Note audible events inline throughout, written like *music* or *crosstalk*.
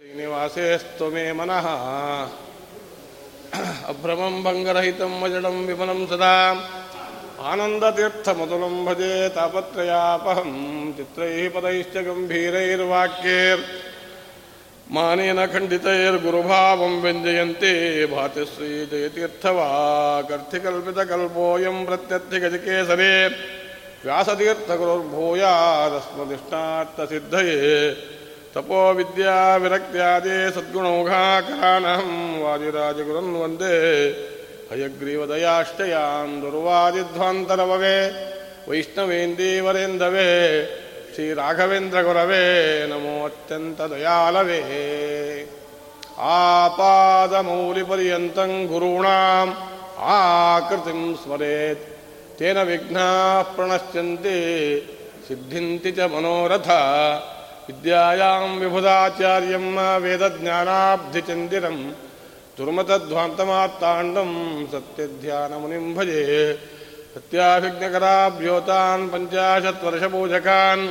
श्रीनिवासेस्तमे मनः अभ्रमं भङ्गरहितं वजडं विमलं सदा। आनन्दतीर्थमतुलं भजे तापत्रयापहं। चित्रैः पदैश्च गम्भीरैर्वाक्यैर्मानेन खण्डितैर्गुरुभावं व्यञ्जयन्ते। भातिश्रीजयतीर्थवाकर्थिकल्पितकल्पोऽयं प्रत्यर्थिगजकेसरे। व्यासतीर्थगुरुर्भूयादस्मदिष्टार्थसिद्धये। तपो विद्याविरक्त्यादि सद्गुणौघाकानहं वाजिराजगुरन् वन्दे। हयग्रीवदयाश्चयान्दुर्वादिध्वान्तरववे वैष्णवेन्दीवरेन्दवे श्रीराघवेन्द्रगुरवे नमोऽत्यन्तदयालवे। आपादमौलिपर्यन्तं गुरूणाम् आकृतिं स्मरेत् तेन विघ्नाः प्रणश्यन्ति सिद्धिन्ति च मनोरथ। विद्यायां विभुदाचार्यं वेदज्ञानाब्धिचन्दिरं, दुर्मतध्वान्तमात्ताण्डं सत्यध्यानमुनिं भजे, सत्याभिज्ञकराभ्योतान्, पञ्चाशत्वर्षपूजकान्,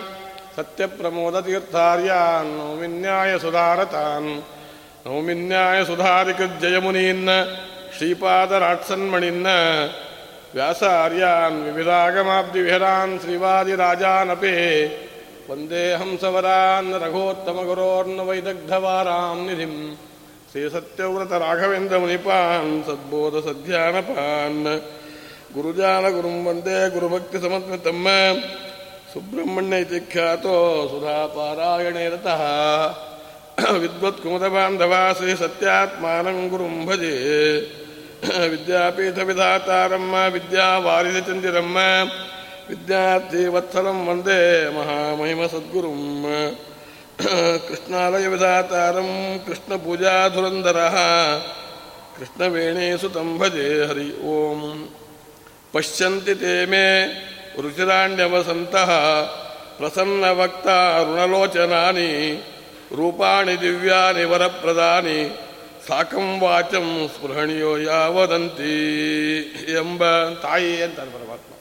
सत्यप्रमोदतीर्थार्यान्, नौमिन्यायसुधारतान्, नौमिन्यायसुधारिकृज्जयमुनीन्, श्रीपादराट्सन्मणिन्, व्यासार्यान्, विविधागमाब्धिविहरान्, श्रीवादिराजानपे ಪಂಚಾಶತ್ವರ್ಷಪೂಜಕಾನ್ ಸತ್ಯಪ್ರಮೋದತೀರ್ಥಾರ್ಯಾನ್ ನೌಮಿನ್ಯಾಯ ಸುಧಾರತಾನ್ ನೌಮಿನ್ಯಾಯ ಮುನಿಪಾನ್ ಸದ್ಬೋಧ ವ್ಯಾಸಾರ್ಯಾನ್ ವಿವಿಧಾಗಮಾಬ್ಧಿವಿಹರಾನ್ ಗುರುಂ ವಂದೇ ಹಂಸವರಾನ್ ರಘೋತ್ತಮಗುರೋರ್ನ ಸತ್ಯಾತ್ಮಾನಂ ಗುರುಂ ಶ್ರೀಸತ್ಯವ್ರತ ರಾಘವೇಂದ್ರ ಮುನಿಪಾನ್ ವಿದ್ಯಾ ವಾರಿದ ಗುರುಜಾನ ವಿದ್ಯಾರ್ಥಿ ವತ್ಸಲಂ ವಂದೇ ಮಹಾಮಹಿಮ ಸದ್ಗುರುಂ. ಕೃಷ್ಣಾಲಯ ವಿಧಾತಾರಂ ಕೃಷ್ಣ ಪೂಜಾಧುರಂದರ ಕೃಷ್ಣವೇಣೇ ಸುತಂ ಭಜೆ ಹರಿ ಓಂ. ಪಶ್ಯಂತಿ ತೇ ಮೇ ರುಚಿರಾಣ್ಯವಸಂತಃ ಪ್ರಸನ್ನವಕ್ತ ಋಣಲೋಚನಾನಿ ರೂಪಾಣಿ ದಿವ್ಯಾನಿ ವರಪ್ರದಾನಿ ಸಾಕಂ ವಾಚಂ ಸ್ಪೃಹಣಿಯೋ ಯಾವದಂತಿ ಎಂಬ ತಾಯಿ ಅಂತಾರೆ ಪರಮಾತ್ಮ.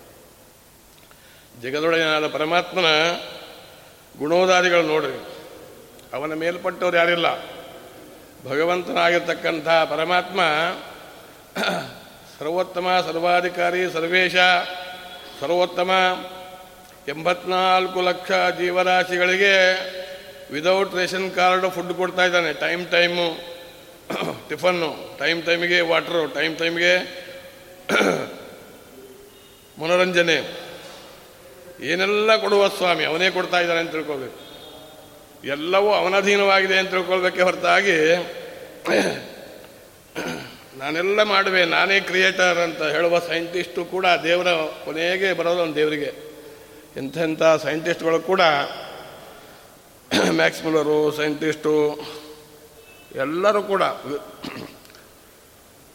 ಜಗದೊಡೆಯನಾದ ಪರಮಾತ್ಮನ ಗುಣೋದಾದಿಗಳು ನೋಡ್ರಿ ಅವನ ಮೇಲ್ಪಟ್ಟವ್ರು ಯಾರಿಲ್ಲ? ಭಗವಂತನಾಗಿರ್ತಕ್ಕಂಥ ಪರಮಾತ್ಮ, ಸರ್ವೋತ್ತಮ, ಸರ್ವಾಧಿಕಾರಿ, ಸರ್ವೇಶ, ಸರ್ವೋತ್ತಮ, ಎಂಬತ್ನಾಲ್ಕು ಲಕ್ಷ ಜೀವರಾಶಿಗಳಿಗೆ ವಿದೌಟ್ ರೇಷನ್ ಕಾರ್ಡ್ ಫುಡ್ ಕೊಡ್ತಾ ಇದ್ದಾನೆ. ಟೈಮ್ ಟೈಮು, ಟಿಫನ್ನು, ಟೈಮ್ ಟೈಮಿಗೆ ವಾಟ್ರು, ಟೈಮ್ ಟೈಮಿಗೆ ಮನೋರಂಜನೆ. ಏನೆಲ್ಲ ಕೊಡುವ ಸ್ವಾಮಿ, ಅವನೇ ಕೊಡ್ತಾ ಇದ್ದಾನೆ ಅಂತ ತಿಳ್ಕೊಳ್ಬೇಕು. ಎಲ್ಲವೂ ಅವನಧೀನವಾಗಿದೆ ಅಂತ ತಿಳ್ಕೊಳ್ಬೇಕೆ ಹೊರತಾಗಿ, ನಾನೆಲ್ಲ ಮಾಡುವೆ, ನಾನೇ ಕ್ರಿಯೇಟರ್ ಅಂತ ಹೇಳುವ ಸೈಂಟಿಸ್ಟು ಕೂಡ ದೇವರ ಕೊನೆಗೆ ಬರೋದು ಒಂದು ದೇವರಿಗೆ. ಎಂಥೆಂಥ ಸೈಂಟಿಸ್ಟ್ಗಳು ಕೂಡ ಮ್ಯಾಕ್ಸ್ ಸೈಂಟಿಸ್ಟು ಎಲ್ಲರೂ ಕೂಡ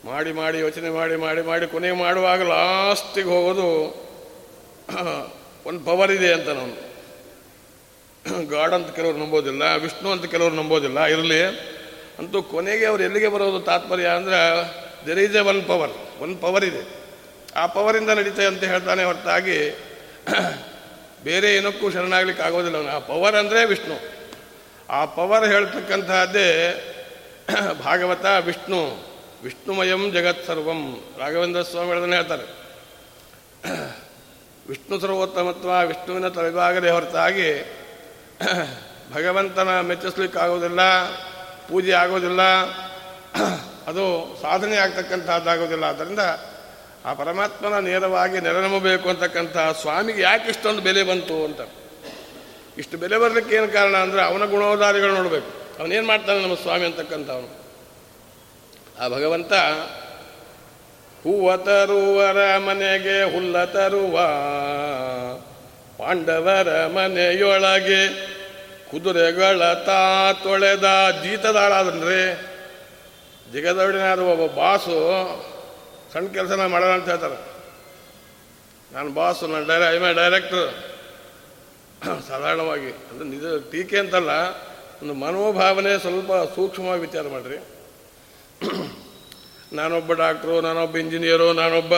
ಮಾಡಿ ಮಾಡಿ ಯೋಚನೆ ಮಾಡಿ ಮಾಡಿ ಮಾಡಿ ಕೊನೆಗೆ ಮಾಡುವಾಗ ಲಾಸ್ಟಿಗೆ ಹೋಗೋದು ಒಂದು ಪವರ್ ಇದೆ ಅಂತ ನಾನು. ಗಾಡ್ ಅಂತ ಕೆಲವರು ನಂಬೋದಿಲ್ಲ, ವಿಷ್ಣು ಅಂತ ಕೆಲವರು ನಂಬೋದಿಲ್ಲ. ಇರಲಿ, ಅಂತೂ ಕೊನೆಗೆ ಅವ್ರು ಎಲ್ಲಿಗೆ ಬರೋದು ತಾತ್ಪರ್ಯ ಅಂದರೆ there is a one power one power ಇದೆ. ಆ ಪವರಿಂದ ನಡೀತೆ ಅಂತ ಹೇಳ್ತಾನೆ ಹೊರತಾಗಿ, ಬೇರೆ ಏನಕ್ಕೂ ಶರಣಾಗ್ಲಿಕ್ಕೆ ಆಗೋದಿಲ್ಲ ಆ ಪವರ್ ಅಂದರೆ ವಿಷ್ಣು. ಆ ಪವರ್ ಹೇಳ್ತಕ್ಕಂತಹದ್ದೇ, ಭಾಗವತ ವಿಷ್ಣು. ವಿಷ್ಣುಮಯಂ ಜಗತ್ ಸರ್ವಂ ರಾಘವೇಂದ್ರ ಸ್ವಾಮಿ ಹೇಳ್ತಾರೆ. ವಿಷ್ಣು ಸರ್ವೋತ್ತಮತ್ವ, ವಿಷ್ಣುವಿನ ತಲೆಬಾಗದೆ ಹೊರತಾಗಿ *clears throat* ಭಗವಂತನ ಮೆಚ್ಚಿಸ್ಲಿಕ್ಕಾಗೋದಿಲ್ಲ, ಪೂಜೆ ಆಗೋದಿಲ್ಲ, *clears throat* ಅದು ಸಾಧನೆ ಆಗ್ತಕ್ಕಂಥದ್ದಾಗೋದಿಲ್ಲ. ಆದ್ದರಿಂದ ಆ ಪರಮಾತ್ಮನ ನೇರವಾಗಿ ನೆರನಂಬಬೇಕು ಅಂತಕ್ಕಂಥ ಸ್ವಾಮಿಗೆ ಯಾಕೆ ಇಷ್ಟೊಂದು ಬೆಲೆ ಬಂತು ಅಂತ. ಇಷ್ಟು ಬೆಲೆ ಬರಲಿಕ್ಕೆ ಏನು ಕಾರಣ ಅಂದರೆ ಅವನ ಗುಣೋದಾರಿಗಳು ನೋಡಬೇಕು. ಅವನೇನು ಮಾಡ್ತಾನೆ ನಮ್ಮ ಸ್ವಾಮಿ ಅಂತಕ್ಕಂಥ ಅವನು ಆ ಭಗವಂತ ಹೂವ ತರುವರ ಮನೆಗೆ ಹುಲ್ಲ ತರುವ ಪಾಂಡವರ ಮನೆಯೊಳಗೆ ಕುದುರೆಗಳ ತಾ ತೊಳೆದ ಜೀತದಾಳಾದನ್ರಿ ಜಗದೊಡಿನಾದ ಒಬ್ಬ ಬಾಸು ಸಣ್ಣ ಕೆಲಸನ ಮಾಡೋಣ ಅಂತ ಹೇಳ್ತಾರೆ. ನಾನು ಬಾಸು, ನಾನು ಡೈರೆ, ಐ ಮೈ ಡೈರೆಕ್ಟ್ರು. ಸಾಧಾರಣವಾಗಿ ಅಂದರೆ ನಿಜ ಟೀಕೆ ಅಂತಲ್ಲ, ಒಂದು ಮನೋಭಾವನೆ ಸ್ವಲ್ಪ ಸೂಕ್ಷ್ಮವಾಗಿ ವಿಚಾರ ಮಾಡಿರಿ. ನಾನೊಬ್ಬ ಡಾಕ್ಟ್ರು, ನಾನೊಬ್ಬ ಇಂಜಿನಿಯರು, ನಾನೊಬ್ಬ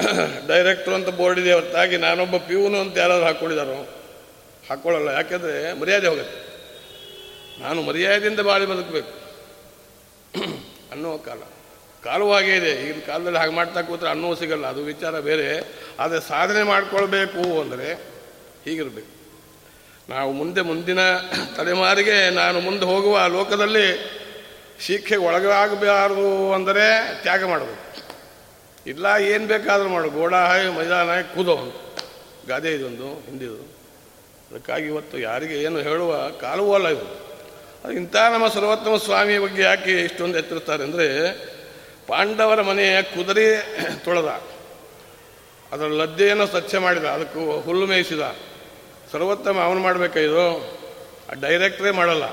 *coughs* ಡೈರೆಕ್ಟ್ರು ಅಂತ ಬೋರ್ಡ್ ಇದೆ, ಹೊರತಾಗಿ ನಾನೊಬ್ಬ ಪ್ಯೂನು ಅಂತ ಯಾರಾದ್ರು ಹಾಕ್ಕೊಂಡಿದ್ದಾರೋ? ಹಾಕ್ಕೊಳ್ಳಲ್ಲ ಯಾಕೆಂದರೆ ಮರ್ಯಾದೆ ಹೋಗುತ್ತೆ. ನಾನು ಮರ್ಯಾದೆಯಿಂದ ಬಾಳಿ ಬದುಕಬೇಕು. *coughs* ಅನ್ನೋ ಕಾಲ. ಕಾಲವೂ ಹಾಗೇ ಇದೆ. ಈಗಿನ ಕಾಲದಲ್ಲಿ ಹಾಗೆ ಮಾಡ್ತಾ ಕೂತ್ರೆ ಅನ್ನೋ ಸಿಗಲ್ಲ. ಅದು ವಿಚಾರ ಬೇರೆ. ಆದರೆ ಸಾಧನೆ ಮಾಡಿಕೊಳ್ಬೇಕು ಅಂದರೆ ಹೀಗಿರಬೇಕು. ನಾವು ಮುಂದೆ ಮುಂದಿನ ತಲೆಮಾರಿಗೆ ನಾನು ಮುಂದೆ ಹೋಗುವ ಲೋಕದಲ್ಲಿ ಶಿಕ್ಷೆಗೆ ಒಳಗಾಗಬಾರದು ಅಂದರೆ ತ್ಯಾಗ ಮಾಡಬೇಕು. ಇಲ್ಲ ಏನು ಬೇಕಾದರೂ ಮಾಡು. ಗೋಡ ಹಾಯ್, ಮೈದಾನ ಹಾಯ್ ಗಾದೆ ಇದೊಂದು ಹಿಂದಿದು ಅದಕ್ಕಾಗಿ ಇವತ್ತು ಯಾರಿಗೆ ಏನು ಹೇಳುವ ಕಾಲವೂ ಅಲ್ಲ ಇದು. ಅದು ಇಂಥ ನಮ್ಮ ಸರ್ವೋತ್ತಮ ಸ್ವಾಮಿಯ ಬಗ್ಗೆ ಯಾಕೆ ಇಷ್ಟೊಂದು ಎತ್ತಿರ್ತಾರೆ ಅಂದರೆ ಪಾಂಡವರ ಮನೆಯ ಕುದುರೆ ತೊಳೆದ. ಅದರ ಲದ್ದೆಯನ್ನು ಸ್ವಚ್ಛ ಮಾಡಿದ. ಅದಕ್ಕೂ ಹುಲ್ಲು ಮೇಯಿಸಿದ. ಸರ್ವೋತ್ತಮ ಅವನು ಮಾಡಬೇಕಾಯಿದು ಇದು? ಡೈರೆಕ್ಟ್ರೇ ಮಾಡಲ್ಲ.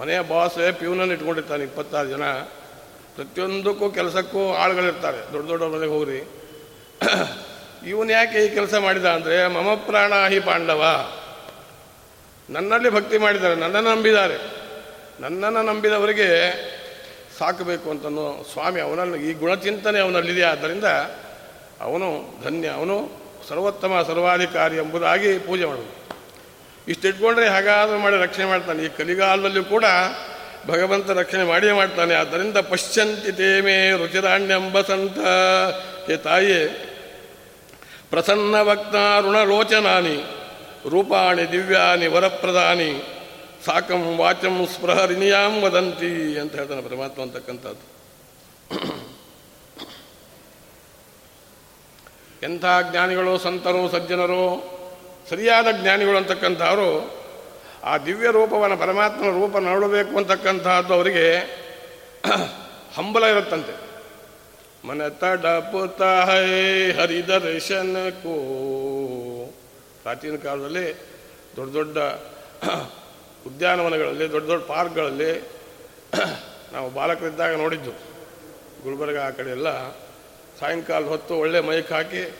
ಮನೆಯ ಬಾಸೇ ಪ್ಯೂನನ್ನು ಇಟ್ಕೊಂಡಿರ್ತಾನೆ, ಇಪ್ಪತ್ತಾರು ಜನ. ಪ್ರತಿಯೊಂದಕ್ಕೂ ಕೆಲಸಕ್ಕೂ ಆಳುಗಳಿರ್ತಾರೆ. ದೊಡ್ಡ ದೊಡ್ಡ ಮನೆಗೆ ಹೋಗ್ರಿ. ಇವನು ಯಾಕೆ ಈ ಕೆಲಸ ಮಾಡಿದ ಅಂದರೆ, ಮಮ ಪ್ರಾಣ ಹಿ ಪಾಂಡವ. ನನ್ನಲ್ಲಿ ಭಕ್ತಿ ಮಾಡಿದ್ದಾರೆ, ನನ್ನನ್ನು ನಂಬಿದ್ದಾರೆ. ನನ್ನನ್ನು ನಂಬಿದವರಿಗೆ ಸಾಕಬೇಕು ಅಂತನೋ ಸ್ವಾಮಿ ಅವನಲ್ಲಿ ಈ ಗುಣಚಿಂತನೆ ಅವನಲ್ಲಿದೆ. ಆದ್ದರಿಂದ ಅವನು ಧನ್ಯ, ಅವನು ಸರ್ವೋತ್ತಮ, ಸರ್ವಾಧಿಕಾರಿ ಎಂಬುದಾಗಿ ಪೂಜೆ ಮಾಡಬೇಕು ಇಷ್ಟಿಟ್ಕೊಂಡ್ರೆ ಹಾಗಾದರೂ ಮಾಡಿ ರಕ್ಷಣೆ ಮಾಡ್ತಾನೆ. ಈ ಕಲಿಗಾಲದಲ್ಲೂ ಕೂಡ ಭಗವಂತ ರಕ್ಷಣೆ ಮಾಡಿಯೇ ಮಾಡ್ತಾನೆ. ಆದ್ದರಿಂದ ಪಶ್ಯಂತಿ ತೇಮೇ ರುಚಿರಾಣ್ಯಂಬಸಂತ ಹೇ ತಾಯಿಯೇ ಪ್ರಸನ್ನ ಭಕ್ತ ಋಣಲೋಚನಾನಿ, ರೂಪಾಣಿ ದಿವ್ಯಾನಿ ವರಪ್ರದಾನಿ, ಸಾಕಂ ವಾಚಂ ಸ್ಪೃಹರಿಣಿಯಾಂ ವದಂತಿ ಅಂತ ಹೇಳ್ತಾನೆ ಪರಮಾತ್ಮ ಅಂತಕ್ಕಂಥದ್ದು. ಎಂಥ ಜ್ಞಾನಿಗಳು, ಸಂತರು, ಸಜ್ಜನರು ಸರಿಯಾದ ಜ್ಞಾನಿಗಳು ಅಂತಕ್ಕಂಥವರು ಆ ದಿವ್ಯ ರೂಪವನ್ನು, ಪರಮಾತ್ಮನ ರೂಪ ನೋಡಬೇಕು ಅಂತಕ್ಕಂಥದ್ದು ಅವರಿಗೆ ಹಂಬಲ ಇರುತ್ತಂತೆ. ಮನ ತಡಪುತ ಹೈ ಹರಿದರ್ಶನ ಕೋ. ಪ್ರಾಚೀನ ಕಾಲದಲ್ಲಿ ದೊಡ್ಡ ದೊಡ್ಡ ಉದ್ಯಾನವನಗಳಲ್ಲಿ, ದೊಡ್ಡ ದೊಡ್ಡ ಪಾರ್ಕ್ಗಳಲ್ಲಿ ನಾವು ಬಾಲಕರಿದ್ದಾಗ ನೋಡಿದ್ದು. ಗುಲ್ಬರ್ಗ ಆ ಕಡೆ ಎಲ್ಲ ಸಾಯಂಕಾಲ ಹೊತ್ತು ಒಳ್ಳೆ ಮೈಕ್ ಹಾಕಿ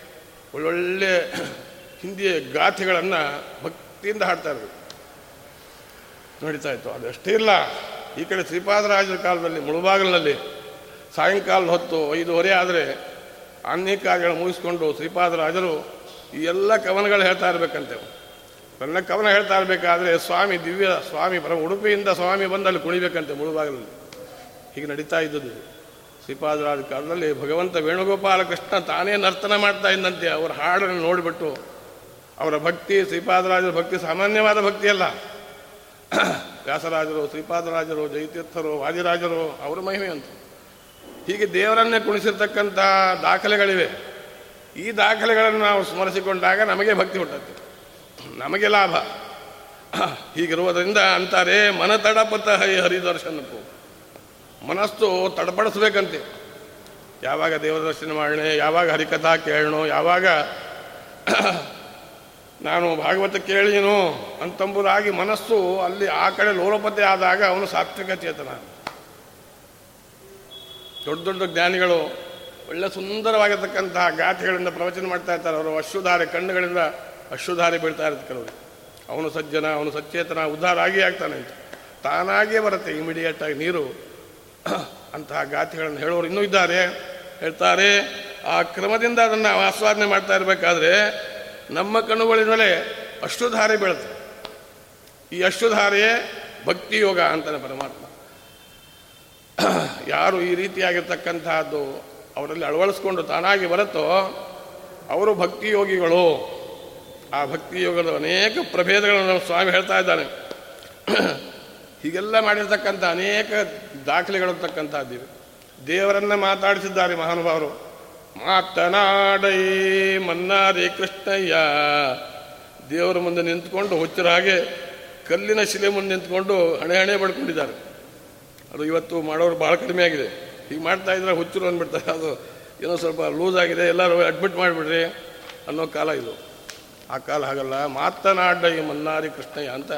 ಒಳ್ಳೊಳ್ಳೆ ಹಿಂದಿಯ ಗಾಥೆಗಳನ್ನು ಭಕ್ತಿಯಿಂದ ಹಾಡ್ತಾ ಇದ್ರು ನಡೀತಾ ಇತ್ತು ಅದಷ್ಟೇ ಇಲ್ಲ. ಈ ಕಡೆ ಶ್ರೀಪಾದರಾಜರ ಕಾಲದಲ್ಲಿ, ಮುಳುಬಾಗಿಲಿನಲ್ಲಿ ಸಾಯಂಕಾಲ ಹೊತ್ತು ಐದೂವರೆ ಆದರೆ ಕಾರ್ಯಗಳು ಮುಗಿಸ್ಕೊಂಡು ಶ್ರೀಪಾದರಾಜರು ಈ ಎಲ್ಲ ಕವನಗಳು ಹೇಳ್ತಾ ಇರಬೇಕಂತೆ. ನನ್ನ ಕವನ ಹೇಳ್ತಾ ಇರಬೇಕಾದ್ರೆ ಸ್ವಾಮಿ ದಿವ್ಯ, ಸ್ವಾಮಿ ಪರಮ ಉಡುಪಿಯಿಂದ ಸ್ವಾಮಿ ಬಂದಲ್ಲಿ ಕುಣಿಬೇಕಂತೆ ಮುಳುಬಾಗಲಲ್ಲಿ ಹೀಗೆ ನಡೀತಾ ಇದ್ದದ್ದು. ಶ್ರೀಪಾದರಾಜ ಕಾಲದಲ್ಲಿ ಭಗವಂತ ವೇಣುಗೋಪಾಲ ಕೃಷ್ಣ ತಾನೇ ನರ್ತನ ಮಾಡ್ತಾ ಇದ್ದಂತೆ. ಅವರ ಹಾಡನ್ನು ನೋಡಿಬಿಟ್ಟು ಅವರ ಭಕ್ತಿ ಶ್ರೀಪಾದರಾಜರ ಭಕ್ತಿ ಸಾಮಾನ್ಯವಾದ ಭಕ್ತಿ ಅಲ್ಲ. ವ್ಯಾಸರಾಜರು, ಶ್ರೀಪಾದರಾಜರು ಜೈತೀರ್ಥರು ವಾದಿರಾಜರು, ಅವರ ಮಹಿಮೆ ಅಂತ. ಹೀಗೆ ದೇವರನ್ನೇ ಕುಣಿಸಿರ್ತಕ್ಕಂಥ ದಾಖಲೆಗಳಿವೆ. ಈ ದಾಖಲೆಗಳನ್ನು ನಾವು ಸ್ಮರಿಸಿಕೊಂಡಾಗ ನಮಗೆ ಭಕ್ತಿ ಹುಟ್ಟುತ್ತೆ ನಮಗೆ ಲಾಭ. ಹೀಗಿರುವುದರಿಂದ ಅಂತಾರೆ, ಮನ ತಡಪತ ಹರಿದರ್ಶನಕ್ಕೂ ಮನಸ್ಸು ತಡಪಡಿಸ್ಬೇಕಂತೆ. ಯಾವಾಗ ದೇವರ ದರ್ಶನ ಮಾಡೋಣ ಯಾವಾಗ ಹರಿಕಥಾ ಕೇಳೋಣ ಯಾವಾಗ ನಾನು ಭಾಗವತ ಕೇಳಿನು ಅಂತಂಬುದಾಗಿ ಮನಸ್ಸು ಅಲ್ಲಿ ಆ ಕಡೆ ಲೋಲಪತೆ ಆದಾಗ ಅವನು ಸಾತ್ವಿಕ ಚೇತನ. ದೊಡ್ಡ ದೊಡ್ಡ ಜ್ಞಾನಿಗಳು ಒಳ್ಳೆ ಸುಂದರವಾಗಿರ್ತಕ್ಕಂತಹ ಗಾಥೆಗಳಿಂದ ಪ್ರವಚನ ಮಾಡ್ತಾ ಇರ್ತಾರೆ. ಅವರು ಅಶ್ವಧಾರಿ ಕಣ್ಣುಗಳಿಂದ ಅಶ್ವಧಾರಿ ಬೀಳ್ತಾ ಇರುತ್ತೆ ಕೆಲವರು ಅವನು ಸಜ್ಜನ, ಅವನು ಸಚೇತನ ಉದ್ಧಾರ ಆಗಿ ಆಗ್ತಾನೆ ಅಂತ. ತಾನಾಗಿಯೇ ಬರುತ್ತೆ ಇಮಿಡಿಯೇಟ್ ಆಗಿ ನೀರು. ಅಂತಹ ಗಾಥೆಗಳನ್ನು ಹೇಳೋರು ಇನ್ನೂ ಇದ್ದಾರೆ. ಹೇಳ್ತಾರೆ, ಆ ಕ್ರಮದಿಂದ ಅದನ್ನು ಆಸ್ವಾದನೆ ಮಾಡ್ತಾ ಇರಬೇಕಾದ್ರೆ ನಮ್ಮ ಕಣ್ಣುಗಳಿನ ಮೇಲೆ ಅಷ್ಟುಧಾರೆ ಬೀಳುತ್ತೆ. ಈ ಅಷ್ಟುಧಾರೆಯೇ ಭಕ್ತಿ ಯೋಗ ಅಂತಾನೆ ಪರಮಾತ್ಮ. ಯಾರು ಈ ರೀತಿಯಾಗಿರ್ತಕ್ಕಂತಹದ್ದು ಅವರಲ್ಲಿ ಅಳವಡಿಸ್ಕೊಂಡು ತಾನಾಗಿ ಬರುತ್ತೋ ಅವರು ಭಕ್ತಿ ಯೋಗಿಗಳು. ಆ ಭಕ್ತಿ ಯೋಗದ ಅನೇಕ ಪ್ರಭೇದಗಳನ್ನು ನಮ್ಮ ಸ್ವಾಮಿ ಹೇಳ್ತಾ ಇದ್ದಾನೆ. ಹೀಗೆಲ್ಲ ಮಾಡಿರ್ತಕ್ಕಂಥ ಅನೇಕ ದಾಖಲೆಗಳಿರ್ತಕ್ಕಂಥದ್ದಿವೆ ದೇವರನ್ನ ಮಾತಾಡಿಸಿದ್ದಾರೆ ಮಹಾನುಭಾವರು. ಮಾತನಾಡೈ ಮನ್ನಾರಿ ಕೃಷ್ಣಯ್ಯ. ದೇವರ ಮುಂದೆ ನಿಂತ್ಕೊಂಡು ಹುಚ್ಚರ ಹಾಗೆ ಕಲ್ಲಿನ ಶಿಲೆ ಮುಂದೆ ನಿಂತ್ಕೊಂಡು ಹಣೆ ಹಣೆ ಬಡ್ಕೊಂಡಿದ್ದಾರೆ ಅದು ಇವತ್ತು ಮಾಡೋರು ಭಾಳ ಕಡಿಮೆ ಆಗಿದೆ. ಹೀಗೆ ಮಾಡ್ತಾ ಇದ್ರೆ ಹುಚ್ಚರು ಅಂದ್ಬಿಡ್ತಾರೆ. ಅದು ಏನೋ ಸ್ವಲ್ಪ ಲೂಸ್ ಆಗಿದೆ. ಎಲ್ಲರೂ ಅಡ್ಮಿಟ್ ಮಾಡಿಬಿಡ್ರಿ ಅನ್ನೋ ಕಾಲ ಇದು. ಆ ಕಾಲ ಹಾಗಲ್ಲ. ಮಾತನಾಡ ಈ ಮನ್ನಾರಿ ಕೃಷ್ಣಯ್ಯ ಅಂತ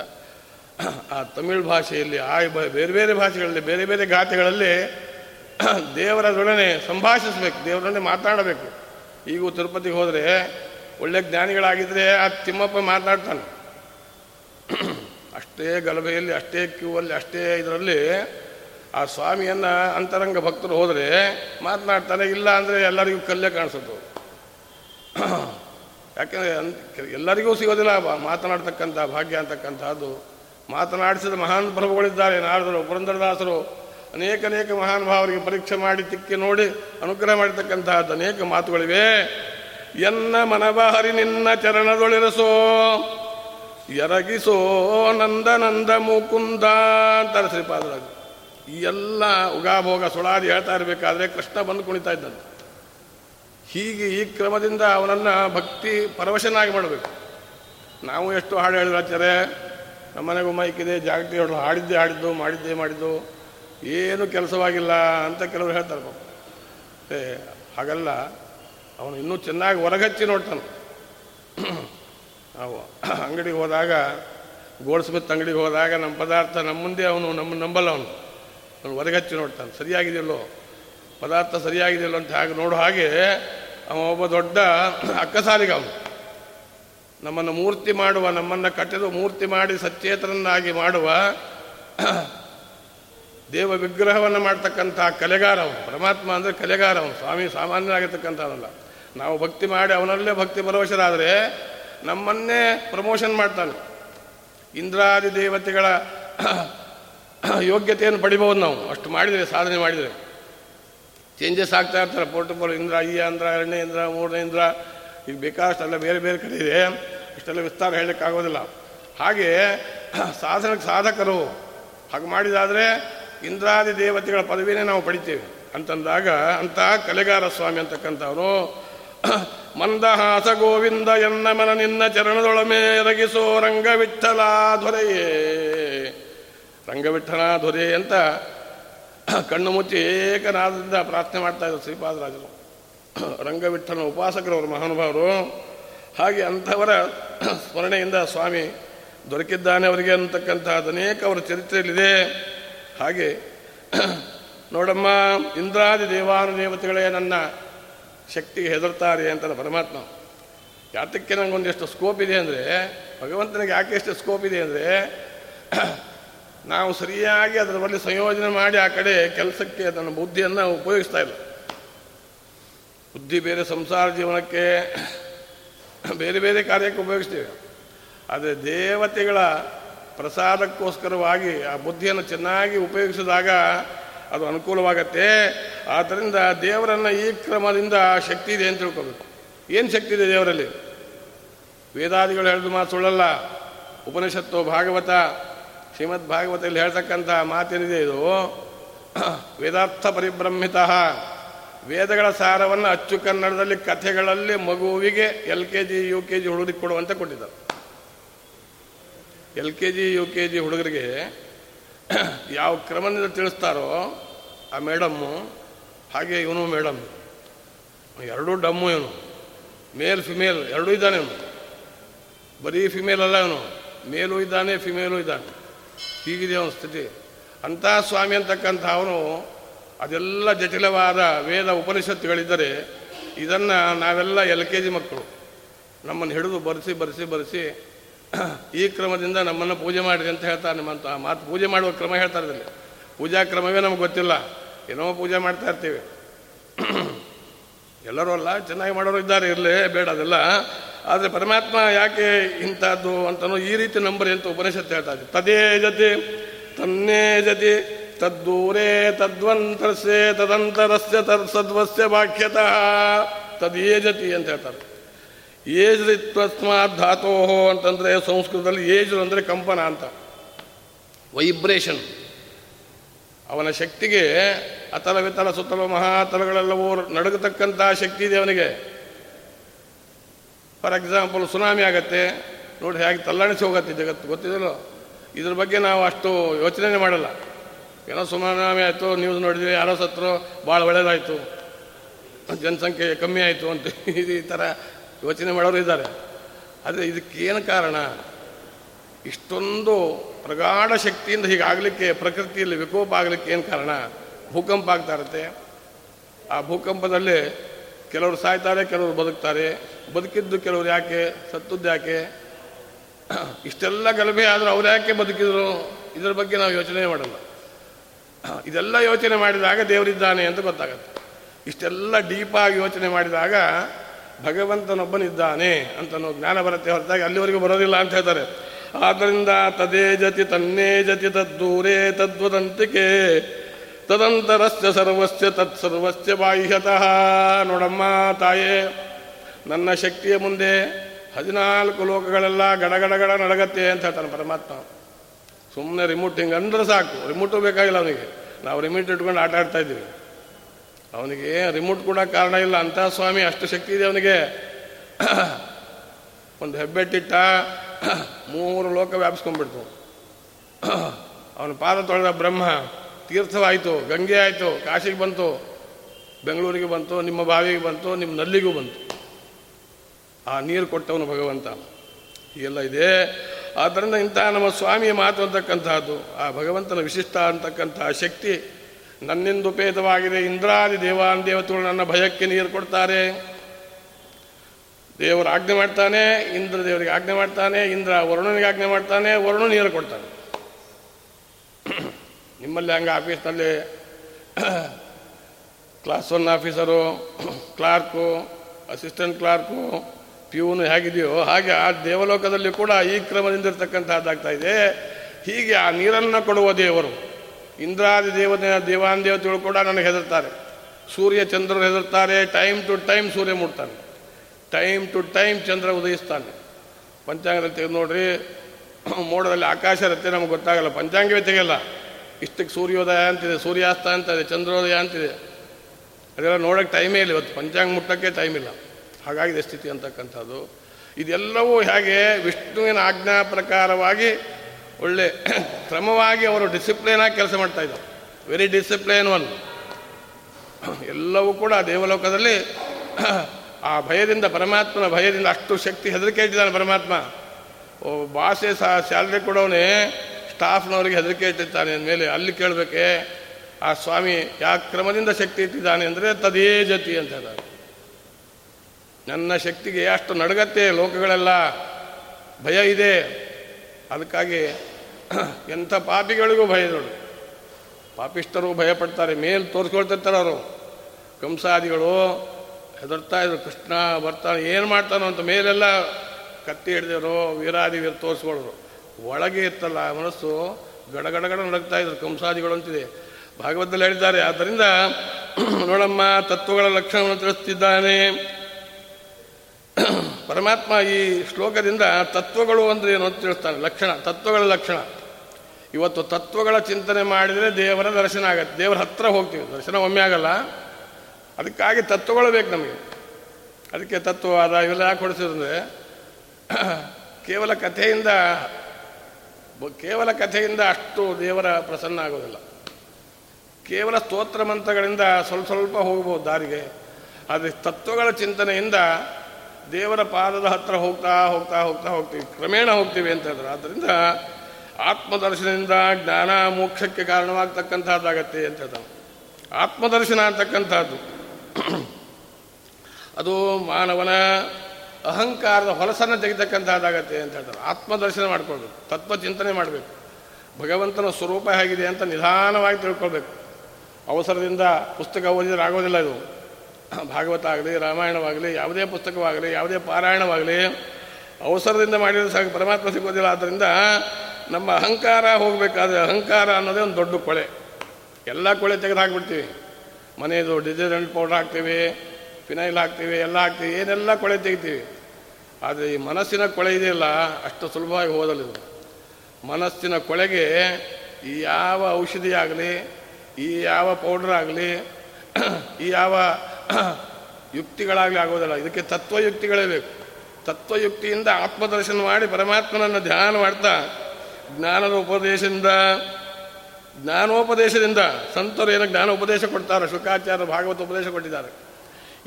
ಆ ತಮಿಳ್ ಭಾಷೆಯಲ್ಲಿ ಆ ಬೇರೆ ಬೇರೆ ಭಾಷೆಗಳಲ್ಲಿ, ಬೇರೆ ಬೇರೆ ಗಾಥೆಗಳಲ್ಲಿ *clears throat* ದೇವರದೊಡನೆ ಸಂಭಾಷಿಸ್ಬೇಕು, ದೇವರೊಡನೆ ಮಾತಾಡಬೇಕು. ಈಗ ತಿರುಪತಿಗೆ ಹೋದರೆ ಒಳ್ಳೆ ಜ್ಞಾನಿಗಳಾಗಿದ್ದರೆ ಆ ತಿಮ್ಮಪ್ಪ ಮಾತನಾಡ್ತಾನೆ *clears throat* ಅಷ್ಟೇ ಗಲಭೆಯಲ್ಲಿ, ಅಷ್ಟೇ ಕ್ಯೂವಲ್ಲಿ, ಅಷ್ಟೇ ಇದರಲ್ಲಿ ಆ ಸ್ವಾಮಿಯನ್ನು ಅಂತರಂಗ ಭಕ್ತರು ಹೋದರೆ ಮಾತನಾಡ್ತಾನೆ, ಇಲ್ಲ ಅಂದರೆ ಎಲ್ಲರಿಗೂ ಕಲ್ಲೇ ಕಾಣಿಸುತ್ತೆ. *clears throat* ಯಾಕೆಂದರೆ ಎಲ್ಲರಿಗೂ ಸಿಗೋದಿಲ್ಲ ಮಾತನಾಡ್ತಕ್ಕಂಥ, ಭಾಗ್ಯ ಅಂತಕ್ಕಂಥದ್ದು. ಮಾತನಾಡಿಸಿದ ಮಹಾನ್ ಪ್ರಭುಗಳಿದ್ದಾರೆ, ನಾರದರು ಪುರಂದರದಾಸರು ಅನೇಕ ಅನೇಕ ಮಹಾನ್ ಭಾವರಿಗೆ ಪರೀಕ್ಷೆ ಮಾಡಿ ತಿಕ್ಕಿ ನೋಡಿ ಅನುಗ್ರಹ ಮಾಡಿರ್ತಕ್ಕಂತಹದ್ದು ಅನೇಕ ಮಾತುಗಳಿವೆ. ಎನ್ನ ಮನಬಹರಿ ನಿನ್ನ ಚರಣದೊಳಿರಸೋ, ಎರಗಿಸೋ ನಂದ ನಂದ ಮುಕುಂದ ಅಂತಾರೆ ಶ್ರೀಪಾದರಾಜ ಈ ಎಲ್ಲ ಉಗಾಭೋಗ ಸುಳಾದಿ ಹೇಳ್ತಾ ಇರಬೇಕಾದ್ರೆ ಕೃಷ್ಣ ಬಂದು ಕುಣಿತಾ ಇದ್ದಂತೆ ಹೀಗೆ ಈ ಕ್ರಮದಿಂದ ಅವನನ್ನು ಭಕ್ತಿ ಪರವಶನಾಗಿ ಮಾಡಬೇಕು. ನಾವು ಎಷ್ಟು ಹಾಡು ಹೇಳಿದ್ರೆ ನಮ್ಮನೆಗೂ ಮೈಕಿದೆ, ಜಾಗೃತಿ ಹೇಳೋ ಹಾಡಿದ್ದೆ ಹಾಡಿದ್ದು, ಮಾಡಿದ್ದೆ ಮಾಡಿದ್ದು. ಏನು ಕೆಲಸವಾಗಿಲ್ಲ ಅಂತ ಕೆಲವರು ಹೇಳ್ತಾರೆ ಪಾಪ. ಏ, ಹಾಗಲ್ಲ, ಅವನು ಇನ್ನೂ ಚೆನ್ನಾಗಿ ಹೊರಗಚ್ಚಿ ನೋಡ್ತಾನೆ. ನಾವು ಅಂಗಡಿಗೆ ಹೋದಾಗ ಗೋಲ್ಡ್ ಸ್ಮಿತ್ ಅಂಗಡಿಗೆ ಹೋದಾಗ ನಮ್ಮ ಪದಾರ್ಥ ನಮ್ಮ ಮುಂದೆ ಅವನು ನಮ್ಮ ನಂಬಲ್ಲ ಅವನು. ಅವನು ಹೊರಗಚ್ಚಿ ನೋಡ್ತಾನೆ. ಸರಿಯಾಗಿದೆಯಲ್ಲೋ? ಪದಾರ್ಥ ಸರಿಯಾಗಿದೆಯಲ್ಲೋ ಅಂತ ಹಾಗೆ ನೋಡೋ ಹಾಗೆ ಅವ ಒಬ್ಬ ದೊಡ್ಡ ಅಕ್ಕಸಾಲಿಗ ಅವನು. ನಮ್ಮನ್ನು ಮೂರ್ತಿ ಮಾಡುವ, ನಮ್ಮನ್ನು ಕಟ್ಟಿದ ಮೂರ್ತಿ ಮಾಡಿ ಸಚೇತನನ್ನಾಗಿ ಮಾಡುವ ದೇವ ವಿಗ್ರಹವನ್ನು ಮಾಡ್ತಕ್ಕಂಥ ಕಲೆಗಾರ ಅವನು. ಪರಮಾತ್ಮ ಅಂದರೆ ಕಲೆಗಾರ ಅವನು. ಸ್ವಾಮಿ ಸಾಮಾನ್ಯರಾಗಿರ್ತಕ್ಕಂಥವನಲ್ಲ ನಾವು ಭಕ್ತಿ ಮಾಡಿ ಅವನಲ್ಲೇ ಭಕ್ತಿ ಭರವಸೆರಾದರೆ ನಮ್ಮನ್ನೇ ಪ್ರಮೋಷನ್ ಮಾಡ್ತಾನೆ. ಇಂದ್ರಾದಿ ದೇವತೆಗಳ *clears throat* ಯೋಗ್ಯತೆಯನ್ನು ಪಡಿಬೋದು ನಾವು. ಅಷ್ಟು ಮಾಡಿದರೆ, ಸಾಧನೆ ಮಾಡಿದರೆ. ಚೇಂಜಸ್ ಆಗ್ತಾ ಇರ್ತಾರೆ. ಪೋರ್ಟುಪಲ್ ಇಂದ್ರ, ಈ ಅಂದ್ರ ಎರಡನೇ ಇಂದ್ರ, ಮೂರನೇ ಇಂದ್ರ. ಈಗ ಬೇಕಾದಷ್ಟೆಲ್ಲ ಬೇರೆ ಬೇರೆ ಕಡೆ ಇದೆ. ಇಷ್ಟೆಲ್ಲ ವಿಸ್ತಾರ ಹೇಳಲಿಕ್ಕಾಗೋದಿಲ್ಲ ಹಾಗೆ *clears throat* ಸಾಧನಕ್ಕೆ ಸಾಧಕರು ಹಾಗೆ ಮಾಡಿದಾದರೆ ಇಂದ್ರಾದಿ ದೇವತೆಗಳ ಪದವಿನೇ ನಾವು ಪಡಿತೇವೆ. ಅಂತಂದಾಗ ಅಂತ ಕಲೆಗಾರ ಸ್ವಾಮಿ ಅಂತಕ್ಕಂಥವನು *clears throat* ಮಂದಹಾಸ ಗೋವಿಂದ ಎನ್ನ ಮನ ನಿನ್ನ ಚರಣದೊಳಮೆ ಎರಗಿಸೋ ರಂಗವಿಠಲ ದೊರೆಯೇ ರಂಗವಿಠಲ ದೊರೆ ಅಂತ *clears throat* ಕಣ್ಣು ಮುಚ್ಚಿ ಏಕನಾದದಿಂದ ಪ್ರಾರ್ಥನೆ ಮಾಡ್ತಾ ಇದ್ರು ಶ್ರೀಪಾದರಾಜರು. *clears throat* ರಂಗವಿಠಲನ ಉಪಾಸಕರವರು ಮಹಾನುಭಾವರು. ಹಾಗೆ ಅಂಥವರ ಸ್ಮರಣೆಯಿಂದ ಸ್ವಾಮಿ ದೊರಕಿದ್ದಾನೆ ಅವರಿಗೆ ಅಂತಕ್ಕಂಥದ್ದು ಅನೇಕ ಅವರ ಚರಿತ್ರೆಯಲ್ಲಿದೆ. ಹಾಗೆ, *clears throat* ನೋಡಮ್ಮ, ಇಂದ್ರಾದಿ ದೇವಾನು ದೇವತೆಗಳೇ ನನ್ನ ಶಕ್ತಿಗೆ ಹೆದರ್ತಾರೆ ಅಂತ ಪರಮಾತ್ಮ. ಯಾತಕ್ಕೆ ನನಗೊಂದಿಷ್ಟು ಸ್ಕೋಪ್ ಇದೆ ಅಂದರೆ, ಭಗವಂತನಿಗೆ ಯಾಕೆ ಎಷ್ಟು ಸ್ಕೋಪ್ ಇದೆ ಅಂದರೆ, *clears throat* ನಾವು ಸರಿಯಾಗಿ ಅದರ ಬಳಿ ಸಂಯೋಜನೆ ಮಾಡಿ ಆ ಕಡೆ ಕೆಲಸಕ್ಕೆ ನನ್ನ ಬುದ್ಧಿಯನ್ನು ಉಪಯೋಗಿಸ್ತಾ ಇಲ್ಲ. ಬುದ್ಧಿ ಬೇರೆ ಸಂಸಾರ ಜೀವನಕ್ಕೆ *clears throat* ಬೇರೆ ಬೇರೆ ಕಾರ್ಯಕ್ಕೆ ಉಪಯೋಗಿಸ್ತೇವೆ. ಆದರೆ ದೇವತೆಗಳ ಪ್ರಸಾದಕ್ಕೋಸ್ಕರವಾಗಿ ಆ ಬುದ್ಧಿಯನ್ನು ಚೆನ್ನಾಗಿ ಉಪಯೋಗಿಸಿದಾಗ ಅದು ಅನುಕೂಲವಾಗತ್ತೆ. ಆದ್ದರಿಂದ ದೇವರನ್ನು ಈ ಕ್ರಮದಿಂದ ಶಕ್ತಿ ಇದೆ ಅಂತ ತಿಳ್ಕೋಬೇಕು. ಏನು ಶಕ್ತಿ ಇದೆ ದೇವರಲ್ಲಿ? ವೇದಾದಿಗಳು ಹೇಳಿದ ಮಾತು ಸುಳ್ಳಲ್ಲ. ಉಪನಿಷತ್ತು ಭಾಗವತ, ಶ್ರೀಮದ್ ಭಾಗವತದಲ್ಲಿ ಹೇಳ್ತಕ್ಕಂಥ ಮಾತೇನಿದೆ ಇದು. ವೇದಾರ್ಥ ಪರಿಬ್ರಹ್ಮಿತ ವೇದಗಳ ಸಾರವನ್ನು ಅಚ್ಚು ಕನ್ನಡದಲ್ಲಿ ಕಥೆಗಳಲ್ಲಿ ಮಗುವಿಗೆ L K G, U K G ಕೊಡುವಂತೆ ಕೊಟ್ಟಿದ್ದಾರೆ. L K G, U K G ಹುಡುಗರಿಗೆ ಯಾವ ಕ್ರಮದಿಂದ ತಿಳಿಸ್ತಾರೋ ಆ ಮೇಡಮ್ಮು, ಹಾಗೆ ಇವನು ಮೇಡಮ್, ಎರಡೂ ಡಮ್ಮು ಇವನು. ಮೇಲ್, ಫಿಮೇಲ್, ಎರಡೂ ಇದ್ದಾನೆ ಇವನು. ಬರೀ ಫಿಮೇಲ್ ಅಲ್ಲ ಇವನು. ಮೇಲೂ ಇದ್ದಾನೆ, ಫಿಮೇಲೂ ಇದ್ದಾನೆ. ಹೀಗಿದೆ ಅವನ ಸ್ಥಿತಿ. ಅಂಥ ಸ್ವಾಮಿ ಅಂತಕ್ಕಂಥ ಅವನು ಅದೆಲ್ಲ ಜಟಿಲವಾದ ವೇದ ಉಪನಿಷತ್ತುಗಳಿದ್ದರೆ ಇದನ್ನು ನಾವೆಲ್ಲ ಎಲ್ ಕೆ ಜಿ ಮಕ್ಕಳು ನಮ್ಮನ್ನು ಹಿಡಿದು ಬರೆಸಿ ಬರೆಸಿ ಬರೆಸಿ ಈ ಕ್ರಮದಿಂದ ನಮ್ಮನ್ನು ಪೂಜೆ ಮಾಡಿದೆ ಅಂತ ಹೇಳ್ತಾರೆ ನಿಮ್ಮಂತ. ಮಾತು ಪೂಜೆ ಮಾಡುವ ಕ್ರಮ ಹೇಳ್ತಾರೆ ಇದರಲ್ಲಿ. ಪೂಜಾ ಕ್ರಮವೇ ನಮ್ಗೆ ಗೊತ್ತಿಲ್ಲ. ಏನೋ ಪೂಜೆ ಮಾಡ್ತಾ ಇರ್ತೀವಿ. ಎಲ್ಲರೂ ಅಲ್ಲ, ಚೆನ್ನಾಗಿ ಮಾಡೋರು ಇದ್ದಾರೆ, ಇರಲಿ ಬೇಡ ಅದೆಲ್ಲ. ಆದರೆ ಪರಮಾತ್ಮ ಯಾಕೆ ಇಂಥದ್ದು ಅಂತನೋ ಈ ರೀತಿ ನಂಬರಿ ಅಂತ ಉಪನಿಷತ್ತು ಹೇಳ್ತಾ ಇದೆ ತದೇ ಜತಿ, ತನ್ನೇ ಜತಿ, ತದ್ದೂರೇ ತದ್ವಂತರಸ್ಯ, ತದಂತರಸ್ಯ ತದ್ ಸದ್ವಸ್ಯ ವಾಕ್ಯತಃ. ತದೇ ಜತಿ ಅಂತ ಹೇಳ್ತಾರೆ. ಏಜ್ರಿತ್ವಸ್ಮಾತ್ ಧಾತೋ ಅಂತಂದರೆ ಸಂಸ್ಕೃತದಲ್ಲಿ ಏಜ್ರು ಅಂದರೆ ಕಂಪನ ಅಂತ. ವೈಬ್ರೇಷನ್. ಅವನ ಶಕ್ತಿಗೆ ಅತಲ ವಿತಲ ಸುತ್ತಲ ಮಹಾತಲಗಳೆಲ್ಲವೂ ನಡುಗತಕ್ಕಂಥ ಶಕ್ತಿ ಇದೆ ಅವನಿಗೆ. ಫಾರ್ ಎಕ್ಸಾಂಪಲ್ ಸುನಾಮಿ ಆಗತ್ತೆ ನೋಡಿ ಹೇಗೆ ತಲ್ಲಾಣಿಸಿ ಹೋಗತ್ತೆ ಜಗತ್ತು ಗೊತ್ತಿದೆಯಲ್ಲೋ? ಇದ್ರ ಬಗ್ಗೆ ನಾವು ಅಷ್ಟು ಯೋಚನೆ ಮಾಡಲ್ಲ. ಏನೋ ಸುನಾಮಿ ಆಯಿತು ನ್ಯೂಸ್ ನೋಡಿದ್ವಿ ಯಾರೋ ಸತ್ರು ಭಾಳ ಒಳ್ಳೇದಾಯಿತು ಜನಸಂಖ್ಯೆ ಕಮ್ಮಿ ಆಯಿತು ಅಂತ ಇದು ಈ ಥರ ಯೋಚನೆ ಮಾಡೋರು ಇದ್ದಾರೆ. ಆದರೆ ಇದಕ್ಕೇನು ಕಾರಣ? ಇಷ್ಟೊಂದು ಪ್ರಗಾಢ ಶಕ್ತಿಯಿಂದ ಹೀಗಾಗಲಿಕ್ಕೆ, ಪ್ರಕೃತಿಯಲ್ಲಿ ವಿಕೋಪ ಆಗಲಿಕ್ಕೆ ಏನು ಕಾರಣ? ಭೂಕಂಪ ಆಗ್ತಾ ಇರುತ್ತೆ. ಆ ಭೂಕಂಪದಲ್ಲಿ ಕೆಲವರು ಸಾಯ್ತಾರೆ, ಕೆಲವರು ಬದುಕ್ತಾರೆ. ಬದುಕಿದ್ದು ಕೆಲವರು ಯಾಕೆ? ಸತ್ತದ್ದು ಯಾಕೆ? ಇಷ್ಟೆಲ್ಲ ಗಲಭೆ ಆದರೂ ಅವ್ರು ಯಾಕೆ ಬದುಕಿದ್ರು? ಇದರ ಬಗ್ಗೆ ನಾವು ಯೋಚನೆ ಮಾಡಲ್ಲ. ಇದೆಲ್ಲ ಯೋಚನೆ ಮಾಡಿದಾಗ ದೇವರಿದ್ದಾನೆ ಅಂತ ಗೊತ್ತಾಗುತ್ತೆ. ಇಷ್ಟೆಲ್ಲ ಡೀಪಾಗಿ ಯೋಚನೆ ಮಾಡಿದಾಗ ಭಗವಂತನೊಬ್ಬನಿದ್ದಾನೆ ಅಂತ ಜ್ಞಾನ ಬರುತ್ತೆ, ಹೊರತಾಗಿ ಅಲ್ಲಿವರೆಗೂ ಬರೋದಿಲ್ಲ ಅಂತ ಹೇಳ್ತಾರೆ. ಆದ್ದರಿಂದ ತದೇ ಜತಿ ತನ್ನೇ ಜತಿ ತದ್ದೂರೇ ತದ್ವದಂತಿಕೆ. ತದಂತರಸ್ಯ ಸರ್ವಸ್ಯ ತತ್ಸರ್ವಸ್ಯ ಬಾಹ್ಯತಃ. ನೋಡಮ್ಮ ತಾಯೇ, ನನ್ನ ಶಕ್ತಿಯ ಮುಂದೆ ಹದಿನಾಲ್ಕು ಲೋಕಗಳೆಲ್ಲ ಗಡಗಡಗಡ ನಡಗತ್ತೆ ಅಂತ ಹೇಳ್ತಾನೆ ಪರಮಾತ್ಮ. ಸುಮ್ಮನೆ ರಿಮೋಟ್ ಹಿಂಗೆ ಅಂದ್ರೆ ಸಾಕು ರಿಮೋಟು ಬೇಕಾಗಿಲ್ಲ ಅವನಿಗೆ. ನಾವು ರಿಮೋಟ್ ಇಟ್ಕೊಂಡು ಆಟ ಆಡ್ತಾ ಇದ್ದೀವಿ. ಅವನಿಗೆ ರಿಮೋಟ್ ಕೂಡ ಕಾರಣ ಇಲ್ಲ. ಅಂತ ಸ್ವಾಮಿ, ಅಷ್ಟು ಶಕ್ತಿ ಇದೆ ಅವನಿಗೆ. ಒಂದು ಹೆಬ್ಬೆಟ್ಟಿಟ್ಟ ಮೂರು ಲೋಕ ವ್ಯಾಪಿಸ್ಕೊಂಡ್ಬಿಡ್ತು. ಅವನ ಪಾದ ತೊಳೆದ ಬ್ರಹ್ಮ, ತೀರ್ಥವಾಯಿತು, ಗಂಗೆ ಆಯಿತು, ಕಾಶಿಗೆ ಬಂತು, ಬೆಂಗಳೂರಿಗೆ ಬಂತು, ನಿಮ್ಮ ಬಾವಿಗೆ ಬಂತು, ನಿಮ್ಮ ನಲ್ಲಿಗೂ ಬಂತು. ಆ ನೀರು ಕೊಟ್ಟವನು ಭಗವಂತ. ಎಲ್ಲ ಇದೆ. ಆದ್ದರಿಂದ ಇಂತಹ ನಮ್ಮ ಸ್ವಾಮಿಯ ಮಾತು ಅಂತಕ್ಕಂತಹದ್ದು ಆ ಭಗವಂತನ ವಿಶಿಷ್ಟ ಅಂತಕ್ಕಂತಹ ಶಕ್ತಿ ನನ್ನಿಂದ ಉಪೇತವಾಗಿದೆ ಇಂದ್ರಾದಿ ದೇವಾನ್ ದೇವತೆಗಳು ನನ್ನ ಭಯಕ್ಕೆ ನೀರು ಕೊಡ್ತಾರೆ. ದೇವರು ಆಜ್ಞೆ ಮಾಡ್ತಾನೆ, ಇಂದ್ರ ದೇವರಿಗೆ ಆಜ್ಞೆ ಮಾಡ್ತಾನೆ, ಇಂದ್ರ ವರುಣನಿಗೆ ಆಜ್ಞೆ ಮಾಡ್ತಾನೆ, ವರುಣ ನೀರು ಕೊಡ್ತಾನೆ. ನಿಮ್ಮಲ್ಲಿ ಹಂಗೆ ಆಫೀಸ್ನಲ್ಲಿ class one officer, clerk, assistant clerk, peon ಹೇಗಿದೆಯೋ ಹಾಗೆ ಆ ದೇವಲೋಕದಲ್ಲಿ ಕೂಡ ಈ ಕ್ರಮದಿಂದ ಇರ್ತಕ್ಕಂಥದ್ದಾಗ್ತಾ ಇದೆ. ಹೀಗೆ ಆ ನೀರನ್ನು ಕೊಡುವ ದೇವರು. ಇಂದ್ರಾದಿ ದೇವತೆ ದೇವಾನ್ ದೇವತೆಗಳು ಕೂಡ ನನಗೆ ಹೆದರ್ತಾರೆ. ಸೂರ್ಯ ಚಂದ್ರರು ಹೆದರ್ತಾರೆ ಟೈಮ್ ಟು ಟೈಮ್ ಸೂರ್ಯ ಮುಟ್ತಾನೆ. ಟೈಮ್ ಟು ಟೈಮ್ ಚಂದ್ರ ಉದಯಿಸ್ತಾನೆ. ಪಂಚಾಂಗದಲ್ಲಿ ತೆಗೆದು ನೋಡ್ರಿ, *clears throat* ಮೋಡದಲ್ಲಿ ಆಕಾಶ ಇರುತ್ತೆ, ನಮ್ಗೆ ಗೊತ್ತಾಗಲ್ಲ. ಪಂಚಾಂಗವೇ ತೆಗೆಯಲ್ಲ. ಇಷ್ಟಕ್ಕೆ ಸೂರ್ಯೋದಯ ಅಂತಿದೆ, ಸೂರ್ಯಾಸ್ತ ಅಂತಿದೆ, ಚಂದ್ರೋದಯ ಅಂತಿದೆ. ಅದೆಲ್ಲ ನೋಡೋಕ್ಕೆ ಟೈಮೇ ಇಲ್ಲ ಇವತ್ತು. ಪಂಚಾಂಗ ಮುಟ್ಟೋಕ್ಕೆ ಟೈಮ್ ಇಲ್ಲ. ಹಾಗಾಗಿದೆ ಸ್ಥಿತಿ ಅಂತಕ್ಕಂಥದ್ದು. ಇದೆಲ್ಲವೂ ಹೇಗೆ ವಿಷ್ಣುವಿನ ಆಜ್ಞಾ ಪ್ರಕಾರವಾಗಿ ಒಳ್ಳೆ *clears throat* ಕ್ರಮವಾಗಿ ಅವರು ಡಿಸಿಪ್ಲಿನ್ ಆಗಿ ಕೆಲಸ ಮಾಡ್ತಾ ಇದ್ದಾರೆ ವೆರಿ ಡಿಸಿಪ್ಲಿನ್ ಒನ್ ಎಲ್ಲವೂ ಕೂಡ ದೇವಲೋಕದಲ್ಲಿ *clears throat* ಆ ಭಯದಿಂದ, ಪರಮಾತ್ಮನ ಭಯದಿಂದ ಅಷ್ಟು ಶಕ್ತಿ ಹೆದರಿಕೆ ಇಟ್ಟಿದ್ದಾನೆ ಪರಮಾತ್ಮ. ಓ, ಭಾಷೆ ಸಹ ಸ್ಯಾಲ್ರಿ ಕೊಡೋನೇ ಸ್ಟಾಫ್ನವರಿಗೆ ಹೆದರಿಕೆ ಇಟ್ಟಿರ್ತಾನೆ ಅಂದಮೇಲೆ ಅಲ್ಲಿ ಕೇಳಬೇಕೆ, ಆ ಸ್ವಾಮಿ ಯಾವ ಕ್ರಮದಿಂದ ಶಕ್ತಿ ಇಟ್ಟಿದ್ದಾನೆ ಅಂದರೆ ತದೇ ಜತಿ ಅಂತ ಹೇಳ್ತಾರೆ. ನನ್ನ ಶಕ್ತಿಗೆ ಅಷ್ಟು ನಡಗತ್ತೆ ಲೋಕಗಳೆಲ್ಲ, ಭಯ ಇದೆ. ಅದಕ್ಕಾಗಿ *coughs* ಎಂಥ ಪಾಪಿಗಳಿಗೂ ಭಯ ನೋಡು. ಪಾಪಿಷ್ಟರು ಭಯಪಡ್ತಾರೆ, ಮೇಲೆ ತೋರಿಸ್ಕೊಳ್ತಿರ್ತಾರೆ ಅವರು ಕಂಸಾದಿಗಳು ಹೆದರ್ತಾ ಇದ್ರು, ಕೃಷ್ಣ ಬರ್ತಾನೆ ಏನು ಮಾಡ್ತಾನೋ ಅಂತ ಮೇಲೆಲ್ಲ ಕತ್ತಿ ಹಿಡಿದವರು ವೀರಾದಿ ವೀರ ತೋರಿಸ್ಕೊಳ್ಳೋರು ಒಳಗೆ ಇತ್ತಲ್ಲ ಆ ಮನಸ್ಸು, ಗಡಗಡಗಡ ನಡಗ್ತಾ ಇದ್ರು, ಕಂಸಾದಿಗಳು ಅಂತಿದೆ. ಭಾಗವತದಲ್ಲಿ ಹೇಳಿದ್ದಾರೆ, ಆದ್ದರಿಂದ *coughs* ನೋಡಮ್ಮ, ತತ್ವಗಳ ಲಕ್ಷಣವನ್ನು ತಿಳಿಸ್ತಿದ್ದಾನೆ. *coughs* ಪರಮಾತ್ಮ ಈ ಶ್ಲೋಕದಿಂದ ತತ್ವಗಳು ಅಂದರೆ ಏನು ಅಂತ ತಿಳಿಸ್ತಾನೆ, ಲಕ್ಷಣ, ತತ್ವಗಳ ಲಕ್ಷಣ. ಇವತ್ತು ತತ್ವಗಳ ಚಿಂತನೆ ಮಾಡಿದರೆ ದೇವರ ದರ್ಶನ ಆಗತ್ತೆ. ದೇವರ ಹತ್ರ ಹೋಗ್ತೀವಿ. ದರ್ಶನ ಒಮ್ಮೆ ಆಗಲ್ಲ. ಅದಕ್ಕಾಗಿ ತತ್ವಗಳು ಬೇಕು ನಮಗೆ. ಅದಕ್ಕೆ ತತ್ವವಾದ ಇವೆಲ್ಲ ಯಾಕೆ ಕೇವಲ ಕಥೆಯಿಂದ ಕೇವಲ ಕಥೆಯಿಂದ ಅಷ್ಟು ದೇವರ ಪ್ರಸನ್ನ ಆಗೋದಿಲ್ಲ. ಕೇವಲ ಸ್ತೋತ್ರ ಮಂತ್ರಗಳಿಂದ ಸ್ವಲ್ಪ ಸ್ವಲ್ಪ ಹೋಗ್ಬೋದು ದಾರಿಗೆ. ಆದರೆ ತತ್ವಗಳ ಚಿಂತನೆಯಿಂದ ದೇವರ ಪಾದದ ಹತ್ರ ಹೋಗ್ತಾ ಹೋಗ್ತಾ ಹೋಗ್ತಾ ಹೋಗ್ತೀವಿ. ಕ್ರಮೇಣ ಹೋಗ್ತೀವಿ ಅಂತ ಹೇಳಿದ್ರು. ಆದ್ದರಿಂದ ಆತ್ಮದರ್ಶನದಿಂದ ಜ್ಞಾನ ಮೋಕ್ಷಕ್ಕೆ ಕಾರಣವಾಗ್ತಕ್ಕಂಥದ್ದಾಗತ್ತೆ ಅಂತ ಹೇಳ್ತಾನೆ. ಆತ್ಮದರ್ಶನ ಅಂತಕ್ಕಂಥದ್ದು. ಅದು ಮಾನವನ ಅಹಂಕಾರದ ಹೊಲಸನ್ನು ತೆಗಿತಕ್ಕಂಥದ್ದಾಗತ್ತೆ ಅಂತ ಹೇಳ್ತಾರೆ ಆತ್ಮದರ್ಶನ ಮಾಡ್ಕೊಳ್ಬೇಕು ತತ್ವ ಚಿಂತನೆ ಮಾಡಬೇಕು. ಭಗವಂತನ ಸ್ವರೂಪ ಹೇಗಿದೆ ಅಂತ ನಿಧಾನವಾಗಿ ತಿಳ್ಕೊಳ್ಬೇಕು. ಅವಸರದಿಂದ ಪುಸ್ತಕ ಓದಿದ್ರೆ ಆಗೋದಿಲ್ಲ ಇದು. ಭಾಗವತ ಆಗಲಿ, ರಾಮಾಯಣವಾಗಲಿ, ಯಾವುದೇ ಪುಸ್ತಕವಾಗಲಿ, ಯಾವುದೇ ಪಾರಾಯಣವಾಗಲಿ, ಅವಸರದಿಂದ ಮಾಡಿದರೆ ಸಾಕು, ಪರಮಾತ್ಮ ಸಿಗೋದಿಲ್ಲ. ಆದ್ದರಿಂದ ನಮ್ಮ ಅಹಂಕಾರ ಹೋಗಬೇಕಾದ್ರೆ ಅಹಂಕಾರ ಅನ್ನೋದೇ ಒಂದು ದೊಡ್ಡ ಕೊಳೆ. ಎಲ್ಲ ಕೊಳೆ ತೆಗೆದು ಹಾಕ್ಬಿಡ್ತೀವಿ. ಮನೆಯದು ಡಿಟರ್ಜೆಂಟ್ ಪೌಡರ್ ಹಾಕ್ತೀವಿ, ಫಿನೈಲ್ ಹಾಕ್ತೀವಿ, ಎಲ್ಲ ಹಾಕ್ತೀವಿ, ಏನೆಲ್ಲ ಕೊಳೆ ತೆಗಿತೀವಿ. ಆದರೆ ಈ ಮನಸ್ಸಿನ ಕೊಳೆ ಇದೆಯಲ್ಲ ಅಷ್ಟು ಸುಲಭವಾಗಿ ಹೋದಲ್ಲ ಇದು. ಮನಸ್ಸಿನ ಕೊಳೆಗೆ ಈ ಯಾವ ಔಷಧಿ ಆಗಲಿ, ಈ ಯಾವ ಪೌಡರ್ ಆಗಲಿ, ಈ ಯಾವ ಯುಕ್ತಿಗಳಾಗಲಿ ಆಗೋದಿಲ್ಲ. ಇದಕ್ಕೆ ತತ್ವಯುಕ್ತಿಗಳೇ ಬೇಕು. ತತ್ವಯುಕ್ತಿಯಿಂದ ಆತ್ಮದರ್ಶನ ಮಾಡಿ ಪರಮಾತ್ಮನನ್ನು ಧ್ಯಾನ ಮಾಡ್ತಾ ಜ್ಞಾನದ ಉಪದೇಶದಿಂದ, ಜ್ಞಾನೋಪದೇಶದಿಂದ ಸಂತರು ಏನು ಜ್ಞಾನ ಉಪದೇಶ ಕೊಡ್ತಾರೆ? ಶುಕಾಚಾರ್ಯ ಭಾಗವತ ಉಪದೇಶ ಕೊಟ್ಟಿದ್ದಾರೆ.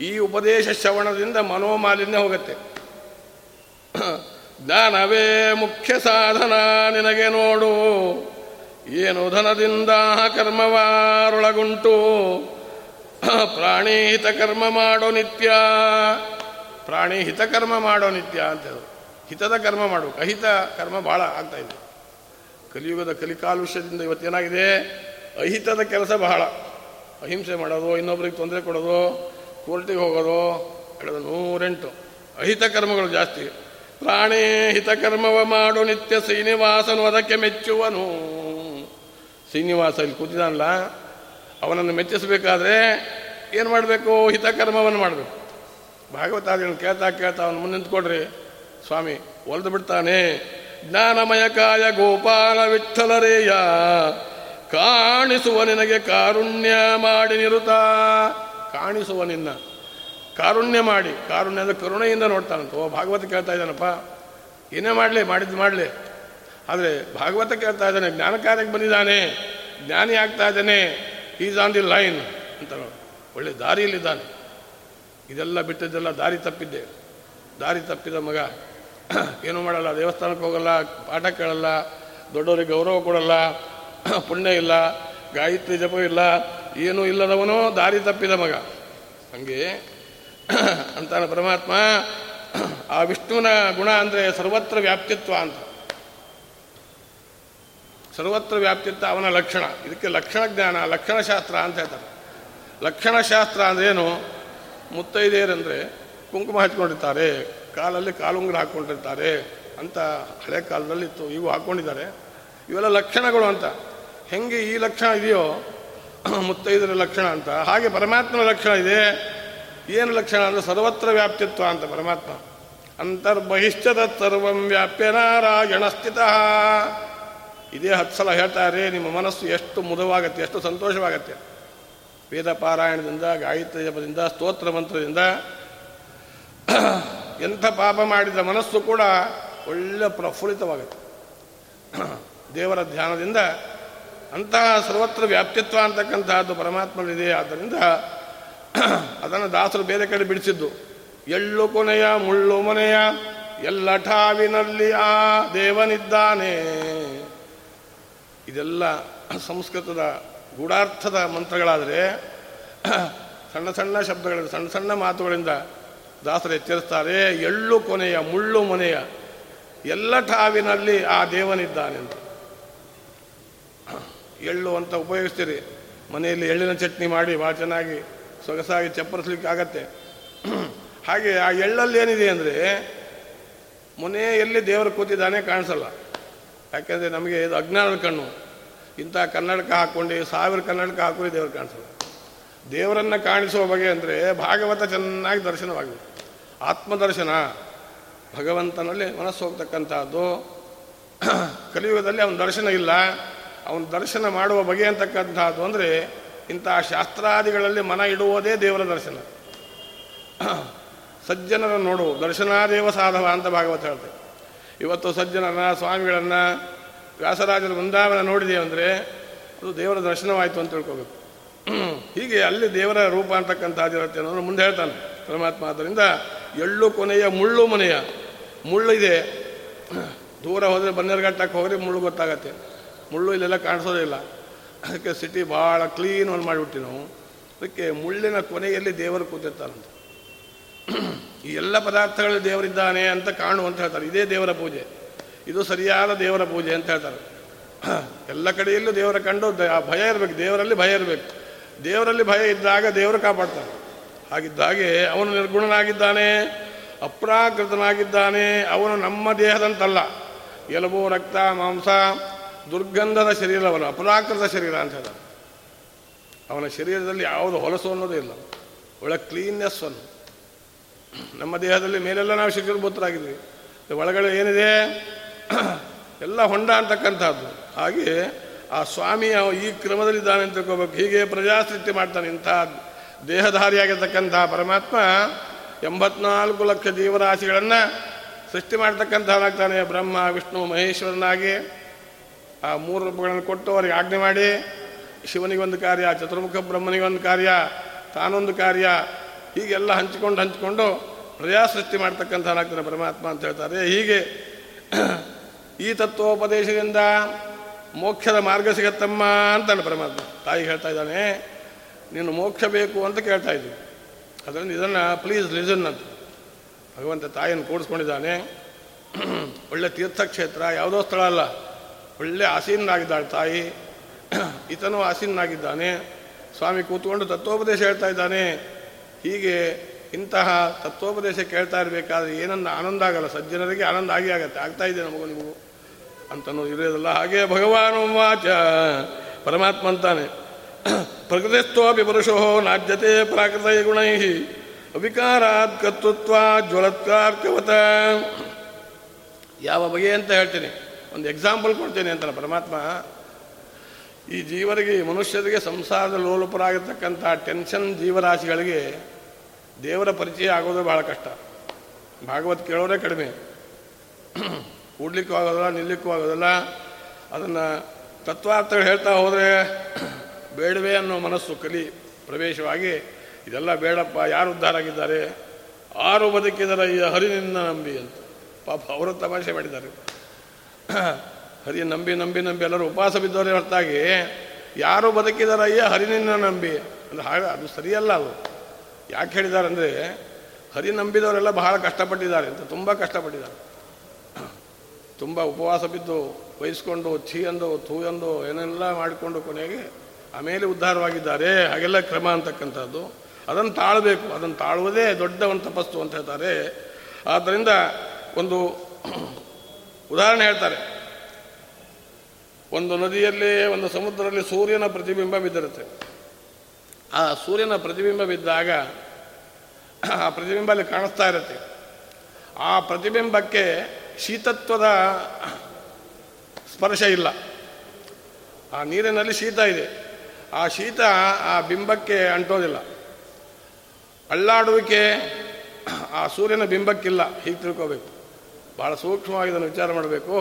ಈ ಉಪದೇಶ ಶ್ರವಣದಿಂದ ಮನೋಮಾಲಿನ್ಯ ಹೋಗುತ್ತೆ. *clears throat* ಜ್ಞಾನವೇ ಮುಖ್ಯ ಸಾಧನ ನಿನಗೆ ನೋಡು. ಏನು ಧನದಿಂದ ಕರ್ಮವಾರೊಳಗುಂಟು *clears throat* ಪ್ರಾಣಿ ಹಿತ ಕರ್ಮ ಮಾಡೋ ನಿತ್ಯ. ಪ್ರಾಣಿ ಹಿತಕರ್ಮ ಮಾಡೋ ನಿತ್ಯ ಅಂತ ಹೇಳಿದ್ರು ಹಿತದ ಕರ್ಮ ಮಾಡು. ಅಹಿತ ಕರ್ಮ ಭಾಳ ಆಗ್ತಾ ಇದೆ. ಕಲಿಯುಗದ ಕಲಿಕಾಲುಷ್ಯದಿಂದ ಇವತ್ತೇನಾಗಿದೆ ಅಹಿತದ ಕೆಲಸ ಬಹಳ. ಅಹಿಂಸೆ ಮಾಡೋದು, ಇನ್ನೊಬ್ರಿಗೆ ತೊಂದರೆ ಕೊಡೋದು, ಕೋರ್ಟಿಗೆ ಹೋಗೋದು ಹೇಳೋದು ನೂರೆಂಟು. ಅಹಿತ ಕರ್ಮಗಳು ಜಾಸ್ತಿ. ಪ್ರಾಣೇ ಹಿತಕರ್ಮವ ಮಾಡು ನಿತ್ಯ ಶ್ರೀನಿವಾಸನು, ಅದಕ್ಕೆ ಮೆಚ್ಚುವನು. ಶ್ರೀನಿವಾಸ ಇಲ್ಲಿ ಕೂತಿದಾನಲ್ಲ, ಅವನನ್ನು ಮೆಚ್ಚಿಸಬೇಕಾದ್ರೆ ಏನು ಮಾಡಬೇಕು? ಹಿತಕರ್ಮವನ್ನು ಮಾಡಬೇಕು. ಭಾಗವತಾದಿಗಳನ್ನು ಕೇಳ್ತಾ ಕೇಳ್ತಾ ಅವನು ಮುಂದೆ ನಿಂತ್ಕೊಡ್ರಿ ಸ್ವಾಮಿ, ಒಲ್ದು ಬಿಡ್ತಾನೆ. ಜ್ಞಾನಮಯ ಕಾಯ ಗೋಪಾಲ ವಿಠಲರೇಯ ಕಾಣಿಸುವ ನಿನಗೆ ಕಾರುಣ್ಯ ಮಾಡಿ ನಿರುತ. ಕಾಣಿಸುವ ನಿನ್ನ. ಕಾರುಣ್ಯ ಮಾಡಿ. ಕಾರುಣ್ಯ ಅಂದರೆ ಕರುಣೆಯಿಂದ ನೋಡ್ತಾನಂತ ಓ, ಭಾಗವತ ಕೇಳ್ತಾ ಇದ್ದಾನಪ್ಪ. ಏನೇ ಮಾಡಲಿ ಮಾಡಿದ್ದು ಮಾಡಲಿ. ಆದರೆ ಭಾಗವತ ಕೇಳ್ತಾ ಇದ್ದಾನೆ ಜ್ಞಾನ ಕಾರ್ಯಕ್ಕೆ ಬಂದಿದ್ದಾನೆ. ಜ್ಞಾನಿ ಆಗ್ತಾ ಇದ್ದಾನೆ. ಈಸ್ ಆನ್ ದಿ ಲೈನ್ ಅಂತ ನೋಡಿ. ಒಳ್ಳೆ ದಾರಿಯಲ್ಲಿದ್ದಾನೆ. ಇದೆಲ್ಲ ಬಿಟ್ಟಿದ್ದೆಲ್ಲ ದಾರಿ ತಪ್ಪಿದ್ದೆ. ದಾರಿ ತಪ್ಪಿದ ಮಗ *clears throat* ಏನೂ ಮಾಡಲ್ಲ, ದೇವಸ್ಥಾನಕ್ಕೆ ಹೋಗಲ್ಲ, ಪಾಠ ಕೇಳಲ್ಲ, ದೊಡ್ಡವರಿಗೆ ಗೌರವ ಕೊಡಲ್ಲ, *clears throat* ಪುಣ್ಯ ಇಲ್ಲ, ಗಾಯತ್ರಿ ಜಪ ಇಲ್ಲ, ಏನೂ ಇಲ್ಲದವನು ದಾರಿ ತಪ್ಪಿದ ಮಗ. ಹಂಗೆ *clears throat* ಅಂತಾನೆ ಪರಮಾತ್ಮ, ಆ ವಿಷ್ಣುವಿನ ಗುಣ ಅಂದರೆ ಸರ್ವತ್ರ ವ್ಯಾಪ್ತಿತ್ವ ಅಂತ. ಸರ್ವತ್ರ ವ್ಯಾಪ್ತಿತ್ವ ಅವನ ಲಕ್ಷಣ. ಇದಕ್ಕೆ ಲಕ್ಷಣ ಜ್ಞಾನ ಲಕ್ಷಣಶಾಸ್ತ್ರ ಅಂತ ಹೇಳ್ತಾರೆ. ಲಕ್ಷಣಶಾಸ್ತ್ರ ಅಂದ್ರೇನು ಮುತ್ತೈದೆಯರಂದರೆ ಕುಂಕುಮ ಹಚ್ಕೊಂಡಿರ್ತಾರೆ. ಕಾಲಲ್ಲಿ ಕಾಲುಂಗುರ ಹಾಕ್ಕೊಂಡಿರ್ತಾರೆ ಅಂತ ಹಳೆ ಕಾಲದಲ್ಲಿ ಇತ್ತು ಇವು ಹಾಕ್ಕೊಂಡಿದ್ದಾರೆ. ಇವೆಲ್ಲ ಲಕ್ಷಣಗಳು ಅಂತ. ಹೆಂಗೆ ಈ ಲಕ್ಷಣ ಇದೆಯೋ *clears throat* ಮುತ್ತೈದರ ಲಕ್ಷಣ ಅಂತ. ಹಾಗೆ ಪರಮಾತ್ಮನ ಲಕ್ಷಣ ಇದೆ. ಏನು ಲಕ್ಷಣ ಅಂದರೆ ಸರ್ವತ್ರ ವ್ಯಾಪ್ತಿತ್ವ ಅಂತ ಪರಮಾತ್ಮ. ಅಂತರ್ಬಹಿಷ್ಠದ ಸರ್ವಂ ವ್ಯಾಪ್ಯ ನಾರಾಯಣ ಸ್ಥಿತ. ಇದೇ ಹತ್ತು ಸಲ ಹೇಳ್ತಾರೆ, ನಿಮ್ಮ ಮನಸ್ಸು ಎಷ್ಟು ಮುದವಾಗತ್ತೆ, ಎಷ್ಟು ಸಂತೋಷವಾಗತ್ತೆ. ವೇದ ಪಾರಾಯಣದಿಂದ ಗಾಯತ್ರಿ ಜಪದಿಂದ, ಸ್ತೋತ್ರ ಮಂತ್ರದಿಂದ. *clears throat* ಎಂಥ ಪಾಪ ಮಾಡಿದ ಮನಸ್ಸು ಕೂಡ ಒಳ್ಳೆ ಪ್ರಫುಲ್ಲಿತವಾಗುತ್ತೆ. ದೇವರ ಧ್ಯಾನದಿಂದ ಅಂತಹ ಸರ್ವತ್ರ ವ್ಯಾಪ್ತಿತ್ವ ಅಂತಕ್ಕಂತಹದ್ದು ಪರಮಾತ್ಮನಿದೆ ಆದ್ದರಿಂದ ಅದನ್ನು ದಾಸರು ಬೇರೆ ಕಡೆ ಬಿಡಿಸಿದ್ದು, ಎಳ್ಳು ಕೊನೆಯ, ಮುಳ್ಳು ಮನೆಯ, ಎಲ್ಲ ಠಾವಿನಲ್ಲಿ ಆ ದೇವನಿದ್ದಾನೆ. ಇದೆಲ್ಲ ಸಂಸ್ಕೃತದ ಗೂಢಾರ್ಥದ ಮಂತ್ರಗಳಾದರೆ ಸಣ್ಣ ಸಣ್ಣ ಶಬ್ದಗಳಿಂದ ಸಣ್ಣ ಸಣ್ಣ ಮಾತುಗಳಿಂದ ದಾಸರು ಎಚ್ಚರಿಸ್ತಾರೆ ಎಳ್ಳು ಕೊನೆಯ, ಮುಳ್ಳು ಮನೆಯ, ಎಲ್ಲ ಠಾವಿನಲ್ಲಿ ಆ ದೇವನಿದ್ದಾನೆ ಅಂತ ಎಳ್ಳು ಅಂತ ಉಪಯೋಗಿಸ್ತೀರಿ. ಮನೆಯಲ್ಲಿ ಎಳ್ಳಿನ ಚಟ್ನಿ ಮಾಡಿ ಭಾಳ ಚೆನ್ನಾಗಿ ಸೊಗಸಾಗಿ ಚಪ್ಪರಿಸ್ಲಿಕ್ಕೆ ಆಗತ್ತೆ. ಹಾಗೆ ಆ ಎಳ್ಳಲ್ಲಿ ಏನಿದೆ ಅಂದರೆ ಮನೆಯಲ್ಲಿ ದೇವರು ಕೂತಿದ್ದಾನೆ ಕಾಣಿಸಲ್ಲ. ಯಾಕೆಂದರೆ ನಮಗೆ ಇದು ಅಜ್ಞಾನದ ಕಣ್ಣು. ಇಂಥ ಕನ್ನಡಕ ಹಾಕ್ಕೊಂಡು ಸಾವಿರ ಕನ್ನಡಕ ಹಾಕೊಂಡು ದೇವರು ಕಾಣಿಸಲ್ಲ. ದೇವರನ್ನು ಕಾಣಿಸುವ ಬಗೆ ಅಂದರೆ ಭಾಗವತ ಚೆನ್ನಾಗಿ ದರ್ಶನವಾಗಬೇಕು ಆತ್ಮದರ್ಶನ ಭಗವಂತನಲ್ಲಿ ಮನಸ್ಸು ಹೋಗ್ತಕ್ಕಂಥದ್ದು. *clears throat* ಕಲಿಯುಗದಲ್ಲಿ ಅವನ ದರ್ಶನ ಇಲ್ಲ. ಅವನ ದರ್ಶನ ಮಾಡುವ ಬಗೆ ಅಂತಕ್ಕಂಥದ್ದು ಅಂದರೆ ಇಂತಹ ಶಾಸ್ತ್ರಾದಿಗಳಲ್ಲಿ ಮನ ಇಡುವುದೇ ದೇವರ ದರ್ಶನ. *clears throat* ಸಜ್ಜನರ ನೋಡು, ದರ್ಶನಾದೇವ ಸಾಧವ ಅಂತ ಭಾಗವತ ಹೇಳ್ತೇವೆ ಇವತ್ತು ಸಜ್ಜನರನ್ನ, ಸ್ವಾಮಿಗಳನ್ನು, ವ್ಯಾಸರಾಜರ ವೃಂದಾವನ ನೋಡಿದೆ ಅಂದರೆ ಅದು ದೇವರ ದರ್ಶನವಾಯಿತು ಅಂತ ತಿಳ್ಕೋಬೇಕು. *clears throat* ಹೀಗೆ ಅಲ್ಲಿ ದೇವರ ರೂಪ ಅಂತಕ್ಕಂಥದ್ದಿರುತ್ತೆ ಅನ್ನೋದು ಮುಂದೆ ಹೇಳ್ತಾನೆ ಪರಮಾತ್ಮ. ಆದ್ದರಿಂದ ಎಳ್ಳು ಕೊನೆಯ ಮುಳ್ಳು ಮನೆಯ ಮುಳ್ಳು ಇದೆ. ದೂರ ಹೋದರೆ ಬನ್ನೇರ್ಘಟ್ಟಕ್ಕೆ ಹೋದರೆ ಮುಳ್ಳು ಗೊತ್ತಾಗತ್ತೆ. ಮುಳ್ಳು ಇಲ್ಲೆಲ್ಲ ಕಾಣಿಸೋದೇ ಇಲ್ಲ. ಅದಕ್ಕೆ ಸಿಟಿ ಭಾಳ ಕ್ಲೀನ್ ಒಂದು ಮಾಡಿಬಿಟ್ಟು ನಾವು. ಅದಕ್ಕೆ ಮುಳ್ಳಿನ ಕೊನೆಯಲ್ಲಿ ದೇವರು ಕೂತಿರ್ತಾರಂತ. ಈ ಎಲ್ಲ ಪದಾರ್ಥಗಳಲ್ಲಿ ದೇವರಿದ್ದಾನೆ ಅಂತ ಕಾಣು ಅಂತ ಹೇಳ್ತಾರೆ. ಇದೇ ದೇವರ ಪೂಜೆ. ಇದು ಸರಿಯಾದ ದೇವರ ಪೂಜೆ ಅಂತ ಹೇಳ್ತಾರೆ. ಎಲ್ಲ ಕಡೆಯಲ್ಲೂ ದೇವರ ಕಂಡು ಭಯ ಇರಬೇಕು. ದೇವರಲ್ಲಿ ಭಯ ಇರಬೇಕು. ದೇವರಲ್ಲಿ ಭಯ ಇದ್ದಾಗ ದೇವರು ಕಾಪಾಡ್ತಾನೆ ಹಾಗಿದ್ದಾಗೆ ಅವನು ನಿರ್ಗುಣನಾಗಿದ್ದಾನೆ, ಅಪ್ರಾಕೃತನಾಗಿದ್ದಾನೆ, ಅವನು ನಮ್ಮ ದೇಹದಂತಲ್ಲ. ಎಲುಬು, ರಕ್ತ, ಮಾಂಸ, ದುರ್ಗಂಧದ ಶರೀರವನು ಅಪ್ರಾಕೃತ ಶರೀರ ಅಂತ ಹೇಳ ಅವನ ಶರೀರದಲ್ಲಿ ಯಾವುದು ಹೊಲಸು ಅನ್ನೋದೇ ಇಲ್ಲ. ಒಳ ಕ್ಲೀನ್ನೆಸ್ ಅನ್ನು ನಮ್ಮ ದೇಹದಲ್ಲಿ ಮೇಲೆಲ್ಲ ನಾವು ಶಿಖರಭೂತರಾಗಿದ್ವಿ ಒಳಗಡೆ ಏನಿದೆ? ಎಲ್ಲ ಹೊಂಡ ಅಂತಕ್ಕಂಥದ್ದು. ಹಾಗೆ ಆ ಸ್ವಾಮಿ ಈ ಕ್ರಮದಲ್ಲಿದ್ದಾನೆ ಅಂತ ತಿಳ್ಕೋಬೇಕು. ಹೀಗೆ ಪ್ರಜಾಸೃಷ್ಟಿ ಮಾಡ್ತಾನೆ ಇಂಥ ದೇಹಧಾರಿಯಾಗಿರ್ತಕ್ಕಂಥ ಪರಮಾತ್ಮ ಎಂಬತ್ನಾಲ್ಕು ಲಕ್ಷ ಜೀವರಾಶಿಗಳನ್ನು ಸೃಷ್ಟಿ ಮಾಡ್ತಕ್ಕಂಥವನಾಗ್ತಾನೆ. ಬ್ರಹ್ಮ, ವಿಷ್ಣು, ಮಹೇಶ್ವರನಾಗಿ ಆ ಮೂರು ರೂಪಗಳನ್ನು ಕೊಟ್ಟು ಅವರಿಗೆ ಆಜ್ಞೆ ಮಾಡಿ, ಶಿವನಿಗೊಂದು ಕಾರ್ಯ, ಚತುರ್ಮುಖ ಬ್ರಹ್ಮನಿಗೊಂದು ಕಾರ್ಯ, ತಾನೊಂದು ಕಾರ್ಯ, ಹೀಗೆಲ್ಲ ಹಂಚಿಕೊಂಡು ಹಂಚಿಕೊಂಡು ಪ್ರಜಾ ಸೃಷ್ಟಿ ಮಾಡ್ತಕ್ಕಂಥವನಾಗ್ತಾನೆ ಪರಮಾತ್ಮ ಅಂತ ಹೇಳ್ತಾರೆ. ಹೀಗೆ ಈ ತತ್ವೋಪದೇಶದಿಂದ ಮೋಕ್ಷದ ಮಾರ್ಗ ಸಿಗತ್ತಮ್ಮ ಅಂತಾನೆ ಪರಮಾತ್ಮ ತಾಯಿ ಹೇಳ್ತಾ ಇದ್ದಾನೆ. ನೀನು ಮೋಕ್ಷ ಬೇಕು ಅಂತ ಕೇಳ್ತಾ ಇದ್ದೀವಿ ಅದರಿಂದ ಇದನ್ನು ಪ್ಲೀಸ್ ಲಿಸನ್ ಅಂತ. ಭಗವಂತ ತಾಯಿಯನ್ನು ಕೂಡಿಸ್ಕೊಂಡಿದ್ದಾನೆ. ಒಳ್ಳೆ ತೀರ್ಥಕ್ಷೇತ್ರ, ಯಾವುದೋ ಸ್ಥಳ ಅಲ್ಲ. ಒಳ್ಳೆ ಆಸೀನಾಗಿದ್ದಾಳೆ ತಾಯಿ. ಈತನೂ ಆಸೀನಾಗಿದ್ದಾನೆ ಸ್ವಾಮಿ ಕೂತ್ಕೊಂಡು ತತ್ವೋಪದೇಶ ಹೇಳ್ತಾ ಇದ್ದಾನೆ. ಹೀಗೆ ಇಂತಹ ತತ್ವೋಪದೇಶ ಕೇಳ್ತಾ ಇರಬೇಕಾದ್ರೆ ಏನನ್ನ ಆನಂದ ಆಗಲ್ಲ. ಸಜ್ಜನರಿಗೆ ಆನಂದ ಆಗಿ ಆಗತ್ತೆ. ಆಗ್ತಾ ಇದೆ ನಮಗೂ ನೀವು ಅಂತನೂ ಇರೋದಲ್ಲ. ಹಾಗೆ ಭಗವಾನ್ ವಾಚ, ಪರಮಾತ್ಮ ಅಂತಾನೆ. ಪ್ರಕೃತಿಸ್ತ್ವಪಿ ಪುರುಷೋ ನಾಜ್ಯತೆ ಪ್ರಾಕೃತ ಗುಣೈ ಅವಿಕಾರಾತ್ ಕರ್ತೃತ್ವ ಜ್ವಲತ್ಕಾರ್ಕವತ ಯಾವ ಬಗೆ ಅಂತ ಹೇಳ್ತೀನಿ. ಒಂದು ಎಕ್ಸಾಂಪಲ್ ಕೊಡ್ತೀನಿ ಅಂತಾನೆ ಪರಮಾತ್ಮ. ಈ ಜೀವರಿಗೆ, ಈ ಮನುಷ್ಯರಿಗೆ ಸಂಸಾರದ ಲೋಲುಪರಾಗಿರ್ತಕ್ಕಂಥ ಟೆನ್ಷನ್ ಜೀವರಾಶಿಗಳಿಗೆ ದೇವರ ಪರಿಚಯ ಆಗೋದು ಭಾಳ ಕಷ್ಟ. ಭಾಗವತ್ ಕೇಳೋರೇ ಕಡಿಮೆ. ಕೂಡ್ಲಿಕ್ಕೂ ಆಗೋದಿಲ್ಲ, ನಿಲ್ಲಿಕ್ಕೂ ಆಗೋದಿಲ್ಲ. ಅದನ್ನು ತತ್ವಾರ್ಥಗಳು ಹೇಳ್ತಾ ಹೋದರೆ ಬೇಡವೇ ಅನ್ನೋ ಮನಸ್ಸು ಕಲಿ ಪ್ರವೇಶವಾಗಿ, ಇದೆಲ್ಲ ಬೇಡಪ್ಪ, ಯಾರು ಉದ್ಧಾರ ಆಗಿದ್ದಾರೆ? ಆರು ಬದುಕಿದರ ಈ ಹರಿನಿಂದ ನಂಬಿ ಅಂತ. ಪಾಪ ಅವರು ತಮಾಷೆ ಮಾಡಿದ್ದಾರೆ. *clears throat* ಹರಿ ನಂಬಿ ನಂಬಿ ನಂಬಿ ಎಲ್ಲರೂ ಉಪವಾಸ ಬಿದ್ದವರೇ ಹೊರತಾಗಿ, ಯಾರು ಬದುಕಿದಾರಯ್ಯ ಹರಿನಿಂದ ನಂಬಿ? ಅಂದರೆ ಹಾಗೆ, ಅದು ಸರಿಯಲ್ಲ ಅದು. ಯಾಕೆ ಹೇಳಿದ್ದಾರೆ ಅಂದರೆ, ಹರಿ ನಂಬಿದವರೆಲ್ಲ ಬಹಳ ಕಷ್ಟಪಟ್ಟಿದ್ದಾರೆ ಅಂತ, ತುಂಬ ಕಷ್ಟಪಟ್ಟಿದ್ದಾರೆ. *clears throat* ತುಂಬ ಉಪವಾಸ ಬಿದ್ದು, ವಹಿಸ್ಕೊಂಡು ಛೀ ಅಂದು, ಥೂ ಅಂದು, ಏನೆಲ್ಲ ಮಾಡಿಕೊಂಡು ಕೊನೆಗೆ ಆಮೇಲೆ ಉದ್ಧಾರವಾಗಿದ್ದಾರೆ. ಹಾಗೆಲ್ಲ ಕ್ರಮ ಅಂತಕ್ಕಂಥದ್ದು. ಅದನ್ನು ತಾಳಬೇಕು. ಅದನ್ನು ತಾಳುವುದೇ ದೊಡ್ಡ ಒಂದು ತಪಸ್ಸು ಅಂತ ಹೇಳ್ತಾರೆ. ಆದ್ದರಿಂದ ಒಂದು ಉದಾಹರಣೆ ಹೇಳ್ತಾರೆ. ಒಂದು ನದಿಯಲ್ಲಿ, ಒಂದು ಸಮುದ್ರದಲ್ಲಿ ಸೂರ್ಯನ ಪ್ರತಿಬಿಂಬ ಬಿದ್ದಿರುತ್ತೆ. ಆ ಸೂರ್ಯನ ಪ್ರತಿಬಿಂಬ ಬಿದ್ದಾಗ ಆ ಪ್ರತಿಬಿಂಬ ಅಲ್ಲಿ ಕಾಣಿಸ್ತಾ ಇರುತ್ತೆ. ಆ ಪ್ರತಿಬಿಂಬಕ್ಕೆ ಶೀತತ್ವದ ಸ್ಪರ್ಶ ಇಲ್ಲ. ಆ ನೀರಿನಲ್ಲಿ ಶೀತ ಇದೆ. ಆ ಶೀತ ಆ ಬಿಂಬಕ್ಕೆ ಅಂಟೋದಿಲ್ಲ. ಅಳ್ಳಾಡುವಿಕೆ ಆ ಸೂರ್ಯನ ಬಿಂಬಕ್ಕಿಲ್ಲ, ಹೀಗೆ ತಿಳ್ಕೋಬೇಕು. ಭಾಳ ಸೂಕ್ಷ್ಮವಾಗಿ ಇದನ್ನು ವಿಚಾರ ಮಾಡಬೇಕು.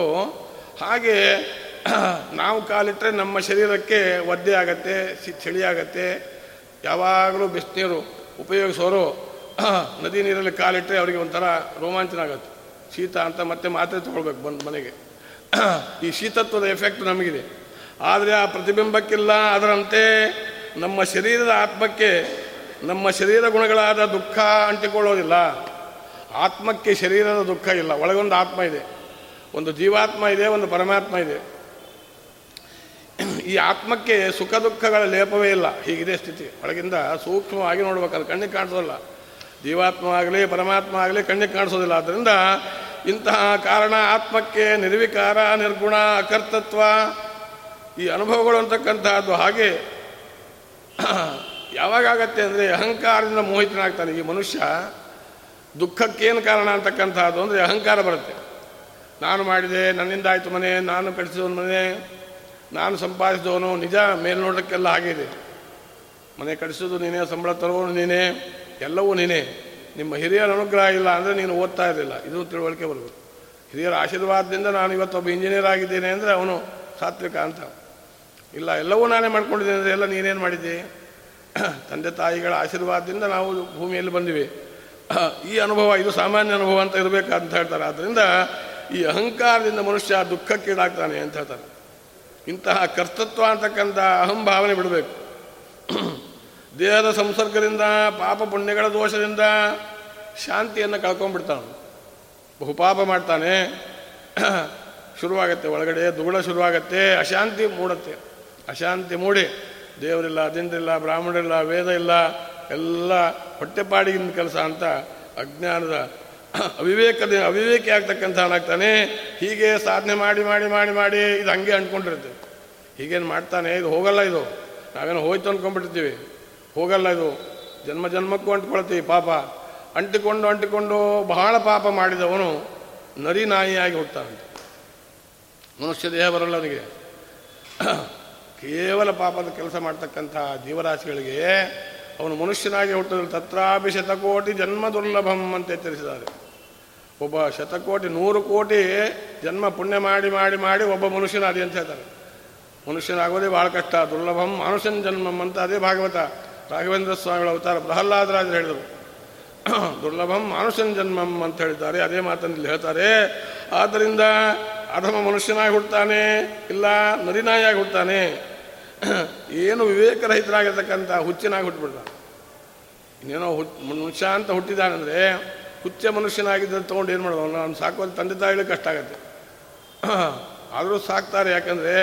ಹಾಗೆ ನಾವು ಕಾಲಿಟ್ಟರೆ ನಮ್ಮ ಶರೀರಕ್ಕೆ ಒದ್ದೆ ಆಗತ್ತೆ ಚಳಿ ಆಗತ್ತೆ ಯಾವಾಗಲೂ ಬಿಸಿನೀರು ಉಪಯೋಗಿಸೋರು ನದಿ ನೀರಲ್ಲಿ ಕಾಲಿಟ್ಟರೆ ಅವರಿಗೆ ಒಂಥರ ರೋಮಾಂಚನ ಆಗುತ್ತೆ ಶೀತ ಅಂತ ಮತ್ತೆ ಮಾತ್ರೆ ತೊಗೊಳ್ಬೇಕು ಬಂದು ಮನೆಗೆ. ಈ ಶೀತತ್ವದ ಎಫೆಕ್ಟ್ ನಮಗಿದೆ. ಆದರೆ ಆ ಪ್ರತಿಬಿಂಬಕ್ಕಿಲ್ಲ. ಅದರಂತೆ ನಮ್ಮ ಶರೀರದ ಆತ್ಮಕ್ಕೆ, ನಮ್ಮ ಶರೀರ ಗುಣಗಳಾದ ದುಃಖ ಅಂಟಿಕೊಳ್ಳೋದಿಲ್ಲ. ಆತ್ಮಕ್ಕೆ ಶರೀರದ ದುಃಖ ಇಲ್ಲ. ಒಳಗೊಂದು ಆತ್ಮ ಇದೆ. ಒಂದು ಜೀವಾತ್ಮ ಇದೆ, ಒಂದು ಪರಮಾತ್ಮ ಇದೆ. ಈ ಆತ್ಮಕ್ಕೆ ಸುಖ ದುಃಖಗಳ ಲೇಪವೇ ಇಲ್ಲ. ಹೀಗಿದೆ ಸ್ಥಿತಿ. ಒಳಗಿಂದ ಸೂಕ್ಷ್ಮವಾಗಿ ನೋಡ್ಬೇಕು. ಅದು ಕಣ್ಣಿಗೆ ಕಾಣಿಸೋದಿಲ್ಲ. ಜೀವಾತ್ಮ ಆಗಲಿ, ಪರಮಾತ್ಮ ಆಗಲಿ ಕಣ್ಣಿಗೆ ಕಾಣಿಸೋದಿಲ್ಲ. ಆದ್ದರಿಂದ ಇಂತಹ ಕಾರಣ ಆತ್ಮಕ್ಕೆ ನಿರ್ವಿಕಾರ, ನಿರ್ಗುಣ, ಅಕರ್ತತ್ವ ಈ ಅನುಭವಗಳು ಅಂತಕ್ಕಂತಹದ್ದು ಹಾಗೆ ಯಾವಾಗ ಆಗತ್ತೆ ಅಂದರೆ ಅಹಂಕಾರದಿಂದ ಮೋಹಿತನಾಗ್ತಾನೆ ಈ ಮನುಷ್ಯ. ದುಃಖಕ್ಕೇನು ಕಾರಣ ಅಂತಕ್ಕಂಥದ್ದು ಅಂದರೆ ಅಹಂಕಾರ ಬರುತ್ತೆ. ನಾನು ಮಾಡಿದೆ, ನನ್ನಿಂದ ಆಯಿತು ಮನೆ, ನಾನು ಕಟ್ಟಿಸಿದವನು ಮನೆ, ನಾನು ಸಂಪಾದಿಸಿದವನು, ನಿಜ ಮೇಲ್ನೋಟಕ್ಕೆಲ್ಲ ಆಗಿದೆ ಮನೆ ಕಟ್ಟಿಸೋದು ನೀನೇ, ಸಂಬಳ ತರೋನು ನೀನೇ, ಎಲ್ಲವೂ ನೀನೇ. ನಿಮ್ಮ ಹಿರಿಯರ ಅನುಗ್ರಹ ಇಲ್ಲ ಅಂದರೆ ನೀನು ಓದ್ತಾ ಇರಲಿಲ್ಲ. ಇದು ತಿಳುವಳಿಕೆ ಬರಬೇಕು ಹಿರಿಯರ ಆಶೀರ್ವಾದದಿಂದ ನಾನು ಇವತ್ತೊಬ್ಬ ಇಂಜಿನಿಯರ್ ಆಗಿದ್ದೇನೆ ಅಂದರೆ ಅವನು ಸಾತ್ವಿಕ ಅಂತ. ಇಲ್ಲ, ಎಲ್ಲವೂ ನಾನೇ ಮಾಡ್ಕೊಂಡಿದ್ದೇನೆ ಎಲ್ಲ ನೀನೇನು ಮಾಡಿದ್ದೆ? ತಂದೆ ತಾಯಿಗಳ ಆಶೀರ್ವಾದದಿಂದ ನಾವು ಭೂಮಿಯಲ್ಲಿ ಬಂದಿವೆ. ಈ ಅನುಭವ, ಇದು ಸಾಮಾನ್ಯ ಅನುಭವ ಅಂತ ಇರಬೇಕಂತ ಹೇಳ್ತಾರೆ. ಆದ್ದರಿಂದ ಈ ಅಹಂಕಾರದಿಂದ ಮನುಷ್ಯ ದುಃಖಕ್ಕೀಡಾಗ್ತಾನೆ ಅಂತ ಹೇಳ್ತಾರೆ. ಇಂತಹ ಕರ್ತೃತ್ವ ಅಂತಕ್ಕಂಥ ಅಹಂಭಾವನೆ ಬಿಡಬೇಕು. ದೇಹದ ಸಂಸರ್ಗದಿಂದ, ಪಾಪ ಪುಣ್ಯಗಳ ದೋಷದಿಂದ ಶಾಂತಿಯನ್ನು ಕಳ್ಕೊಂಡ್ಬಿಡ್ತಾನೆ. ಬಹುಪಾಪ ಮಾಡ್ತಾನೆ. ಶುರುವಾಗತ್ತೆ, ಒಳಗಡೆ ದುಗುಡ ಶುರುವಾಗತ್ತೆ, ಅಶಾಂತಿ ಮೂಡತ್ತೆ. ಅಶಾಂತಿ ಮೂಡಿ. ದೇವರಿಲ್ಲ ಅದಿಂದ್ರಿಲ್ಲ ಬ್ರಾಹ್ಮಣರಿಲ್ಲ, ವೇದ ಇಲ್ಲ, ಎಲ್ಲ ಹೊಟ್ಟೆಪಾಡಿಗಿನ ಕೆಲಸ ಅಂತ ಅಜ್ಞಾನದ ಅವಿವೇಕದ ಅವಿವೇಕಿ ಆಗ್ತಕ್ಕಂಥವನಾಗ್ತಾನೆ ಹೀಗೆ ಸಾಧನೆ ಮಾಡಿ ಮಾಡಿ ಮಾಡಿ ಮಾಡಿ ಇದು ಹಂಗೆ ಅಂದ್ಕೊಂಡಿರ್ತೀವಿ ಹೀಗೇನು ಮಾಡ್ತಾನೆ? ಇದು ಹೋಗಲ್ಲ ಇದು. ನಾವೇನು ಹೋಯ್ತು ಅಂದ್ಕೊಂಡ್ಬಿಟ್ಟಿರ್ತೀವಿ ಹೋಗಲ್ಲ ಇದು. ಜನ್ಮ ಜನ್ಮಕ್ಕೂ ಅಂಟ್ಕೊಳ್ತೀವಿ ಪಾಪ. ಅಂಟಿಕೊಂಡು ಅಂಟಿಕೊಂಡು ಬಹಳ ಪಾಪ ಮಾಡಿದವನು ನರಿ ನಾಯಿಯಾಗಿ ಹುಟ್ತಾನಂತೆ. ಮನುಷ್ಯ ದೇಹ ಬರಲ್ಲ ಅವನಿಗೆ. ಕೇವಲ ಪಾಪದ ಕೆಲಸ ಮಾಡ್ತಕ್ಕಂಥ ಜೀವರಾಶಿಗಳಿಗೆ ಅವನು ಮನುಷ್ಯನಾಗಿ ಹುಟ್ಟಿದ್ರು ತತ್ರಾಪಿ ಶತಕೋಟಿ ಜನ್ಮ ದುರ್ಲಭಂ ಅಂತ ಎಚ್ಚರಿಸಿದ್ದಾರೆ. ಒಬ್ಬ ಶತಕೋಟಿ, ನೂರು ಕೋಟಿ ಜನ್ಮ ಪುಣ್ಯ ಮಾಡಿ ಮಾಡಿ ಮಾಡಿ ಒಬ್ಬ ಮನುಷ್ಯನಾದಿ ಅಂತ ಹೇಳ್ತಾರೆ. ಮನುಷ್ಯನಾಗೋದೇ ಭಾಳ ಕಷ್ಟ, ದುರ್ಲಭಂ ಮನುಷ್ಯನ ಜನ್ಮಂ ಅಂತ ಅದೇ ಭಾಗವತ ರಾಘವೇಂದ್ರ ಸ್ವಾಮಿಗಳ ಅವತಾರ ಪ್ರಹ್ಲಾದರಾಜರು ಹೇಳಿದರು. ದುರ್ಲಭಂ ಮನುಷ್ಯನ ಜನ್ಮಂ ಅಂತ ಹೇಳಿದ್ದಾರೆ, ಅದೇ ಮಾತನ್ನು ಇಲ್ಲಿ ಹೇಳ್ತಾರೆ. ಆದ್ದರಿಂದ ಅಧಮ ಮನುಷ್ಯನಾಗಿ ಹುಡ್ತಾನೆ ಇಲ್ಲ ನರಿನಾಯಾಗಿ ಹುಡ್ತಾನೆ ಏನು ವಿವೇಕರಹಿತರಾಗಿರ್ತಕ್ಕಂಥ ಹುಚ್ಚಿನಾಗಿ ಹುಟ್ಟುಬಿಡ್ತಾನೆ ಇನ್ನೇನೋ ಹುಟ್ ಮನುಷ್ಯ ಅಂತ ಹುಟ್ಟಿದಾನಂದರೆ ಹುಚ್ಚ ಮನುಷ್ಯನಾಗಿದ್ದ ತೊಗೊಂಡು ಏನು ಮಾಡೋದು? ನಾನು ಸಾಕೋದು ತಂದೆ ತಾಯಿಗಳು ಕಷ್ಟ ಆಗುತ್ತೆ. ಆದರೂ ಸಾಕ್ತಾರೆ, ಯಾಕಂದರೆ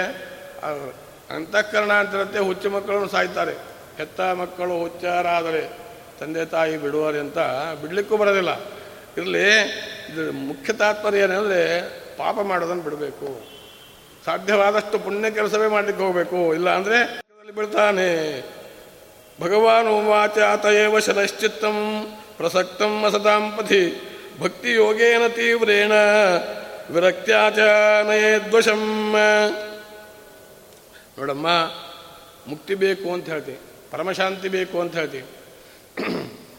ಅಂತಃಕರಣ ಅಂತಿರುತ್ತೆ ಹುಚ್ಚ ಮಕ್ಕಳನ್ನು ಸಾಯ್ತಾರೆ. ಹೆತ್ತ ಮಕ್ಕಳು ಹುಚ್ಚಾರಾದರೆ ತಂದೆ ತಾಯಿ ಬಿಡುವರೆ ಅಂತ ಬಿಡಲಿಕ್ಕೂ ಬರೋದಿಲ್ಲ. ಇರಲಿ ಇದು ಮುಖ್ಯ ತಾತ್ಪರ್ಯ ಏನಂದರೆ ಪಾಪ ಮಾಡೋದನ್ನು ಬಿಡಬೇಕು. ಸಾಧ್ಯವಾದಷ್ಟು ಪುಣ್ಯ ಕೆಲಸವೇ ಮಾಡಲಿಕ್ಕೆ ಹೋಗಬೇಕು. ಇಲ್ಲ ಅಂದರೆ ಬಿಡ್ತಾನೆ ಭಗವಾನ್ ಉವಾಚ ಆತಯೇವ ಶನಶ್ಚಿತ್ತಂ ಪ್ರಸಕ್ತಂ ಅಸತಾಂ ಪಥಿ ಭಕ್ತಿ ಯೋಗೇನ ತೀವ್ರೇಣ ವಿರಕ್ತ್ಯಾಚ ನಯೇದ್ವಶಂ ನೋಡಮ್ಮ, ಮುಕ್ತಿ ಬೇಕು ಅಂತ ಹೇಳ್ತಿ, ಪರಮಶಾಂತಿ ಬೇಕು ಅಂತ ಹೇಳ್ತಿ.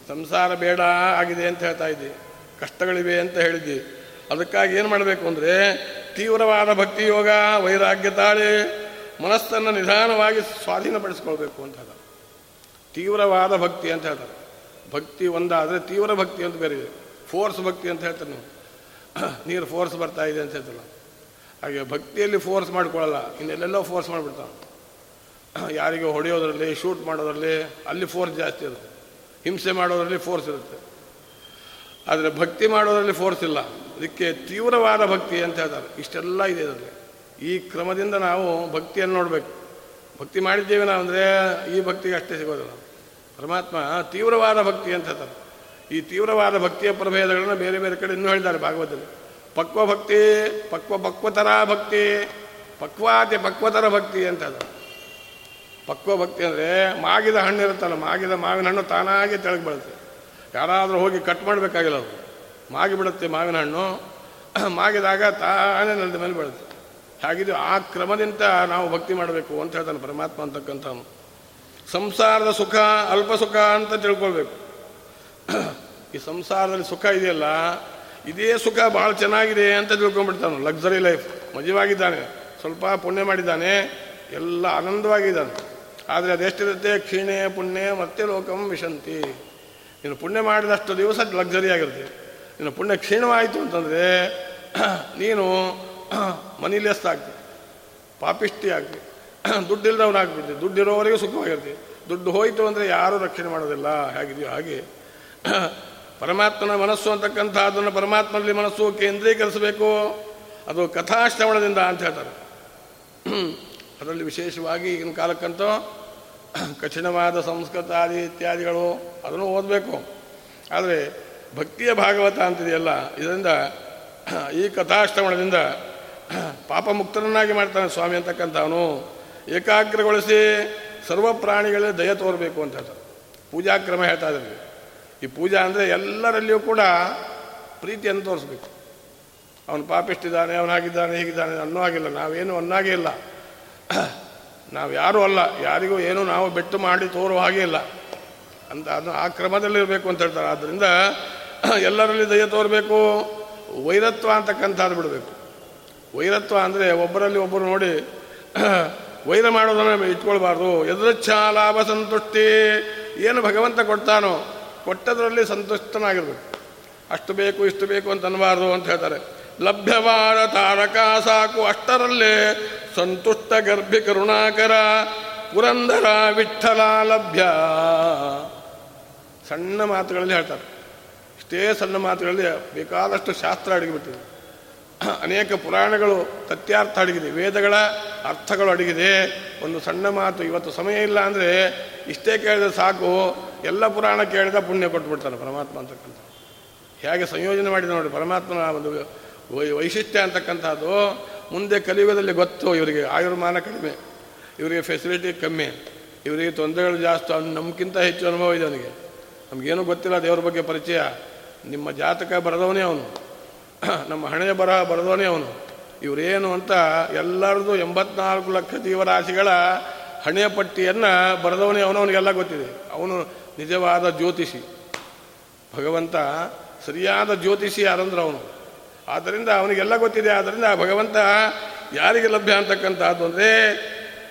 ಸಂಸಾರ ಬೇಡ ಆಗಿದೆ ಅಂತ ಹೇಳ್ತಾ ಇದ್ದಿ, ಕಷ್ಟಗಳಿವೆ ಅಂತ ಹೇಳಿದ್ದಿ. ಅದಕ್ಕಾಗಿ ಏನು ಮಾಡಬೇಕು ಅಂದರೆ ತೀವ್ರವಾದ ಭಕ್ತಿ ಯೋಗ, ವೈರಾಗ್ಯ ತಾಳೆ ಮನಸ್ಸನ್ನು ನಿಧಾನವಾಗಿ ಸ್ವಾಧೀನಪಡಿಸ್ಕೊಳ್ಬೇಕು ಅಂತ ಹೇಳ್ತಾರೆ. ತೀವ್ರವಾದ ಭಕ್ತಿ ಅಂತ ಹೇಳ್ತಾರೆ. ಭಕ್ತಿ ಒಂದಾದರೆ ತೀವ್ರ ಭಕ್ತಿ ಅಂತ ಬೇರೆ ಇದೆ. ಫೋರ್ಸ್ ಭಕ್ತಿ ಅಂತ ಹೇಳ್ತಾರೆ ನೀವು ನೀರು ಫೋರ್ಸ್ ಬರ್ತಾ ಇದೆ ಅಂತ ಹೇಳ್ತಲ್ಲ ಹಾಗೆ ಭಕ್ತಿಯಲ್ಲಿ ಫೋರ್ಸ್ ಮಾಡ್ಕೊಳ್ಳಲ್ಲ. ಇನ್ನೆಲ್ಲೆಲ್ಲೋ ಫೋರ್ಸ್ ಮಾಡಿಬಿಡ್ತಾನೆ. ಯಾರಿಗೆ ಹೊಡೆಯೋದ್ರಲ್ಲಿ, ಶೂಟ್ ಮಾಡೋದ್ರಲ್ಲಿ ಅಲ್ಲಿ ಫೋರ್ಸ್ ಜಾಸ್ತಿ ಇರುತ್ತೆ. ಹಿಂಸೆ ಮಾಡೋದ್ರಲ್ಲಿ ಫೋರ್ಸ್ ಇರುತ್ತೆ. ಆದರೆ ಭಕ್ತಿ ಮಾಡೋದರಲ್ಲಿ ಫೋರ್ಸ್ ಇಲ್ಲ. ಅದಕ್ಕೆ ತೀವ್ರವಾದ ಭಕ್ತಿ ಅಂತ ಹೇಳ್ತಾರೆ. ಇಷ್ಟೆಲ್ಲ ಇದೆ ಇದರಲ್ಲಿ ಈ ಕ್ರಮದಿಂದ ನಾವು ಭಕ್ತಿಯನ್ನು ನೋಡಬೇಕು. ಭಕ್ತಿ ಮಾಡಿದ್ದೇವೆ ನಾವು ಅಂದರೆ ಈ ಭಕ್ತಿಗೆ ಅಷ್ಟೇ ಸಿಗೋದಿಲ್ಲ. ಪರಮಾತ್ಮ ತೀವ್ರವಾದ ಭಕ್ತಿ ಅಂತ ಹೇಳ್ತಾರೆ. ಈ ತೀವ್ರವಾದ ಭಕ್ತಿಯ ಪ್ರಭೇದಗಳನ್ನು ಬೇರೆ ಬೇರೆ ಕಡೆ ಇನ್ನೂ ಹೇಳಿದ್ದಾರೆ ಭಾಗವತದಲ್ಲಿ. ಪಕ್ವ ಭಕ್ತಿ, ಪಕ್ವ ಪಕ್ವತರ ಭಕ್ತಿ, ಪಕ್ವಾತಿ ಪಕ್ವತರ ಭಕ್ತಿ ಅಂತ ಹೇಳ್ತಾರೆ. ಪಕ್ವ ಭಕ್ತಿ ಅಂದರೆ ಮಾಗಿದ ಹಣ್ಣು ಇರುತ್ತಲ್ಲ ಮಾಗಿದ ಮಾವಿನ ಹಣ್ಣು ತಾನಾಗಿ ತೆಳಗೆ ಬೀಳುತ್ತೆ. ಯಾರಾದರೂ ಹೋಗಿ ಕಟ್ ಮಾಡಬೇಕಾಗಿಲ್ಲ ಅದು ಮಾಗಿ ಬಿಡುತ್ತೆ ಮಾವಿನ ಹಣ್ಣು. *clears throat* ಮಾಗಿದಾಗ ತಾನೇ ನೆಲದ ಮೇಲೆ ಬೀಳುತ್ತೆ. ಹಾಗಿದ್ದು ಆ ಕ್ರಮದಿಂದ ನಾವು ಭಕ್ತಿ ಮಾಡಬೇಕು ಅಂತ ಹೇಳ್ತಾನೆ ಪರಮಾತ್ಮ ಅಂತಕ್ಕಂಥವನು. ಸಂಸಾರದ ಸುಖ, ಅಲ್ಪ ಸುಖ ಅಂತ ತಿಳ್ಕೊಳ್ಬೇಕು. *clears throat* ಈ ಸಂಸಾರದಲ್ಲಿ ಸುಖ ಇದೆಯಲ್ಲ, ಇದೇ ಸುಖ ಭಾಳ ಚೆನ್ನಾಗಿದೆ ಅಂತ ತಿಳ್ಕೊಂಡ್ಬಿಡ್ತಾನು. Luxury life ಮಜವಾಗಿದ್ದಾನೆ. ಸ್ವಲ್ಪ ಪುಣ್ಯ ಮಾಡಿದ್ದಾನೆ, ಎಲ್ಲ ಆನಂದವಾಗಿದ್ದಾನೆ. ಆದರೆ ಅದೆಷ್ಟಿರುತ್ತೆ? ಕ್ಷೀಣೆ, ಪುಣ್ಯ, ಮತ್ತೆ ಲೋಕಂ ವಿಶಂತಿ. ನೀನು ಪುಣ್ಯ ಮಾಡಿದಷ್ಟು ದಿವಸ ಲಕ್ಸರಿ ಆಗಿರುತ್ತೆ. ನೀನು ಪುಣ್ಯ ಕ್ಷೀಣವಾಯಿತು ಅಂತಂದರೆ, ನೀನು ಮನಿಲೆಸ್ ಆಗ್ತಿ. ಪಾಪಿಷ್ಟಿ ಆಗ್ತಿ. ದುಡ್ಡಿಲ್ದವನಾಗ್ಬಿಡ್ತಿ ದುಡ್ಡಿರೋವರೆಗೂ ಸುಖವಾಗಿರ್ತಿ. ದುಡ್ಡು ಹೋಯಿತು ಅಂದರೆ ಯಾರೂ ರಕ್ಷಣೆ ಮಾಡೋದಿಲ್ಲ. ಹೇಗಿದೆಯೋ ಹಾಗೆ. ಪರಮಾತ್ಮನ ಮನಸ್ಸು ಅಂತಕ್ಕಂಥ ಅದನ್ನು ಪರಮಾತ್ಮನಲ್ಲಿ ಮನಸ್ಸು ಕೇಂದ್ರೀಕರಿಸಬೇಕು. ಅದು ಕಥಾಶ್ರವಣದಿಂದ ಅಂತ ಹೇಳ್ತಾರೆ. ಅದರಲ್ಲಿ ವಿಶೇಷವಾಗಿ ಈಗಿನ ಕಾಲಕ್ಕಂತೂ ಕಠಿಣವಾದ ಸಂಸ್ಕೃತ ಆದಿ ಇತ್ಯಾದಿಗಳು ಅದನ್ನು ಓದಬೇಕು. ಆದರೆ ಭಕ್ತಿಯ ಭಾಗವತ ಅಂತಿದೆಯಲ್ಲ, ಇದರಿಂದ ಈ ಕಥಾಶ್ರವಣದಿಂದ ಪಾಪ ಮುಕ್ತರನ್ನಾಗಿ ಮಾಡ್ತಾನೆ ಸ್ವಾಮಿ ಅಂತಕ್ಕಂಥವನು. ಏಕಾಗ್ರಗೊಳಿಸಿ ಸರ್ವ ಪ್ರಾಣಿಗಳೇ ದಯ ತೋರಬೇಕು ಅಂತ ಹೇಳ್ತಾರೆ ಪೂಜಾಕ್ರಮ ಹೇಳ್ತಾ ಇದ್ದೀವಿ ಈ ಪೂಜಾ ಅಂದರೆ ಎಲ್ಲರಲ್ಲಿಯೂ ಕೂಡ ಪ್ರೀತಿಯನ್ನು ತೋರಿಸ್ಬೇಕು. ಅವನು ಪಾಪಿಷ್ಟಿದ್ದಾನೆ ಅವನಾಗಿದ್ದಾನೆ ಹೀಗಿದ್ದಾನೆ ಅನ್ನೋ ಆಗಿಲ್ಲ ನಾವೇನು ಅನ್ನಾಗೇ ಇಲ್ಲ. ನಾವು ಯಾರೂ ಅಲ್ಲ. ಯಾರಿಗೂ ಏನು ನಾವು ಬೆಟ್ಟು ಮಾಡಿ ತೋರುವ ಹಾಗೆ ಇಲ್ಲ. ಅಂತ ಅದು ಆ ಕ್ರಮದಲ್ಲಿರಬೇಕು ಅಂತ ಹೇಳ್ತಾರೆ. ಆದ್ದರಿಂದ *coughs* ಎಲ್ಲರಲ್ಲಿ ದಯ ತೋರಬೇಕು, ವೈರತ್ವ ಅಂತಕ್ಕಂಥದ್ದು ಬಿಡಬೇಕು. ವೈರತ್ವ ಅಂದರೆ ಒಬ್ಬರಲ್ಲಿ ಒಬ್ಬರು ನೋಡಿ *coughs* ವೈರ ಮಾಡೋದನ್ನು ಇಟ್ಕೊಳ್ಬಾರ್ದು. ಎದುರಚ್ಛ ಲಾಭ ಸಂತುಷ್ಟಿ. ಏನು ಭಗವಂತ ಕೊಡ್ತಾನೋ, ಕೊಟ್ಟದರಲ್ಲಿ ಸಂತುಷ್ಟನಾಗಿರ್ಬೇಕು. ಅಷ್ಟು ಬೇಕು, ಇಷ್ಟು ಬೇಕು ಅಂತ ಅನ್ನಬಾರ್ದು ಅಂತ ಹೇಳ್ತಾರೆ. ಲಭ್ಯವಾದ ತಾರಕ ಸಾಕು ಅಷ್ಟರಲ್ಲೇ ಸಂತುಷ್ಟ ಗರ್ಭಿ ಕರುಣಾಕರ ಪುರಂದರ ವಿಠಲ ಲಭ್ಯ ಸಣ್ಣ ಮಾತುಗಳಲ್ಲಿ ಹೇಳ್ತಾರೆ. ಇಷ್ಟೇ ಸಣ್ಣ ಮಾತುಗಳಲ್ಲಿ ಬೇಕಾದಷ್ಟು ಶಾಸ್ತ್ರ ಅಡಗಿಬಿಟ್ಟಿದೆ. ಅನೇಕ ಪುರಾಣಗಳು ತತ್ಯಾರ್ಥ ಅಡಗಿದೆ, ವೇದಗಳ ಅರ್ಥಗಳು ಅಡಗಿದೆ. ಒಂದು ಸಣ್ಣ ಮಾತು, ಇವತ್ತು ಸಮಯ ಇಲ್ಲ ಅಂದರೆ ಇಷ್ಟೇ ಕೇಳಿದ್ರೆ ಸಾಕು, ಎಲ್ಲ ಪುರಾಣ ಕೇಳಿದ ಪುಣ್ಯ ಕೊಟ್ಬಿಡ್ತಾನೆ ಪರಮಾತ್ಮ ಅಂತಕ್ಕಂಥ ಹೇಗೆ ಸಂಯೋಜನೆ ಮಾಡಿದ ನೋಡಿ, ಪರಮಾತ್ಮನ ಒಂದು ವೈಶಿಷ್ಟ್ಯ ಅಂತಕ್ಕಂಥದ್ದು ಮುಂದೆ ಕಲಿಯುಗದಲ್ಲಿ ಗೊತ್ತು, ಇವರಿಗೆ ಆಯುರ್ಮಾನ ಕಡಿಮೆ, ಇವರಿಗೆ ಫೆಸಿಲಿಟಿ ಕಮ್ಮಿ, ಇವರಿಗೆ ತೊಂದರೆಗಳು ಜಾಸ್ತಿ ಅವ್ನು ನಮಗಿಂತ ಹೆಚ್ಚು ಅನುಭವ ಇದೆ ಅವನಿಗೆ. ನಮಗೇನು ಗೊತ್ತಿಲ್ಲ, ದೇವ್ರ ಬಗ್ಗೆ ಪರಿಚಯ. ನಿಮ್ಮ ಜಾತಕ ಬರೆದವನೇ ಅವನು. *clears throat* ನಮ್ಮ ಹಣೆಯ ಬರಹ ಬರೆದವನೇ ಅವನು. ಇವರೇನು ಅಂತ ಎಲ್ಲರದು ಎಂಬತ್ನಾಲ್ಕು ಲಕ್ಷ ಜೀವರಾಶಿಗಳ ಹಣೆಯ ಪಟ್ಟಿಯನ್ನು ಬರೆದವನೇ ಅವನು, ಅವನಿಗೆಲ್ಲ ಗೊತ್ತಿದೆ. ಅವನು ನಿಜವಾದ ಜ್ಯೋತಿಷಿ. ಭಗವಂತ ಸರಿಯಾದ ಜ್ಯೋತಿಷಿ ಯಾರಂದ್ರೆ ಅವನು. ಆದ್ದರಿಂದ ಅವನಿಗೆಲ್ಲ ಗೊತ್ತಿದೆ. ಆದ್ದರಿಂದ ಭಗವಂತ ಯಾರಿಗೆ ಲಭ್ಯ ಅಂತಕ್ಕಂಥದ್ದು ಅಂದರೆ,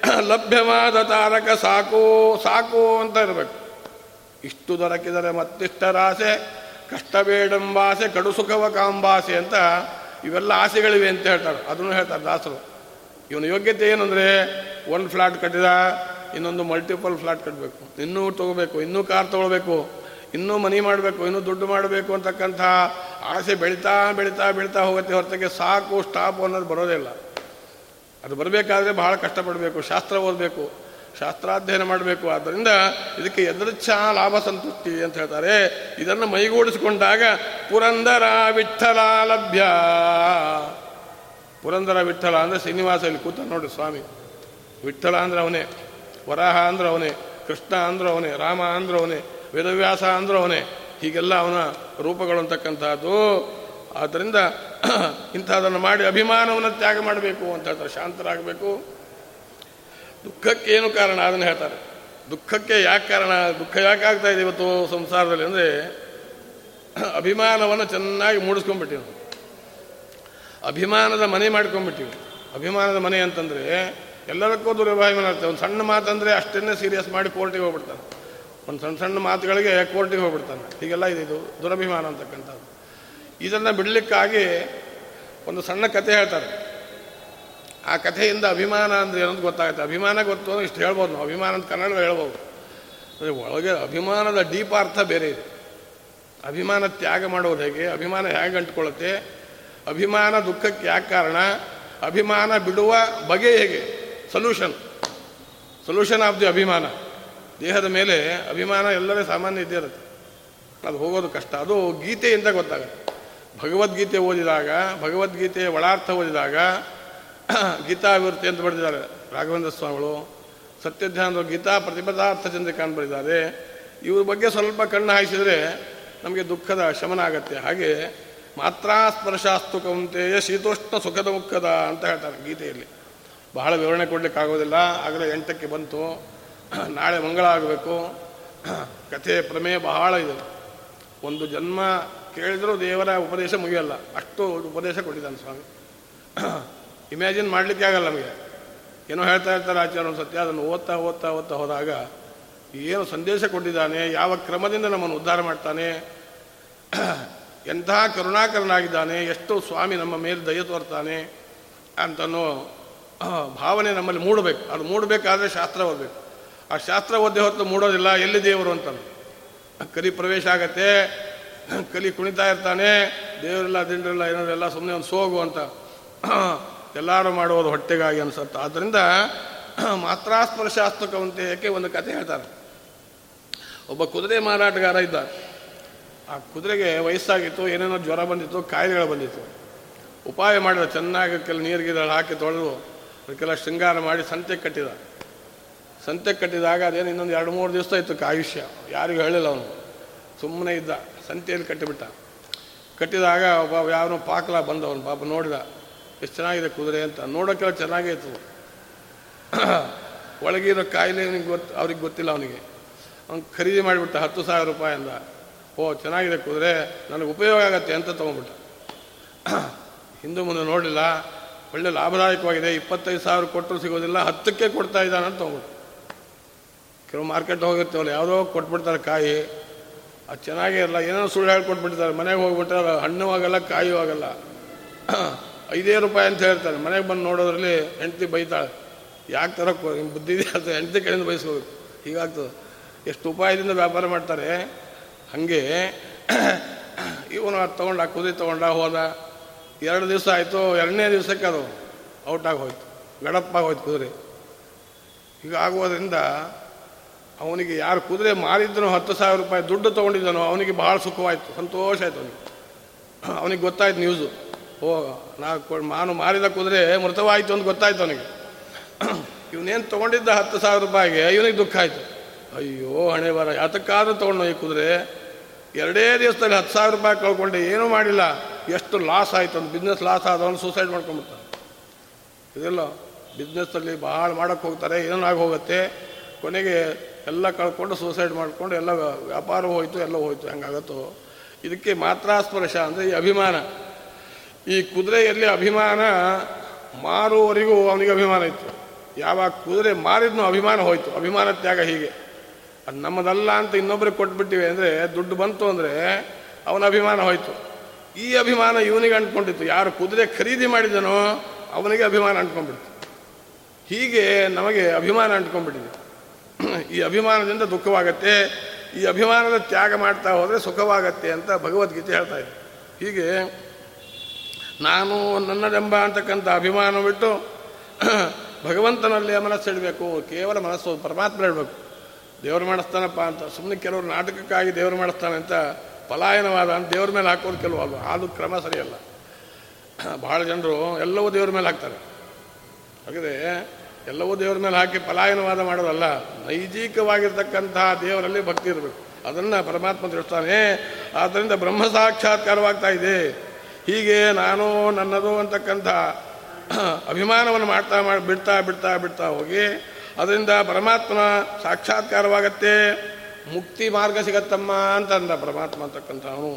*clears throat* ಲಭ್ಯವಾದ ತಾರಕ ಸಾಕು ಸಾಕು ಅಂತ ಇರಬೇಕು. ಇಷ್ಟು ದೊರಕಿದರೆ ಮತ್ತಿಷ್ಟರಾಸೆ ಕಷ್ಟಬೇಡಂಬಾಸೆ ಕಡು ಸುಖವ ಕಾಂಬಾಸೆ ಅಂತ ಇವೆಲ್ಲ ಆಸೆಗಳಿವೆ ಅಂತ ಹೇಳ್ತಾರೆ. ಅದನ್ನು ಹೇಳ್ತಾರೆ ದಾಸರು. ಇವನ ಯೋಗ್ಯತೆ ಏನಂದರೆ ಒಂದು ಫ್ಲಾಟ್ ಕಟ್ಟಿದ, ಇನ್ನೊಂದು ಮಲ್ಟಿಪಲ್ ಫ್ಲಾಟ್ ಕಟ್ಟಬೇಕು ಇನ್ನೂ ತಗೋಬೇಕು, ಇನ್ನೂ ಕಾರ್ ತೊಗೊಳ್ಬೇಕು, ಇನ್ನೂ ಮನಿ ಮಾಡಬೇಕು, ಇನ್ನೂ ದುಡ್ಡು ಮಾಡಬೇಕು ಅಂತಕ್ಕಂಥ ಆಸೆ ಬೆಳೀತಾ ಬೆಳೀತಾ ಬೆಳೀತಾ ಹೋಗುತ್ತೆ ಹೊರತಾಗಿ ಸಾಕು ಸ್ಟಾಪ್ ಅನ್ನೋದು ಬರೋದೇ ಇಲ್ಲ. ಅದು ಬರಬೇಕಾದ್ರೆ ಬಹಳ ಕಷ್ಟಪಡಬೇಕು, ಶಾಸ್ತ್ರ ಓದಬೇಕು. ಶಾಸ್ತ್ರಾಧ್ಯಯನ ಮಾಡಬೇಕು. ಆದ್ದರಿಂದ ಇದಕ್ಕೆ ಎದೃಚ್ಛಾ ಲಾಭ ಸಂತೃಪ್ತಿ ಅಂತ ಹೇಳ್ತಾರೆ. ಇದನ್ನು ಮೈಗೂಡಿಸಿಕೊಂಡಾಗ ಪುರಂದರ ವಿಠಲ ಲಭ್ಯ ಪುರಂದರ ವಿಠಲ ಅಂದರೆ ಶ್ರೀನಿವಾಸ ಇಲ್ಲಿ ಕೂತ ನೋಡಿ ಸ್ವಾಮಿ. ವಿಠಲ ಅಂದ್ರೆ ಅವನೇ, ವರಾಹ ಅಂದ್ರೆ ಅವನೇ, ಕೃಷ್ಣ ಅಂದ್ರೆ ಅವನೇ, ರಾಮ ಅಂದ್ರೆ ಅವನೇ, ವೇದವ್ಯಾಸ ಅಂದ್ರೆ ಅವನೇ, ಹೀಗೆಲ್ಲ ಅವನ ರೂಪಗಳು ಅಂತಕ್ಕಂಥದ್ದು. ಆದ್ದರಿಂದ ಇಂಥದನ್ನು ಮಾಡಿ ಅಭಿಮಾನವನ್ನು ತ್ಯಾಗ ಮಾಡಬೇಕು ಅಂತ ಹೇಳ್ತಾರೆ. ಶಾಂತರಾಗಬೇಕು. ದುಃಖಕ್ಕೆ ಏನು ಕಾರಣ? ಅದನ್ನು ಹೇಳ್ತಾರೆ. ದುಃಖಕ್ಕೆ ಯಾಕೆ ಕಾರಣ? ದುಃಖ ಯಾಕೆ ಆಗ್ತಾ ಇದೆ ಇವತ್ತು ಸಂಸಾರದಲ್ಲಿ? ಅಂದರೆ ಅಭಿಮಾನವನ್ನು ಚೆನ್ನಾಗಿ ಮೂಡಿಸ್ಕೊಂಡ್ಬಿಟ್ಟಿವಿ. ಅಭಿಮಾನದ ಮನೆ ಮಾಡ್ಕೊಂಡ್ಬಿಟ್ಟಿವಿ. ಅಭಿಮಾನದ ಮನೆ ಅಂತಂದರೆ ಎಲ್ಲದಕ್ಕೂ ದುರಭಿಮಾನ ಇರ್ತದೆ ಒಂದು ಸಣ್ಣ ಮಾತಂದರೆ ಅಷ್ಟನ್ನೇ ಸೀರಿಯಸ್ ಮಾಡಿ ಕೋರ್ಟಿಗೆ ಹೋಗ್ಬಿಡ್ತಾನೆ. ಒಂದು ಸಣ್ಣ ಸಣ್ಣ ಮಾತುಗಳಿಗೆ ಕೋರ್ಟಿಗೆ ಹೋಗ್ಬಿಡ್ತಾನೆ. ಹೀಗೆಲ್ಲ ಇದೆ ಇದು ದುರಭಿಮಾನ ಅಂತಕ್ಕಂಥದ್ದು. ಇದನ್ನು ಬಿಡಲಿಕ್ಕಾಗಿ ಒಂದು ಸಣ್ಣ ಕತೆ ಹೇಳ್ತಾರೆ. ಆ ಕಥೆಯಿಂದ ಅಭಿಮಾನ ಅಂದರೆ ಏನಂತ ಗೊತ್ತಾಗುತ್ತೆ? ಅಭಿಮಾನ ಗೊತ್ತು ಅಂದ್ರೆ ಇಷ್ಟು ಹೇಳ್ಬೋದು ನಾವು. ಅಭಿಮಾನ ಅಂತ ಕನ್ನಡ ಹೇಳ್ಬೋದು. ಅಂದರೆ ಒಳಗೆ ಅಭಿಮಾನದ ಡೀಪ್ ಅರ್ಥ ಬೇರೆ ಇದೆ. ಅಭಿಮಾನ ತ್ಯಾಗ ಮಾಡೋದು ಹೇಗೆ? ಅಭಿಮಾನ ಹೇಗೆ ಅಂಟ್ಕೊಳ್ಳುತ್ತೆ? ಅಭಿಮಾನ ದುಃಖಕ್ಕೆ ಯಾಕೆ ಕಾರಣ? ಅಭಿಮಾನ ಬಿಡುವ ಬಗೆ ಹೇಗೆ? ಸೊಲ್ಯೂಷನ್ ಸೊಲ್ಯೂಷನ್ ಆಫ್ ದಿ ಅಭಿಮಾನ. ದೇಹದ ಮೇಲೆ ಅಭಿಮಾನ ಎಲ್ಲರೇ ಸಾಮಾನ್ಯ ಇದ್ದೇ ಇರುತ್ತೆ. ಅದು ಹೋಗೋದು ಕಷ್ಟ. ಅದು ಗೀತೆಯಿಂದ ಗೊತ್ತಾಗುತ್ತೆ. ಭಗವದ್ಗೀತೆ ಓದಿದಾಗ, ಭಗವದ್ಗೀತೆಯ ಒಳಾರ್ಥ ಓದಿದಾಗ ಗೀತಾಭಿವೃತ್ತಿ ಅಂತ ಬರೆದಿದ್ದಾರೆ. ರಾಘವೇಂದ್ರ ಸ್ವಾಮಿಗಳು ಸತ್ಯಧ್ಯಾನದ ಗೀತಾ ಪ್ರತಿಪದಾರ್ಥ ಚಂದ್ರಿಕಾನ್ ಬರೆದಿದ್ದಾರೆ. ಇವ್ರ ಬಗ್ಗೆ ಸ್ವಲ್ಪ ಕಣ್ಣು ಹಾಯಿಸಿದರೆ ನಮಗೆ ದುಃಖದ ಶಮನ ಆಗತ್ತೆ. ಹಾಗೆ ಮಾತ್ರ ಸ್ಪರ್ಶಾಸ್ತು ಕೌಂತೆಯ ಶೀತೋಷ್ಣ ಸುಖದ ಮುಖದ ಅಂತ ಹೇಳ್ತಾರೆ ಗೀತೆಯಲ್ಲಿ. ಬಹಳ ವಿವರಣೆ ಕೊಡ್ಲಿಕ್ಕೆ ಆಗೋದಿಲ್ಲ ಆಗಲೇ ಎಂಟಕ್ಕೆ ಬಂತು. ನಾಳೆ ಮಂಗಳ ಆಗಬೇಕು. ಕಥೆ ಪ್ರಮೇಯ ಬಹಳ ಇದೆ. ಒಂದು ಜನ್ಮ ಕೇಳಿದರೂ ದೇವರ ಉಪದೇಶ ಮುಗಿಯಲ್ಲ. ಅಷ್ಟು ಉಪದೇಶ ಕೊಟ್ಟಿದ್ದಾನೆ ಸ್ವಾಮಿ. ಇಮ್ಯಾಜಿನ್ ಮಾಡಲಿಕ್ಕೆ ಆಗಲ್ಲ ನಮಗೆ. ಏನೋ ಹೇಳ್ತಾ ಇರ್ತಾರೆ ಆಚಾರ್ಯ ಸತ್ಯ ಅದನ್ನು ಓದ್ತಾ ಓದ್ತಾ ಓದ್ತಾ ಹೋದಾಗ ಏನು ಸಂದೇಶ ಕೊಟ್ಟಿದ್ದಾನೆ, ಯಾವ ಕ್ರಮದಿಂದ ನಮ್ಮನ್ನು ಉದ್ಧಾರ ಮಾಡ್ತಾನೆ *clears throat* ಎಂತಹ ಕರುಣಾಕರನಾಗಿದ್ದಾನೆ, ಎಷ್ಟು ಸ್ವಾಮಿ ನಮ್ಮ ಮೇಲೆ ದಯ ತೋರ್ತಾನೆ ಅಂತನೋ, *clears throat* ಭಾವನೆ ನಮ್ಮಲ್ಲಿ ಮೂಡಬೇಕು. ಅದು ಮೂಡಬೇಕಾದ್ರೆ ಶಾಸ್ತ್ರ ಓದಬೇಕು. ಆ ಶಾಸ್ತ್ರ ಓದ್ದೆ ಹೊತ್ತು ಮೂಡೋದಿಲ್ಲ, ಎಲ್ಲಿ ದೇವರು ಅಂತಾನೆ. ಕಲಿ ಪ್ರವೇಶ ಆಗತ್ತೆ, ಕಲಿ ಕುಣಿತಾ ಇರ್ತಾನೆ, ದೇವರಿಲ್ಲ, ದಿಂಡ್ರಿಲ್ಲ ಏನಾದ್ರೆಲ್ಲ ಸುಮ್ಮನೆ ಒಂದು ಸೋಗು ಅಂತ. *clears throat* ಎಲ್ಲರೂ ಮಾಡುವುದು ಹೊಟ್ಟೆಗಾಗಿ ಅನಿಸುತ್ತೆ. ಆದ್ದರಿಂದ *clears throat* ಮಾತ್ರಾಸ್ಪರ್ಶಾಸ್ತ್ರಕವಂತೆಯಕ್ಕೆ ಒಂದು ಕತೆ ಹೇಳ್ತಾರೆ. ಒಬ್ಬ ಕುದುರೆ ಮಾರಾಟಗಾರ ಇದ್ದ ಆ ಕುದುರೆಗೆ ವಯಸ್ಸಾಗಿತ್ತು, ಏನೇನೋ ಜ್ವರ ಬಂದಿತ್ತು, ಕಾಯಿಲೆಗಳು ಬಂದಿತ್ತು. ಉಪಾಯ ಮಾಡಿದ, ಚೆನ್ನಾಗಿ ಕೆಲ ನೀರಿಗೆ ಹಾಕಿ ತೊಳೆದು ಅದಕ್ಕೆಲ್ಲ ಶೃಂಗಾರ ಮಾಡಿ ಸಂತೆ ಕಟ್ಟಿದ ಸಂತೆ ಕಟ್ಟಿದಾಗ ಅದೇನು ಇನ್ನೊಂದು ಎರಡು ಮೂರು ದಿವಸ ಇತ್ತು ಕಾಯುಷ್ಯ. ಯಾರಿಗೂ ಹೇಳಿಲ್ಲ ಅವನು. ಸುಮ್ಮನೆ ಇದ್ದ, ಸಂತೆಯಲ್ಲಿ ಕಟ್ಟಿಬಿಟ್ಟ. ಕಟ್ಟಿದಾಗ ಒಬ್ಬ ಯಾವನೋ ಪಾಕಲ ಬಂದವನು, ಪಾಪ ನೋಡಿದ. ಎಷ್ಟು ಚೆನ್ನಾಗಿದೆ ಕುದುರೆ ಅಂತ ನೋಡೋಕ್ಕೆಲ್ಲ ಚೆನ್ನಾಗೇ ಇತ್ತು. *clears throat* ಒಳಗಿರೋ ಕಾಯಿಲೆ ನಿಮ್ಗೆ ಗೊತ್ತು ಅವ್ರಿಗೆ ಗೊತ್ತಿಲ್ಲ ಅವನಿಗೆ. ಅವ್ನು ಖರೀದಿ ಮಾಡಿಬಿಟ್ಟ ಹತ್ತು ಸಾವಿರ ರೂಪಾಯಿ ಅಂದ. ಓ, ಚೆನ್ನಾಗಿದೆ ಕುದುರೆ, ನನಗೆ ಉಪಯೋಗ ಆಗತ್ತೆ ಅಂತ ತೊಗೊಂಬಿಟ್ಟು *clears throat* ಹಿಂದೂ ಮುಂದೆ ನೋಡಲಿಲ್ಲ. ಒಳ್ಳೆ ಲಾಭದಾಯಕವಾಗಿದೆ. ಇಪ್ಪತ್ತೈದು ಸಾವಿರ ಕೊಟ್ಟರು ಸಿಗೋದಿಲ್ಲ, ಹತ್ತಕ್ಕೆ ಕೊಡ್ತಾ ಇದ್ದಾನೆ ಅಂತ ತೊಗೊಂಡು ಕೆಲವು ಮಾರ್ಕೆಟ್ ಹೋಗಿರ್ತೇವಲ್ಲ ಯಾವುದೋ ಕೊಟ್ಬಿಡ್ತಾರೆ ಕಾಯಿ. ಅದು ಚೆನ್ನಾಗೇ ಇರಲ್ಲ. ಏನೋ ಸುಳ್ಳು ಹೇಳ್ಕೊಟ್ಬಿಡ್ತಾರೆ ಮನೆಗೆ ಹೋಗ್ಬಿಟ್ರೆ ಹಣ್ಣು ಆಗಲ್ಲ, ಕಾಯೂ ಆಗಲ್ಲ. *clears throat* ಐದೇ ರೂಪಾಯಿ ಅಂತ ಹೇಳ್ತಾರೆ. ಮನೆಗೆ ಬಂದು ನೋಡೋದ್ರಲ್ಲಿ ಹೆಂಡತಿ ಬೈತಾಳೆ. ಯಾಕೆ ತರಕ್ಕೆ ನಿಮ್ಮ ಬುದ್ಧಿ ಅದು ಹೆಂಡತಿ ಕಡೆಯಿಂದ ಬಯಸ್ಕೋಬೇಕು ಹೀಗಾಗ್ತದೆ. ಎಷ್ಟು ಉಪಾಯದಿಂದ ವ್ಯಾಪಾರ ಮಾಡ್ತಾರೆ? ಹಾಗೆ *clears throat* ಇವನು ಅದು ತೊಗೊಂಡ, ಕುದಿ ತೊಗೊಂಡ ಹೋದ. ಎರಡು ದಿವಸ ಆಯಿತು, ಎರಡನೇ ದಿವಸಕ್ಕೆ ಅದು ಔಟಾಗಿ ಹೋಯ್ತು. ಗಡಪ್ಪಾಗಿ ಹೋಯ್ತು ಕುದುರೆ. ಈಗ ಆಗುವುದರಿಂದ ಅವನಿಗೆ ಯಾರು ಕುದುರೆ ಮಾರಿದ್ದನೋ ಹತ್ತು ಸಾವಿರ ರೂಪಾಯಿ ದುಡ್ಡು ತೊಗೊಂಡಿದ್ದನೋ, ಅವನಿಗೆ ಭಾಳ ಸುಖವಾಯಿತು. ಸಂತೋಷ ಆಯಿತು ಅವನಿಗೆ. *clears throat* ಅವನಿಗೆ ಗೊತ್ತಾಯ್ತು ನ್ಯೂಸು. ಓ ನಾ ಕೊ- ಮಾನು ಮಾರಿದ ಕುದುರೆ ಮೃತವಾಯಿತು ಅಂತ ಗೊತ್ತಾಯ್ತು ಅವನಿಗೆ. ಇವನೇನು ತೊಗೊಂಡಿದ್ದ ಹತ್ತು ಸಾವಿರ ರೂಪಾಯಿಗೆ ಇವನಿಗೆ ದುಃಖ ಆಯಿತು. ಅಯ್ಯೋ, ಹಣೆ ಬರ ಯಾತಕ್ಕಾದ್ರೂ ತೊಗೊಂಡು ಈ ಕುದುರೆ ಎರಡೇ ದಿವಸದಲ್ಲಿ ಹತ್ತು ಸಾವಿರ ರೂಪಾಯಿ ಕಳ್ಕೊಂಡೆ ಏನೂ ಮಾಡಿಲ್ಲ. ಎಷ್ಟು ಲಾಸ್ ಆಯಿತು ಒಂದು ಬಿಸ್ನೆಸ್ ಲಾಸ್ ಆದವನು ಸೂಸೈಡ್ ಮಾಡ್ಕೊಂಡ್ಬಿಡ್ತಾನೆ. ಇದೆಲ್ಲ ಬಿಸ್ನೆಸ್ಸಲ್ಲಿ ಭಾಳ ಮಾಡೋಕ್ಕೆ ಹೋಗ್ತಾರೆ ಏನಾಗಿ ಹೋಗುತ್ತೆ. ಕೊನೆಗೆ ಎಲ್ಲ ಕಳ್ಕೊಂಡು ಸೂಸೈಡ್ ಮಾಡಿಕೊಂಡು ಎಲ್ಲ ವ್ಯಾಪಾರ ಹೋಯ್ತು, ಎಲ್ಲ ಹೋಯ್ತು, ಹೆಂಗಾಗತ್ತೋ. ಇದಕ್ಕೆ ಮಾತ್ರ ಸ್ಪರ್ಶ ಅಂದರೆ ಈ ಅಭಿಮಾನ. ಈ ಕುದುರೆಯಲ್ಲಿ ಅಭಿಮಾನ ಮಾರುವವರೆಗೂ ಅವನಿಗೆ ಅಭಿಮಾನ ಇತ್ತು. ಯಾವಾಗ ಕುದುರೆ ಮಾರಿದ್ನೋ ಅಭಿಮಾನ ಹೋಯಿತು. ಅಭಿಮಾನ ತ್ಯಾಗ ಹೀಗೆ. ಅದು ನಮ್ಮದಲ್ಲ ಅಂತ ಇನ್ನೊಬ್ಬರಿಗೆ ಕೊಟ್ಬಿಟ್ಟಿವೆ ಅಂದರೆ, ದುಡ್ಡು ಬಂತು ಅಂದರೆ ಅವನ ಅಭಿಮಾನ ಹೋಯಿತು. ಈ ಅಭಿಮಾನ ಇವನಿಗೆ ಅಂಟ್ಕೊಂಡಿತ್ತು. ಯಾರು ಕುದುರೆ ಖರೀದಿ ಮಾಡಿದನೋ ಅವನಿಗೆ ಅಭಿಮಾನ ಅಂಟ್ಕೊಂಡ್ಬಿಡ್ತು. ಹೀಗೆ ನಮಗೆ ಅಭಿಮಾನ ಅಂಟ್ಕೊಂಡ್ಬಿಟ್ಟಿದೆ. ಈ ಅಭಿಮಾನದಿಂದ ದುಃಖವಾಗತ್ತೆ. ಈ ಅಭಿಮಾನದ ತ್ಯಾಗ ಮಾಡ್ತಾ ಹೋದರೆ ಸುಖವಾಗತ್ತೆ ಅಂತ ಭಗವದ್ಗೀತೆ ಹೇಳ್ತಾ ಇದೆ. ಹೀಗೆ ನಾನು ನನ್ನದೆಂಬ ಅಂತಕ್ಕಂಥ ಅಭಿಮಾನ ಬಿಟ್ಟು ಭಗವಂತನಲ್ಲಿ ಮನಸ್ಸಿಡಬೇಕು ಕೇವಲ ಮನಸ್ಸು ಪರಮಾತ್ಮ ಇಡಬೇಕು. ದೇವರು ಮಾಡಿಸ್ತಾನಪ್ಪ ಅಂತ ಸುಮ್ಮನೆ ಕೆಲವರು ನಾಟಕಕ್ಕಾಗಿ ದೇವರು ಮಾಡಿಸ್ತಾನೆ ಅಂತ ಪಲಾಯನವಾದ ಅಂತ ದೇವ್ರ ಮೇಲೆ ಹಾಕೋದು ಕೆಲವು ಅಲ್ವ? ಅದು ಕ್ರಮ ಸರಿಯಲ್ಲ. ಭಾಳ ಜನರು ಎಲ್ಲವೂ ದೇವ್ರ ಮೇಲೆ ಹಾಕ್ತಾರೆ. ಹಾಗಾದರೆ ಎಲ್ಲವೂ ದೇವ್ರ ಮೇಲೆ ಹಾಕಿ ಪಲಾಯನವಾದ ಮಾಡೋದಲ್ಲ ನೈಜಿಕವಾಗಿರ್ತಕ್ಕಂತಹ ದೇವರಲ್ಲಿ ಭಕ್ತಿ ಇರಬೇಕು. ಅದನ್ನು ಪರಮಾತ್ಮ ತಿಳಿಸ್ತಾನೆ ಆದ್ದರಿಂದ ಬ್ರಹ್ಮ ಸಾಕ್ಷಾತ್ಕಾರವಾಗ್ತಾ ಇದೆ. ಹೀಗೆ ನಾನು ನನ್ನದು ಅಂತಕ್ಕಂಥ ಅಭಿಮಾನವನ್ನು ಮಾಡ್ತಾ ಮಾಡಿ, ಬಿಡ್ತಾ ಬಿಡ್ತಾ ಬಿಡ್ತಾ ಹೋಗಿ ಅದರಿಂದ ಪರಮಾತ್ಮ ಸಾಕ್ಷಾತ್ಕಾರವಾಗತ್ತೆ, ಮುಕ್ತಿ ಮಾರ್ಗ ಸಿಗತ್ತಮ್ಮ ಅಂತ ಅಂದ ಪರಮಾತ್ಮ ಅಂತಕ್ಕಂಥವನು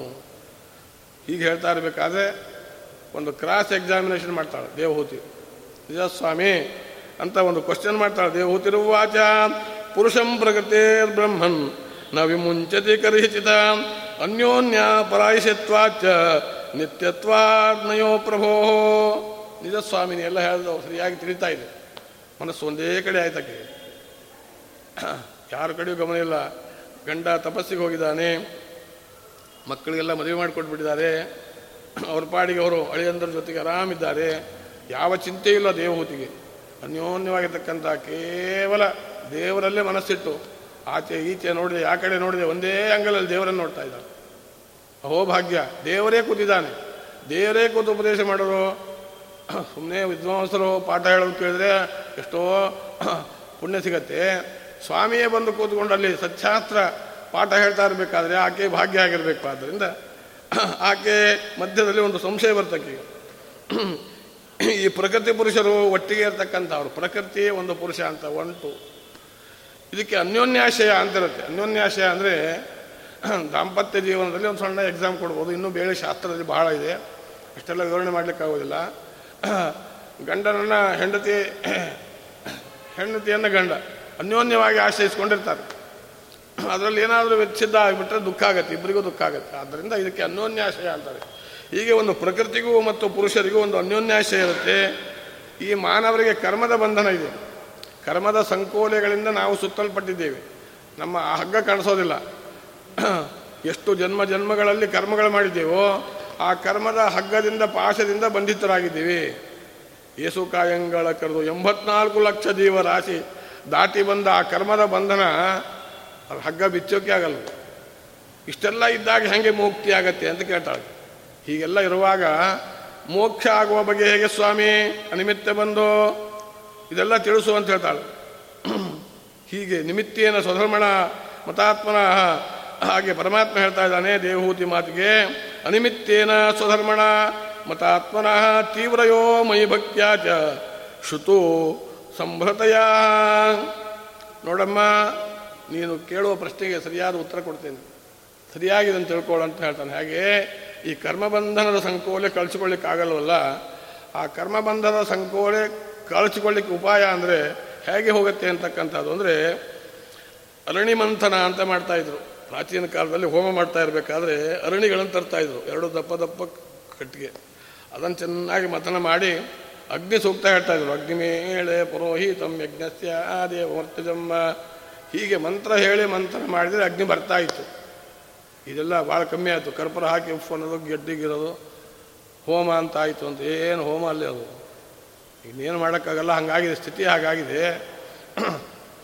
ಹೀಗೆ ಹೇಳ್ತಾ ಇರಬೇಕಾದ್ರೆ ಒಂದು ಕ್ರಾಸ್ ಎಕ್ಸಾಮಿನೇಷನ್ ಮಾಡ್ತಾಳೆ ದೇವಹೂತಿ. ನಿಜಸ್ವಾಮಿ ಅಂತ ಒಂದು ಕ್ವಶನ್ ಮಾಡ್ತಾಳೆ ದೇವಹೂತಿರುವಾಚ ಪುರುಷಂ ಪ್ರಗತಿ ಬ್ರಹ್ಮನ್ನ ವಿಮುಂಚತಿ ಕರ್ಹಿಚಿತ ಅನ್ಯೋನ್ಯ ಪರಾಯಶತ್ವಾಚ ನಿತ್ಯತ್ವಾಜ್ಞಯೋ ಪ್ರಭೋ. ನಿಜ ಸ್ವಾಮಿನಿ ಎಲ್ಲ ಹೇಳಿದವು ಸರಿಯಾಗಿ ತಿಳಿತಾ ಇದೆ ಮನಸ್ಸು ಒಂದೇ ಕಡೆ ಆಯ್ತಕ್ಕೆ. ಯಾರ ಕಡೆಯೂ ಗಮನ ಇಲ್ಲ. ಗಂಡ ತಪಸ್ಸಿಗೆ ಹೋಗಿದ್ದಾನೆ. ಮಕ್ಕಳಿಗೆಲ್ಲ ಮದುವೆ ಮಾಡಿಕೊಟ್ಬಿಟ್ಟಿದ್ದಾರೆ. ಅವ್ರ ಪಾಡಿಗೆ ಅವರು ಹಳೆಯಂದ್ರ ಜೊತೆಗೆ ಆರಾಮಿದ್ದಾರೆ. ಯಾವ ಚಿಂತೆ ಇಲ್ಲ ದೇವಹೂತಿಗೆ ಅನ್ಯೋನ್ಯವಾಗಿರ್ತಕ್ಕಂಥ ಕೇವಲ ದೇವರಲ್ಲೇ ಮನಸ್ಸಿಟ್ಟು. ಆಚೆ ಈಚೆ ನೋಡಿದೆ, ಆ ಕಡೆ ನೋಡಿದೆ, ಒಂದೇ ಅಂಗಲಲ್ಲಿ ದೇವರನ್ನು ನೋಡ್ತಾ ಇದ್ದಾನೆ. ಅಹೋ ಭಾಗ್ಯ ದೇವರೇ ಕೂತಿದ್ದಾನೆ. ದೇವರೇ ಕೂತು ಉಪದೇಶ ಮಾಡೋರು. ಸುಮ್ಮನೆ ವಿದ್ವಾಂಸರು ಪಾಠ ಹೇಳೋದು ಕೇಳಿದ್ರೆ ಎಷ್ಟೋ ಪುಣ್ಯ ಸಿಗತ್ತೆ. ಸ್ವಾಮಿಯೇ ಬಂದು ಕೂತ್ಕೊಂಡು ಅಲ್ಲಿ ಸತ್ಯಾಸ್ತ್ರ ಪಾಠ ಹೇಳ್ತಾ ಇರಬೇಕಾದ್ರೆ ಆಕೆ ಭಾಗ್ಯ ಆಗಿರಬೇಕು. ಆದ್ದರಿಂದ ಆಕೆ ಮಧ್ಯದಲ್ಲಿ ಒಂದು ಸಂಶಯ ಬರ್ತಕ್ಕೆ ಈ ಪ್ರಕೃತಿ ಪುರುಷರು ಒಟ್ಟಿಗೆ ಇರ್ತಕ್ಕಂಥವ್ರು. ಪ್ರಕೃತಿ ಒಂದು ಪುರುಷ ಅಂತ ಒಂಟು ಇದಕ್ಕೆ ಅನ್ಯೋನ್ಯಾಶಯ ಅಂತಿರುತ್ತೆ ಅನ್ಯೋನ್ಯಾಶಯ ಅಂದರೆ ದಾಂಪತ್ಯ ಜೀವನದಲ್ಲಿ ಒಂದು ಸಣ್ಣ ಎಕ್ಸಾಮ್ ಕೊಡ್ಬೋದು. ಇನ್ನೂ ಬೇರೆ ಶಾಸ್ತ್ರದಲ್ಲಿ ಬಹಳ ಇದೆ. ಅಷ್ಟೆಲ್ಲ ವಿವರಣೆ ಮಾಡಲಿಕ್ಕಾಗೋದಿಲ್ಲ. ಗಂಡನನ್ನು ಹೆಂಡತಿ, ಹೆಂಡತಿಯನ್ನು ಗಂಡ ಅನ್ಯೋನ್ಯವಾಗಿ ಆಶ್ರಯಿಸ್ಕೊಂಡಿರ್ತಾರೆ. ಅದರಲ್ಲಿ ಏನಾದರೂ ವ್ಯಚ್ಛಿದ ಆಗಿಬಿಟ್ರೆ ದುಃಖ ಆಗುತ್ತೆ ಇಬ್ಬರಿಗೂ ದುಃಖ ಆಗುತ್ತೆ. ಆದ್ದರಿಂದ ಇದಕ್ಕೆ ಅನ್ಯೋನ್ಯಾಶಯ ಅಂತಾರೆ. ಹೀಗೆ ಒಂದು ಪ್ರಕೃತಿಗೂ ಮತ್ತು ಪುರುಷರಿಗೂ ಒಂದು ಅನ್ಯೋನ್ಯಾಶಯ ಇರುತ್ತೆ. ಈ ಮಾನವರಿಗೆ ಕರ್ಮದ ಬಂಧನ ಇದೆ. ಕರ್ಮದ ಸಂಕೋಲೆಗಳಿಂದ ನಾವು ಸುತ್ತಲ್ಪಟ್ಟಿದ್ದೇವೆ. ನಮ್ಮ ಹಗ್ಗ ಕಾಣಿಸೋದಿಲ್ಲ. *coughs* ಎಷ್ಟು ಜನ್ಮ ಜನ್ಮಗಳಲ್ಲಿ ಕರ್ಮಗಳು ಮಾಡಿದ್ದೇವೋ, ಆ ಕರ್ಮದ ಹಗ್ಗದಿಂದ ಪಾಶದಿಂದ ಬಂಧಿತರಾಗಿದ್ದೀವಿ. ಏಸು ಕಾಯಂಗಳ ಕರೆದು ಎಂಬತ್ನಾಲ್ಕು ಲಕ್ಷ ಜೀವರಾಶಿ ದಾಟಿ ಬಂದ ಆ ಕರ್ಮದ ಬಂಧನ ಹಗ್ಗ ಬಿಚ್ಚೋಕೆ ಆಗಲ್ಲ. ಇಷ್ಟೆಲ್ಲ ಇದ್ದಾಗ ಹೆಂಗೆ ಮುಕ್ತಿ ಆಗತ್ತೆ ಅಂತ ಕೇಳ್ತಾಳೆ. ಹೀಗೆಲ್ಲ ಇರುವಾಗ ಮೋಕ್ಷ ಆಗುವ ಬಗ್ಗೆ ಹೇಗೆ ಸ್ವಾಮಿ ಅನಿಮಿತ್ತ ಬಂದು? ಇದೆಲ್ಲ ತಿಳಿಸು ಅಂತ ಹೇಳ್ತಾಳೆ. ಹೀಗೆ ನಿಮಿತ್ತೇನ ಸ್ವಧರ್ಮಣ ಮತಾತ್ಮನ ಹಾಗೆ ಪರಮಾತ್ಮ ಹೇಳ್ತಾ ಇದ್ದಾನೆ, ದೇವಹೂತಿ ಮಾತಿಗೆ, ಅನಿಮಿತ್ತೇನ ಸ್ವಧರ್ಮಣ, ಮತಾತ್ಮನಃ ತೀವ್ರಯೋ ಮಯಿ ಭಕ್ತ್ಯಾ ಚ, ಶ್ರುತು ಸಂಭೃತಯ ನೋಡಮ್ಮ, ನೀನು ಕೇಳುವ ಪ್ರಶ್ನೆಗೆ ಸರಿಯಾದ ಉತ್ತರ ಕೊಡ್ತೇನೆ. ಸರಿಯಾಗಿದೆ ಅಂತ ತಿಳ್ಕೊಳ್ಳೋ ಅಂತ ಹೇಳ್ತಾನೆ. ಹಾಗೆ ಈ ಕರ್ಮಬಂಧನದ ಸಂಕೋಲೆ ಕಳಿಸ್ಕೊಳ್ಳಿಕ್ಕಾಗಲ್ವಲ್ಲ ಆ ಕರ್ಮಬಂಧನದ ಸಂಕೋಲೆ ಕಳಿಸ್ಕೊಳ್ಳಿಕ್ಕೆ ಉಪಾಯ ಅಂದರೆ ಹೇಗೆ ಹೋಗುತ್ತೆ ಅಂತಕ್ಕಂಥದ್ದು ಅಂದರೆ ಅರಣಿಮಂಥನ ಅಂತ ಮಾಡ್ತಾ ಇದ್ರು. ಪ್ರಾಚೀನ ಕಾಲದಲ್ಲಿ ಹೋಮ ಮಾಡ್ತಾ ಇರಬೇಕಾದ್ರೆ ಅರಣಿಗಳನ್ನು ತರ್ತಾಯಿದ್ರು ಎರಡು ದಪ್ಪ ದಪ್ಪ ಕಟ್ಟಿಗೆ. ಅದನ್ನು ಚೆನ್ನಾಗಿ ಮಥನ ಮಾಡಿ ಅಗ್ನಿ ಸೂಕ್ತ ಹೇಳ್ತಾ ಇದ್ರು. ಅಗ್ನಿಮೇಳೆ ಪುರೋಹಿತಂ ಯಜ್ಞಸ್ಯ ಆದೇ ಮರ್ತಜಮ್ಮ ಹೀಗೆ ಮಂತ್ರ ಹೇಳಿ ಮಂತ್ರ ಮಾಡಿದರೆ ಅಗ್ನಿ ಬರ್ತಾ ಇತ್ತು. ಇದೆಲ್ಲ ಭಾಳ ಕಮ್ಮಿ ಆಯಿತು. ಕರ್ಪೂರ ಹಾಕಿ ಉಪ್ಪು ಅನ್ನೋದು ಗೆಡ್ಡಿಗಿರೋದು ಹೋಮ ಅಂತ ಆಯಿತು ಅಂತ. ಏನು ಹೋಮ ಅಲ್ಲೇ ಅದು. ಇನ್ನೇನು ಮಾಡೋಕ್ಕಾಗಲ್ಲ. ಹಾಗಾಗಿದೆ. ಸ್ಥಿತಿ ಹಾಗಾಗಿದೆ.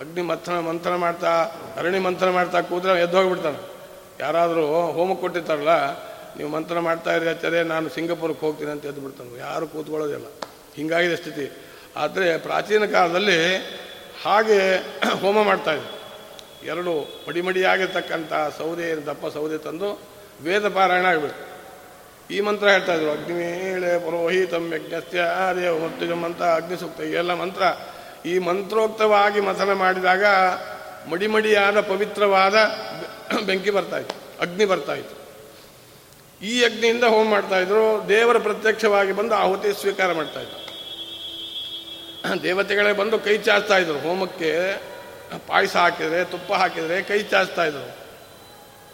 ಅಗ್ನಿ ಮಂಥನ ಮಂಥನ ಮಾಡ್ತಾ ಅರಣಿ ಮಂಥನ ಮಾಡ್ತಾ ಕೂದ್ರೆ ಎದ್ದು ಹೋಗ್ಬಿಡ್ತಾನೆ. ಯಾರಾದರೂ ಹೋಮ ಕೊಟ್ಟಿರ್ತಾರಲ್ಲ, ನೀವು ಮಂಥನ ಮಾಡ್ತಾ ಇರಿ ಆಚಾರ್ಯ, ನಾನು ಸಿಂಗಪುರಕ್ಕೆ ಹೋಗ್ತೀನಿ ಅಂತ ಎದ್ದು ಬಿಡ್ತಾನೆ. ಯಾರು ಕೂತ್ಕೊಳ್ಳೋದಿಲ್ಲ ಹಿಂಗಾಗಿದೆ ಸ್ಥಿತಿ. ಆದರೆ ಪ್ರಾಚೀನ ಕಾಲದಲ್ಲಿ ಹಾಗೆ *clears throat* ಹೋಮ ಮಾಡ್ತಾಯಿದ್ರು ಎರಡು ಮಡಿಮಡಿಯಾಗಿರ್ತಕ್ಕಂಥ ಸೌದೆ, ದಪ್ಪ ಸೌದೆ ತಂದು ವೇದ ಪಾರಾಯಣ ಆಗಬೇಕು ಈ ಮಂತ್ರ ಹೇಳ್ತಾ ಇದ್ರು. ಅಗ್ನಿಮೇಳೆ ಪುರೋಹಿತಂ ಯಜ್ಞಸ್ಯ ದೇವ ಮೃತ್ಯುಜಂ ಅಂತ ಅಗ್ನಿ ಸೂಕ್ತ ಇವೆಲ್ಲ ಮಂತ್ರ ಈ ಮಂತ್ರೋಕ್ತವಾಗಿ ಮಥನ ಮಾಡಿದಾಗ ಮಡಿಮಡಿಯಾದ ಪವಿತ್ರವಾದ ಬೆಂಕಿ ಬರ್ತಾ ಇತ್ತು ಅಗ್ನಿ ಬರ್ತಾ ಇತ್ತು ಈ ಅಗ್ನಿಯಿಂದ ಹೋಮ ಮಾಡ್ತಾ ಇದ್ರು ದೇವರ ಪ್ರತ್ಯಕ್ಷವಾಗಿ ಬಂದು ಆಹುತಿ ಸ್ವೀಕಾರ ಮಾಡ್ತಾ ಇದ್ರು ದೇವತೆಗಳೇ ಬಂದು ಕೈ ಚಾಚ್ತಾ ಇದ್ರು ಹೋಮಕ್ಕೆ ಪಾಯಸ ಹಾಕಿದರೆ, ತುಪ್ಪ ಹಾಕಿದರೆ ಕೈ ಚಾಚ್ತಾ ಇದ್ರು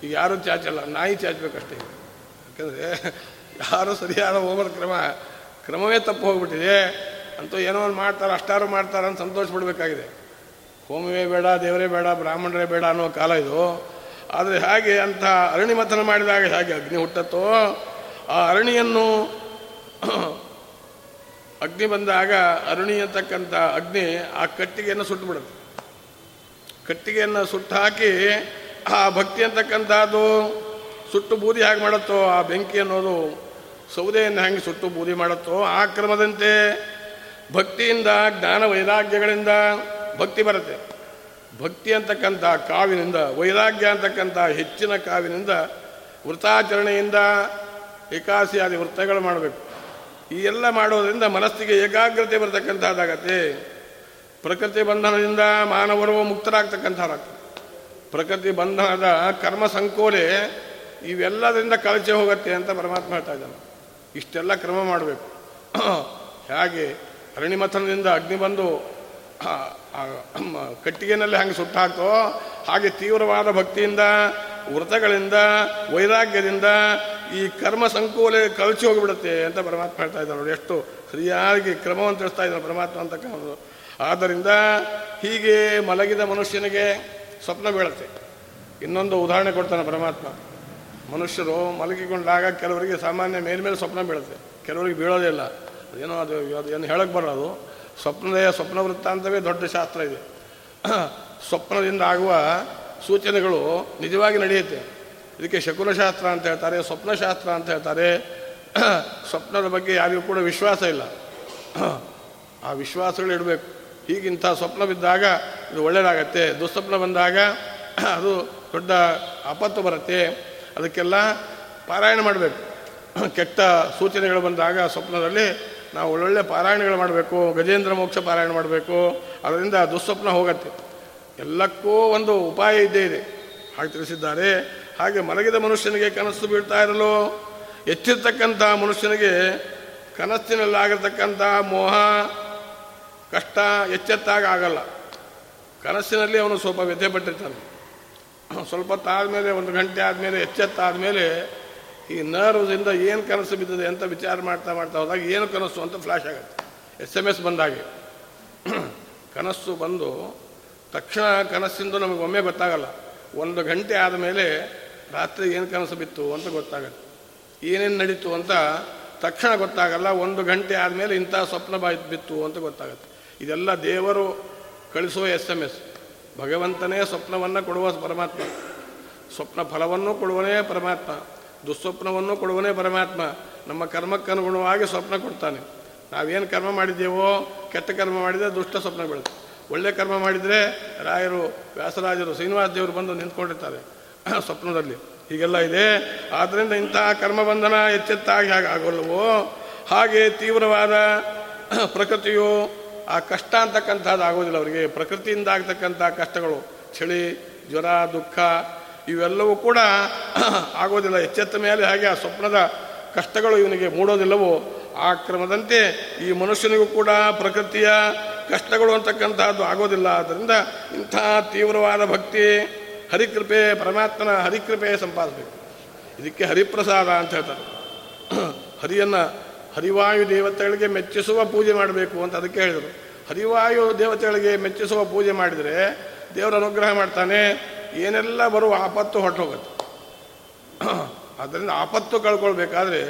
ಈಗ ಯಾರೂ ಚಾಚಲ್ಲ, ನಾಯಿ ಚಾಚಬೇಕಷ್ಟೇ ಯಾಕಂದ್ರೆ ಯಾರು ಸರಿಯಾದ ಹೋಮದ ಕ್ರಮ, ಕ್ರಮವೇ ತಪ್ಪು ಹೋಗ್ಬಿಟ್ಟಿದೆ. ಅಂತೂ ಏನೋ ಒಂದು ಮಾಡ್ತಾರೆ, ಅಷ್ಟಾರು ಮಾಡ್ತಾರೆ ಅಂತ ಸಂತೋಷ ಪಡಬೇಕಾಗಿದೆ. ಹೋಮವೇ ಬೇಡ, ದೇವರೇ ಬೇಡ, ಬ್ರಾಹ್ಮಣರೇ ಬೇಡ ಅನ್ನೋ ಕಾಲ ಇದು. ಆದರೆ ಹಾಗೆ ಅಂಥ ಅರಣಿ ಮಥನ ಮಾಡಿದಾಗ ಹೇಗೆ ಅಗ್ನಿ ಹುಟ್ಟತ್ತೋ, ಆ ಅರಣಿಯನ್ನು *clears throat* ಅಗ್ನಿ ಬಂದಾಗ ಅರುಣಿ ಅಂತಕ್ಕಂಥ ಅಗ್ನಿ ಆ ಕಟ್ಟಿಗೆಯನ್ನು ಸುಟ್ಟು ಬಿಡುತ್ತೆ ಕಟ್ಟಿಗೆಯನ್ನು ಸುಟ್ಟು ಹಾಕಿ ಆ ಭಕ್ತಿ ಅಂತಕ್ಕಂಥದ್ದು ಸುಟ್ಟು ಬೂದಿ ಹೇಗೆ ಮಾಡುತ್ತೋ, ಆ ಬೆಂಕಿ ಅನ್ನೋದು ಸೌದೆಯನ್ನು ಹೆಂಗೆ ಸುಟ್ಟು ಬೂದಿ ಮಾಡುತ್ತೋ, ಆ ಕ್ರಮದಂತೆ ಭಕ್ತಿಯಿಂದ, ಜ್ಞಾನ ವೈರಾಗ್ಯಗಳಿಂದ ಭಕ್ತಿ ಬರುತ್ತೆ. ಭಕ್ತಿ ಅಂತಕ್ಕಂಥ ಕಾವಿನಿಂದ, ವೈರಾಗ್ಯ ಅಂತಕ್ಕಂಥ ಹೆಚ್ಚಿನ ಕಾವಿನಿಂದ ವೃತಾಚರಣೆಯಿಂದ ಏಕಾಸಿಯಾದಿ ವೃತ್ತಗಳು ಮಾಡಬೇಕು. ಈ ಎಲ್ಲ ಮಾಡೋದರಿಂದ ಮನಸ್ಸಿಗೆ ಏಕಾಗ್ರತೆ ಬರತಕ್ಕಂಥದ್ದಾಗತ್ತೆ. ಪ್ರಕೃತಿ ಬಂಧನದಿಂದ ಮಾನವರು ಮುಕ್ತರಾಗ್ತಕ್ಕಂಥವ್ರಾಗ್ತದೆ ಪ್ರಕೃತಿ ಬಂಧನದ ಕರ್ಮ ಸಂಕೋಲೆ ಇವೆಲ್ಲದರಿಂದ ಕಳಚೆ ಹೋಗುತ್ತೆ ಅಂತ ಪರಮಾತ್ಮ ಹೇಳ್ತಾ ಇದ್ದಾನೆ. ಇಷ್ಟೆಲ್ಲ ಕ್ರಮ ಮಾಡಬೇಕು. *clears throat* ಹೇಗೆ ಅರಣಿಮಥನದಿಂದ ಅಗ್ನಿ ಬಂದು ಕಟ್ಟಿಗೆನಲ್ಲಿ ಹಂಗೆ ಸುಟ್ಟಾಕ್ತೋ ಹಾಗೆ ತೀವ್ರವಾದ ಭಕ್ತಿಯಿಂದ, ವ್ರತಗಳಿಂದ, ವೈರಾಗ್ಯದಿಂದ ಈ ಕರ್ಮ ಸಂಕೋಲೆ ಕಲಚಿ ಹೋಗಿಬಿಡುತ್ತೆ ಅಂತ ಪರಮಾತ್ಮ ಹೇಳ್ತಾ ಇದ್ದಾರೆ ನೋಡಿ. ಎಷ್ಟು ಸರಿಯಾಗಿ ಕ್ರಮವನ್ನು ತಿಳಿಸ್ತಾ ಇದ್ದಾರೆ ಪರಮಾತ್ಮ ಅಂತಕ್ಕಂಥದ್ದು. ಆದ್ದರಿಂದ ಹೀಗೆ ಮಲಗಿದ ಮನುಷ್ಯನಿಗೆ ಸ್ವಪ್ನ ಬೀಳುತ್ತೆ. ಇನ್ನೊಂದು ಉದಾಹರಣೆ ಕೊಡ್ತಾನೆ ಪರಮಾತ್ಮ. ಮನುಷ್ಯರು ಮಲಗಿಕೊಂಡಾಗ ಕೆಲವರಿಗೆ ಸಾಮಾನ್ಯ ಮೇಲ್ಮೇಲೆ ಸ್ವಪ್ನ ಬೀಳುತ್ತೆ. ಕೆಲವರಿಗೆ ಬೀಳೋದೇ ಇಲ್ಲ. ಅದೇನೋ ಅದು ಅದು ಏನು ಹೇಳಕ್ಕೆ ಬರೋದು ಸ್ವಪ್ನದೇ ಸ್ವಪ್ನ ವೃತ್ತಾಂತವೇ ದೊಡ್ಡ ಶಾಸ್ತ್ರ ಇದೆ. ಸ್ವಪ್ನದಿಂದ ಆಗುವ ಸೂಚನೆಗಳು ನಿಜವಾಗಿ ನಡೆಯುತ್ತೆ. ಇದಕ್ಕೆ ಶಕುನಶಾಸ್ತ್ರ ಅಂತ ಹೇಳ್ತಾರೆ ಸ್ವಪ್ನಶಾಸ್ತ್ರ ಅಂತ ಹೇಳ್ತಾರೆ. ಸ್ವಪ್ನದ ಬಗ್ಗೆ ಯಾರಿಗೂ ಕೂಡ ವಿಶ್ವಾಸ ಇಲ್ಲ. ಆ ವಿಶ್ವಾಸಗಳು ಇಡಬೇಕು. ಹೀಗಿಂಥ ಸ್ವಪ್ನ ಬಿದ್ದಾಗ ಇದು ಒಳ್ಳೆಯದಾಗತ್ತೆ ದುಸ್ವಪ್ನ ಬಂದಾಗ ಅದು ದೊಡ್ಡ ಆಪತ್ತು ಬರುತ್ತೆ. ಅದಕ್ಕೆಲ್ಲ ಪಾರಾಯಣ ಮಾಡಬೇಕು. ಕೆಟ್ಟ ಸೂಚನೆಗಳು ಬಂದಾಗ ಸ್ವಪ್ನದಲ್ಲಿ ನಾವು ಒಳ್ಳೊಳ್ಳೆ ಪಾರಾಯಣಗಳು ಮಾಡಬೇಕು, ಗಜೇಂದ್ರ ಮೋಕ್ಷ ಪಾರಾಯಣ ಮಾಡಬೇಕು, ಅದರಿಂದ ದುಸ್ವಪ್ನ ಹೋಗತ್ತೆ. ಎಲ್ಲಕ್ಕೂ ಒಂದು ಉಪಾಯ ಇದ್ದೇ ಇದೆ. ಹಾಗೆ ತಿಳಿಸಿದ್ದಾರೆ. ಹಾಗೆ ಮಲಗಿದ ಮನುಷ್ಯನಿಗೆ ಕನಸು ಬೀಳ್ತಾ ಇರಲು ಎಚ್ಚಿರ್ತಕ್ಕಂಥ ಮನುಷ್ಯನಿಗೆ ಕನಸಿನಲ್ಲಾಗಿರ್ತಕ್ಕಂಥ ಮೋಹ, ಕಷ್ಟ ಎಚ್ಚೆತ್ತಾಗ ಆಗಲ್ಲ. ಕನಸಿನಲ್ಲಿ ಅವನು ಸ್ವಲ್ಪ ವ್ಯಥೆ ಪಟ್ಟಿರ್ತಾನೆ. ಸ್ವಲ್ಪ ಹೊತ್ತಾದಮೇಲೆ, ಒಂದು ಗಂಟೆ ಆದಮೇಲೆ, ಎಚ್ಚೆತ್ತಾದಮೇಲೆ ಈ ನರ್ವ್ಸಿಂದ ಏನು ಕನಸು ಬಿದ್ದಿದೆ ಅಂತ ವಿಚಾರ ಮಾಡ್ತಾ ಮಾಡ್ತಾ ಹೋದಾಗ ಏನು ಕನಸು ಅಂತ ಫ್ಲ್ಯಾಶ್ ಆಗುತ್ತೆ. ಎಸ್ ಎಂ ಎಸ್ ಬಂದಾಗೆ. ಕನಸು ಬಂದು ತಕ್ಷಣ ಕನಸಿಂದ ನಮಗೆ ಒಮ್ಮೆ ಗೊತ್ತಾಗಲ್ಲ. ಒಂದು ಗಂಟೆ ಆದಮೇಲೆ ರಾತ್ರಿ ಏನು ಕನಸು ಬಿತ್ತು ಅಂತ ಗೊತ್ತಾಗತ್ತೆ. ಏನೇನು ನಡೀತು ಅಂತ ತಕ್ಷಣ ಗೊತ್ತಾಗಲ್ಲ. ಒಂದು ಗಂಟೆ ಆದಮೇಲೆ ಇಂಥ ಸ್ವಪ್ನ ಬಾಯ್ ಬಿತ್ತು ಅಂತ ಗೊತ್ತಾಗುತ್ತೆ. ಇದೆಲ್ಲ ದೇವರು ಕಳಿಸುವ ಎಸ್ ಎಂ ಎಸ್ ಭಗವಂತನೇ ಸ್ವಪ್ನವನ್ನು ಕೊಡುವ ಪರಮಾತ್ಮ. ಸ್ವಪ್ನ ಫಲವನ್ನು ಕೊಡುವನೇ ಪರಮಾತ್ಮ. ದುಸ್ವಪ್ನವನ್ನು ಕೊಡುವನೇ ಪರಮಾತ್ಮ. ನಮ್ಮ ಕರ್ಮಕ್ಕನುಗುಣವಾಗಿ ಸ್ವಪ್ನ ಕೊಡ್ತಾನೆ. ನಾವೇನು ಕರ್ಮ ಮಾಡಿದ್ದೇವೋ, ಕೆಟ್ಟ ಕರ್ಮ ಮಾಡಿದರೆ ದುಷ್ಟ ಸ್ವಪ್ನ ಬೀಳುತ್ತೆ. ಒಳ್ಳೆ ಕರ್ಮ ಮಾಡಿದರೆ ರಾಯರು, ವ್ಯಾಸರಾಜರು, ಶ್ರೀನಿವಾಸ ದೇವರು ಬಂದು ನಿಂತ್ಕೊಂಡಿರ್ತಾರೆ *clears throat* ಸ್ವಪ್ನದಲ್ಲಿ. ಹೀಗೆಲ್ಲ ಇದೆ. ಆದ್ದರಿಂದ ಇಂತಹ ಕರ್ಮಬಂಧನ ಎಚ್ಚೆತ್ತಾಗಿ ಹಾಗೆ ಆಗೋಲ್ಲವೋ ಹಾಗೆ ತೀವ್ರವಾದ *clears throat* ಪ್ರಕೃತಿಯು ಆ ಕಷ್ಟ ಅಂತಕ್ಕಂಥದ್ದು ಆಗೋದಿಲ್ಲ ಅವರಿಗೆ. ಪ್ರಕೃತಿಯಿಂದ ಆಗ್ತಕ್ಕಂಥ ಕಷ್ಟಗಳು, ಚಳಿ, ಜ್ವರ, ದುಃಖ ಇವೆಲ್ಲವೂ ಕೂಡ *clears throat* ಆಗೋದಿಲ್ಲ. ಎಚ್ಚೆತ್ತ ಮೇಲೆ ಹಾಗೆ ಆ ಸ್ವಪ್ನದ ಕಷ್ಟಗಳು ಇವನಿಗೆ ಮೂಡೋದಿಲ್ಲವೋ? ಆ ಕ್ರಮದಂತೆ ಈ ಮನುಷ್ಯನಿಗೂ ಕೂಡ ಪ್ರಕೃತಿಯ ಕಷ್ಟಗಳು ಅಂತಕ್ಕಂಥದ್ದು ಆಗೋದಿಲ್ಲ. ಆದ್ದರಿಂದ ಇಂಥ ತೀವ್ರವಾದ ಭಕ್ತಿ ಹರಿಕೃಪೆ, ಪರಮಾತ್ಮನ ಹರಿಕೃಪೆ ಸಂಪಾದಿಸಬೇಕು. ಇದಕ್ಕೆ ಹರಿಪ್ರಸಾದ ಅಂತ ಹೇಳ್ತಾರೆ. *clears throat* ಹರಿಯನ್ನು ಹರಿವಾಯು ದೇವತೆಗಳಿಗೆ ಮೆಚ್ಚಿಸುವ ಪೂಜೆ ಮಾಡಬೇಕು ಅಂತ ಅದಕ್ಕೆ ಹೇಳಿದರು. ಹರಿವಾಯು ದೇವತೆಗಳಿಗೆ ಮೆಚ್ಚಿಸುವ ಪೂಜೆ ಮಾಡಿದರೆ ದೇವರ ಅನುಗ್ರಹ ಮಾಡ್ತಾನೆ. ಏನೆಲ್ಲ ಬರುವ ಆಪತ್ತು ಹೊರಟೋಗುತ್ತೆ. ಅದರಿಂದ ಆಪತ್ತು ಕಳ್ಕೊಳ್ಬೇಕಾದ್ರೆ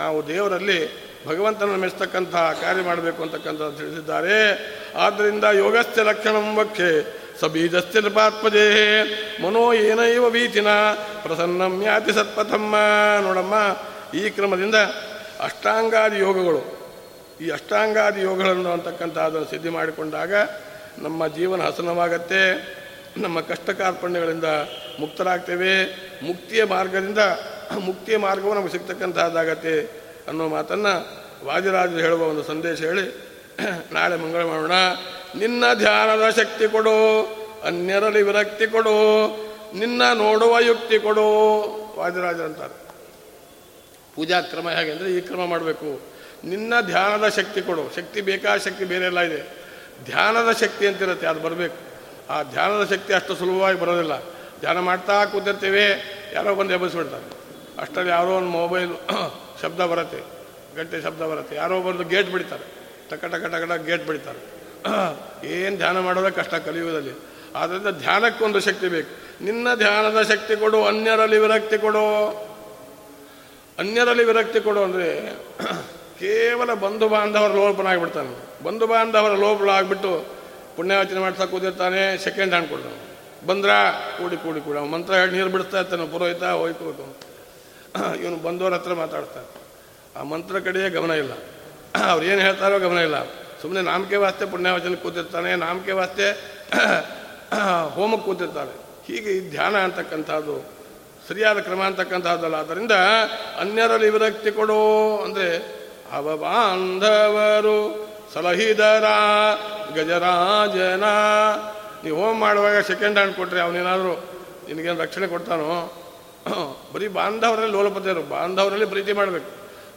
ನಾವು ದೇವರಲ್ಲಿ ಭಗವಂತನ ಮೆಚ್ಚತಕ್ಕಂಥ ಕಾರ್ಯ ಮಾಡಬೇಕು ಅಂತಕ್ಕಂಥ ತಿಳಿಸಿದ್ದಾರೆ ಆದ್ದರಿಂದ ಯೋಗಸ್ಥ ಲಕ್ಷಣಂ ವಕ್ಷೆ ಸಬೀಜಸ್ಥ ನೃಪಾತ್ಮಜೇ, ಮನೋ ಏನೈವ ವೀತಿನ, ಪ್ರಸನ್ನಂ ಯಾತಿ ಸತ್ಪಥಮ್ಮ. ನೋಡಮ್ಮ, ಈ ಕ್ರಮದಿಂದ ಅಷ್ಟಾಂಗಾದಿ ಯೋಗಗಳು, ಈ ಅಷ್ಟಾಂಗಾದಿ ಯೋಗಗಳನ್ನು ಅಂತಕ್ಕಂಥ ಅದನ್ನು ಸಿದ್ಧಿ ಮಾಡಿಕೊಂಡಾಗ ನಮ್ಮ ಜೀವನ ಹಸನವಾಗತ್ತೆ. ನಮ್ಮ ಕಷ್ಟ ಕಾರ್ಪಣ್ಯಗಳಿಂದ ಮುಕ್ತರಾಗ್ತೇವೆ. ಮುಕ್ತಿಯ ಮಾರ್ಗದಿಂದ ಮುಕ್ತಿಯ ಮಾರ್ಗವೂ ನಮಗೆ ಸಿಗ್ತಕ್ಕಂಥದ್ದಾಗತ್ತೆ ಅನ್ನೋ ಮಾತನ್ನು ವಾದಿರಾಜರು ಹೇಳುವ ಒಂದು ಸಂದೇಶ ಹೇಳಿ. ನಾಳೆ ಮಂಗಳ ಮಾಡೋಣ. ನಿನ್ನ ಧ್ಯಾನದ ಶಕ್ತಿ ಕೊಡು, ಅನ್ಯರಲ್ಲಿ ವಿರಕ್ತಿ ಕೊಡು, ನಿನ್ನ ನೋಡುವ ಯುಕ್ತಿ ಕೊಡು, ವಾದಿರಾಜರಂತಾರೆ. ಪೂಜಾ ಕ್ರಮ ಹೇಗೆ ಅಂದರೆ ಈ ಕ್ರಮ ಮಾಡಬೇಕು. ನಿನ್ನ ಧ್ಯಾನದ ಶಕ್ತಿ ಕೊಡು. ಶಕ್ತಿ ಬೇಕಾದ ಶಕ್ತಿ ಬೇರೆ ಎಲ್ಲ ಇದೆ. ಧ್ಯಾನದ ಶಕ್ತಿ ಅಂತಿರುತ್ತೆ, ಅದು ಬರಬೇಕು. ಆ ಧ್ಯಾನದ ಶಕ್ತಿ ಅಷ್ಟು ಸುಲಭವಾಗಿ ಬರೋದಿಲ್ಲ. ಧ್ಯಾನ ಮಾಡ್ತಾ ಕೂತಿರ್ತೀವಿ, ಯಾರೋ ಬಂದು ಎಬ್ಬಿಸ್ಬಿಡ್ತಾರೆ. ಅಷ್ಟರಲ್ಲಿ ಯಾರೋ ಒಂದು ಮೊಬೈಲ್ *clears throat* ಶಬ್ದ ಬರುತ್ತೆ, ಗಂಟೆ ಶಬ್ದ ಬರುತ್ತೆ, ಯಾರೋ ಬಂದು ಗೇಟ್ ಬಿಡ್ತಾರೆ. ಟಕ ಟಕ ಟಕ ಗೇಟ್ ಬಿಡ್ತಾರೆ. *clears throat* ಏನು ಧ್ಯಾನ ಮಾಡೋದೇ ಕಷ್ಟ ಕಲಿಯುವುದಲ್ಲಿ ಆದ್ದರಿಂದ ಧ್ಯಾನಕ್ಕೊಂದು ಶಕ್ತಿ ಬೇಕು. ನಿನ್ನ ಧ್ಯಾನದ ಶಕ್ತಿ ಕೊಡು, ಅನ್ಯರಲ್ಲಿ ವಿರಕ್ತಿ ಕೊಡು. ಅನ್ಯರಲ್ಲಿ ವಿರಕ್ತಿ ಕೊಡು ಅಂದರೆ *clears throat* ಕೇವಲ ಬಂಧು ಬಾಂಧವರ ಲೋಪನಾಗಿಬಿಡ್ತಾನೆ ಬಂಧು ಬಾಂಧವರ ಲೋಪಗಳಾಗ್ಬಿಟ್ಟು ಪುಣ್ಯಾವಚನೆ ಮಾಡ್ತಾ ಕೂತಿರ್ತಾನೆ ಸೆಕೆಂಡ್ ಹ್ಯಾಂಡ್ ಕೊಡ್ತಾನೆ. ಬಂದ್ರ, ಕೂಡಿ ಕೂಡಿ, ಕೂಡ. ಮಂತ್ರ ಹೇಳಿ ನೀರು ಬಿಡಿಸ್ತಾ ಇರ್ತಾನೆ, ಪುರೋಹಿತ ಹೋಯ್ತು ಇವನು ಬಂದವರ ಹತ್ರ ಮಾತಾಡ್ತಾನೆ. ಆ ಮಂತ್ರ ಕಡೆಯೇ ಗಮನ ಇಲ್ಲ. ಅವ್ರು ಏನು ಹೇಳ್ತಾರೋ ಗಮನ ಇಲ್ಲ. ಸುಮ್ಮನೆ ನಾಮಕೆ ವಾಸ್ತೆ ಪುಣ್ಯವಚನ ಕೂತಿರ್ತಾನೆ, ನಾಮಕೆ ವಾಸ್ತೆ ಹೋಮಕ್ಕೆ ಕೂತಿರ್ತಾನೆ. ಹೀಗೆ ಈ ಧ್ಯಾನ ಅಂತಕ್ಕಂಥದ್ದು, ಸರಿಯಾದ ಕ್ರಮ ಅಂತಕ್ಕಂಥದ್ದಲ್ಲ. ಆದ್ದರಿಂದ ಅನ್ಯರಲ್ಲಿ ವಿರಕ್ತಿ ಕೊಡೋ, ಅಂದರೆ ಅವ ಬಾಂಧವರು ಸಲಹಿದರ ಗಜರಾಜನ. ನೀವು ಹೋಮ್ ಮಾಡುವಾಗ ಸೆಕೆಂಡ್ ಹ್ಯಾಂಡ್ ಕೊಟ್ರಿ ಅವನೇನಾದರೂ ನಿನಗೇನು ರಕ್ಷಣೆ ಕೊಡ್ತಾನೋ? ಬರೀ ಬಾಂಧವರಲ್ಲಿ ಲೋಲಪತಿಯರು ಬಾಂಧವರಲ್ಲಿ ಪ್ರೀತಿ ಮಾಡಬೇಕು.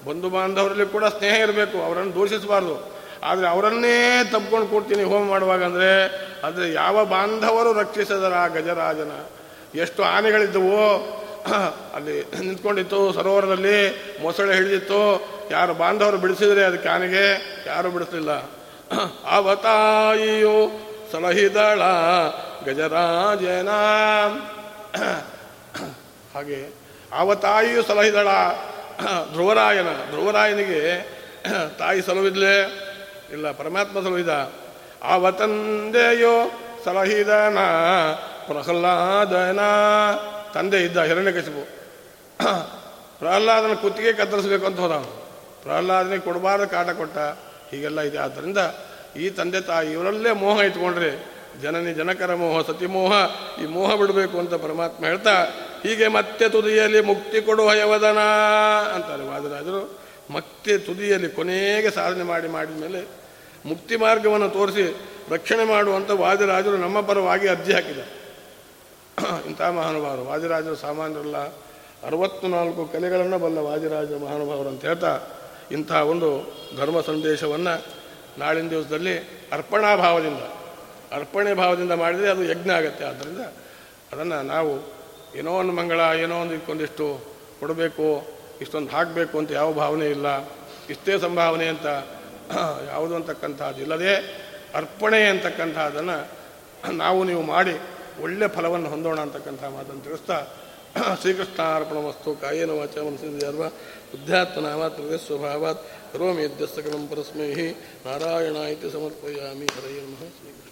ಬಂಧು ಬಾಂಧವರಲ್ಲಿ ಕೂಡ ಸ್ನೇಹ ಇರಬೇಕು. ಅವರನ್ನು ದೂಷಿಸಬಾರ್ದು. ಆದರೆ ಅವರನ್ನೇ ತಪ್ಕೊಂಡು ಕೊಡ್ತೀನಿ ಹೋಮ್ ಮಾಡುವಾಗ ಅಂದರೆ, ಆದರೆ ಯಾವ ಬಾಂಧವರು ರಕ್ಷಿಸಿದರ ಗಜರಾಜನ? ಎಷ್ಟು ಆನೆಗಳಿದ್ದವು ಅಲ್ಲಿ ನಿಂತ್ಕೊಂಡಿತ್ತು, ಸರೋವರದಲ್ಲಿ ಮೊಸಳೆ ಹಿಡಿದಿತ್ತು. ಯಾರು ಬಾಂಧವರು ಬಿಡಿಸಿದ್ರೆ ಅದಕ್ಕೆ ಆನೆಗೆ ಯಾರು ಬಿಡಿಸಲಿಲ್ಲ. ಅವತಾಯಿಯು ಸಲಹಿದಳ ಗಜರಾಜನ. ಹಾಗೆ ಅವತಾಯಿಯು ಸಲಹಿದಳ ಧ್ರುವರಾಯನ. ಧ್ರುವರಾಯನಿಗೆ ತಾಯಿ ಸಲುವಿದ್ಲೇ ಇಲ್ಲ, ಪರಮಾತ್ಮ ಸಲುಹಿದ ಆವತಂದೆಯೋ ಸಲಹಿದನ ಪ್ರಹ್ಲಾದನ. ತಂದೆ ಇದ್ದ ಹಿರಣ್ಯಕಶಿಪು ಪ್ರಹ್ಲಾದನ ಕುತ್ತಿಗೆ ಕತ್ತರಿಸಬೇಕು ಅಂತ ಹೋದ ಪ್ರಹ್ಲಾದನಿಗೆ ಕೊಡಬಾರ್ದು ಕಾಟ ಕೊಟ್ಟ, ಹೀಗೆಲ್ಲ ಇದೆ. ಆದ್ದರಿಂದ ಈ ತಂದೆ ತಾಯಿ ಇವರಲ್ಲೇ ಮೋಹ ಇಟ್ಕೊಂಡ್ರೆ, ಜನನಿ ಜನಕರ ಮೋಹ ಸತಿಮೋಹ ಈ ಮೋಹ ಬಿಡಬೇಕು ಅಂತ ಪರಮಾತ್ಮ ಹೇಳ್ತಾ, ಹೀಗೆ ಮತ್ತೆ ತುದಿಯಲ್ಲಿ ಮುಕ್ತಿ ಕೊಡುವ ಯವದನ ಅಂತಾರೆ ವಾದರಾಜರು. ಮತ್ತೆ ತುದಿಯಲ್ಲಿ ಕೊನೆಗೆ ಸಾಧನೆ ಮಾಡಿ ಮಾಡಿದ ಮೇಲೆ ಮುಕ್ತಿ ಮಾರ್ಗವನ್ನು ತೋರಿಸಿ ರಕ್ಷಣೆ ಮಾಡುವಂಥ ವಾದಿರಾಜರು ನಮ್ಮ ಪರವಾಗಿ ಅರ್ಜಿ ಹಾಕಿದ್ದಾರೆ. ಇಂಥ ಮಹಾನುಭಾವರು. ವಾದಿರಾಜರು ಸಾಮಾನ್ಯರಲ್ಲ ಅರವತ್ತು ನಾಲ್ಕು ಕಲೆಗಳನ್ನು ಬಲ್ಲ ವಾದಿರಾಜ ಮಹಾನುಭಾವರು ಅಂತ ಹೇಳ್ತಾ ಇಂಥ ಒಂದು ಧರ್ಮ ಸಂದೇಶವನ್ನು ನಾಳಿನ ದಿವಸದಲ್ಲಿ ಅರ್ಪಣಾ ಭಾವದಿಂದ, ಅರ್ಪಣೆ ಭಾವದಿಂದ ಮಾಡಿದರೆ ಅದು ಯಜ್ಞ ಆಗುತ್ತೆ. ಆದ್ದರಿಂದ ಅದನ್ನು ನಾವು ಏನೋ ಒಂದು ಮಂಗಳ, ಏನೋ ಒಂದು ಇದಕ್ಕೊಂದಿಷ್ಟು ಕೊಡಬೇಕು, ಇಷ್ಟೊಂದು ಹಾಕಬೇಕು ಅಂತ ಯಾವ ಭಾವನೆ ಇಲ್ಲ. ಇಷ್ಟೇ ಸಂಭಾವನೆ ಅಂತ ಯಾವುದು ಅಂತಕ್ಕಂಥದ್ದು ಇಲ್ಲದೆ ಅರ್ಪಣೆ ಅಂತಕ್ಕಂಥದ್ದನ್ನು ನಾವು ನೀವು ಮಾಡಿ ಒಳ್ಳೆ ಫಲವನ್ನು ಹೊಂದೋಣ ಅಂತಕ್ಕಂಥ ಮಾತನ್ನು ತಿಳಿಸ್ತಾ *clears throat* ಶ್ರೀಕೃಷ್ಣ ಅರ್ಪಣ ವಸ್ತು ಕಾಯೇನ ವಾಚ ಮನಸ್ಸಿಂದ ಬುದ್ಧಾತ್ಮನಾಮಾತ್ ಸ್ವಭಾವಾತ್ ಕರೋಮಿ ಯದ್ಯಸ್ತಕಲಂ ಪರಸ್ಮೈ ನಾರಾಯಣ ಇತಿ ಸಮರ್ಪಯಾಮಿ ಹರೇ ನಮಃ ಶ್ರೀಕೃಷ್ಣ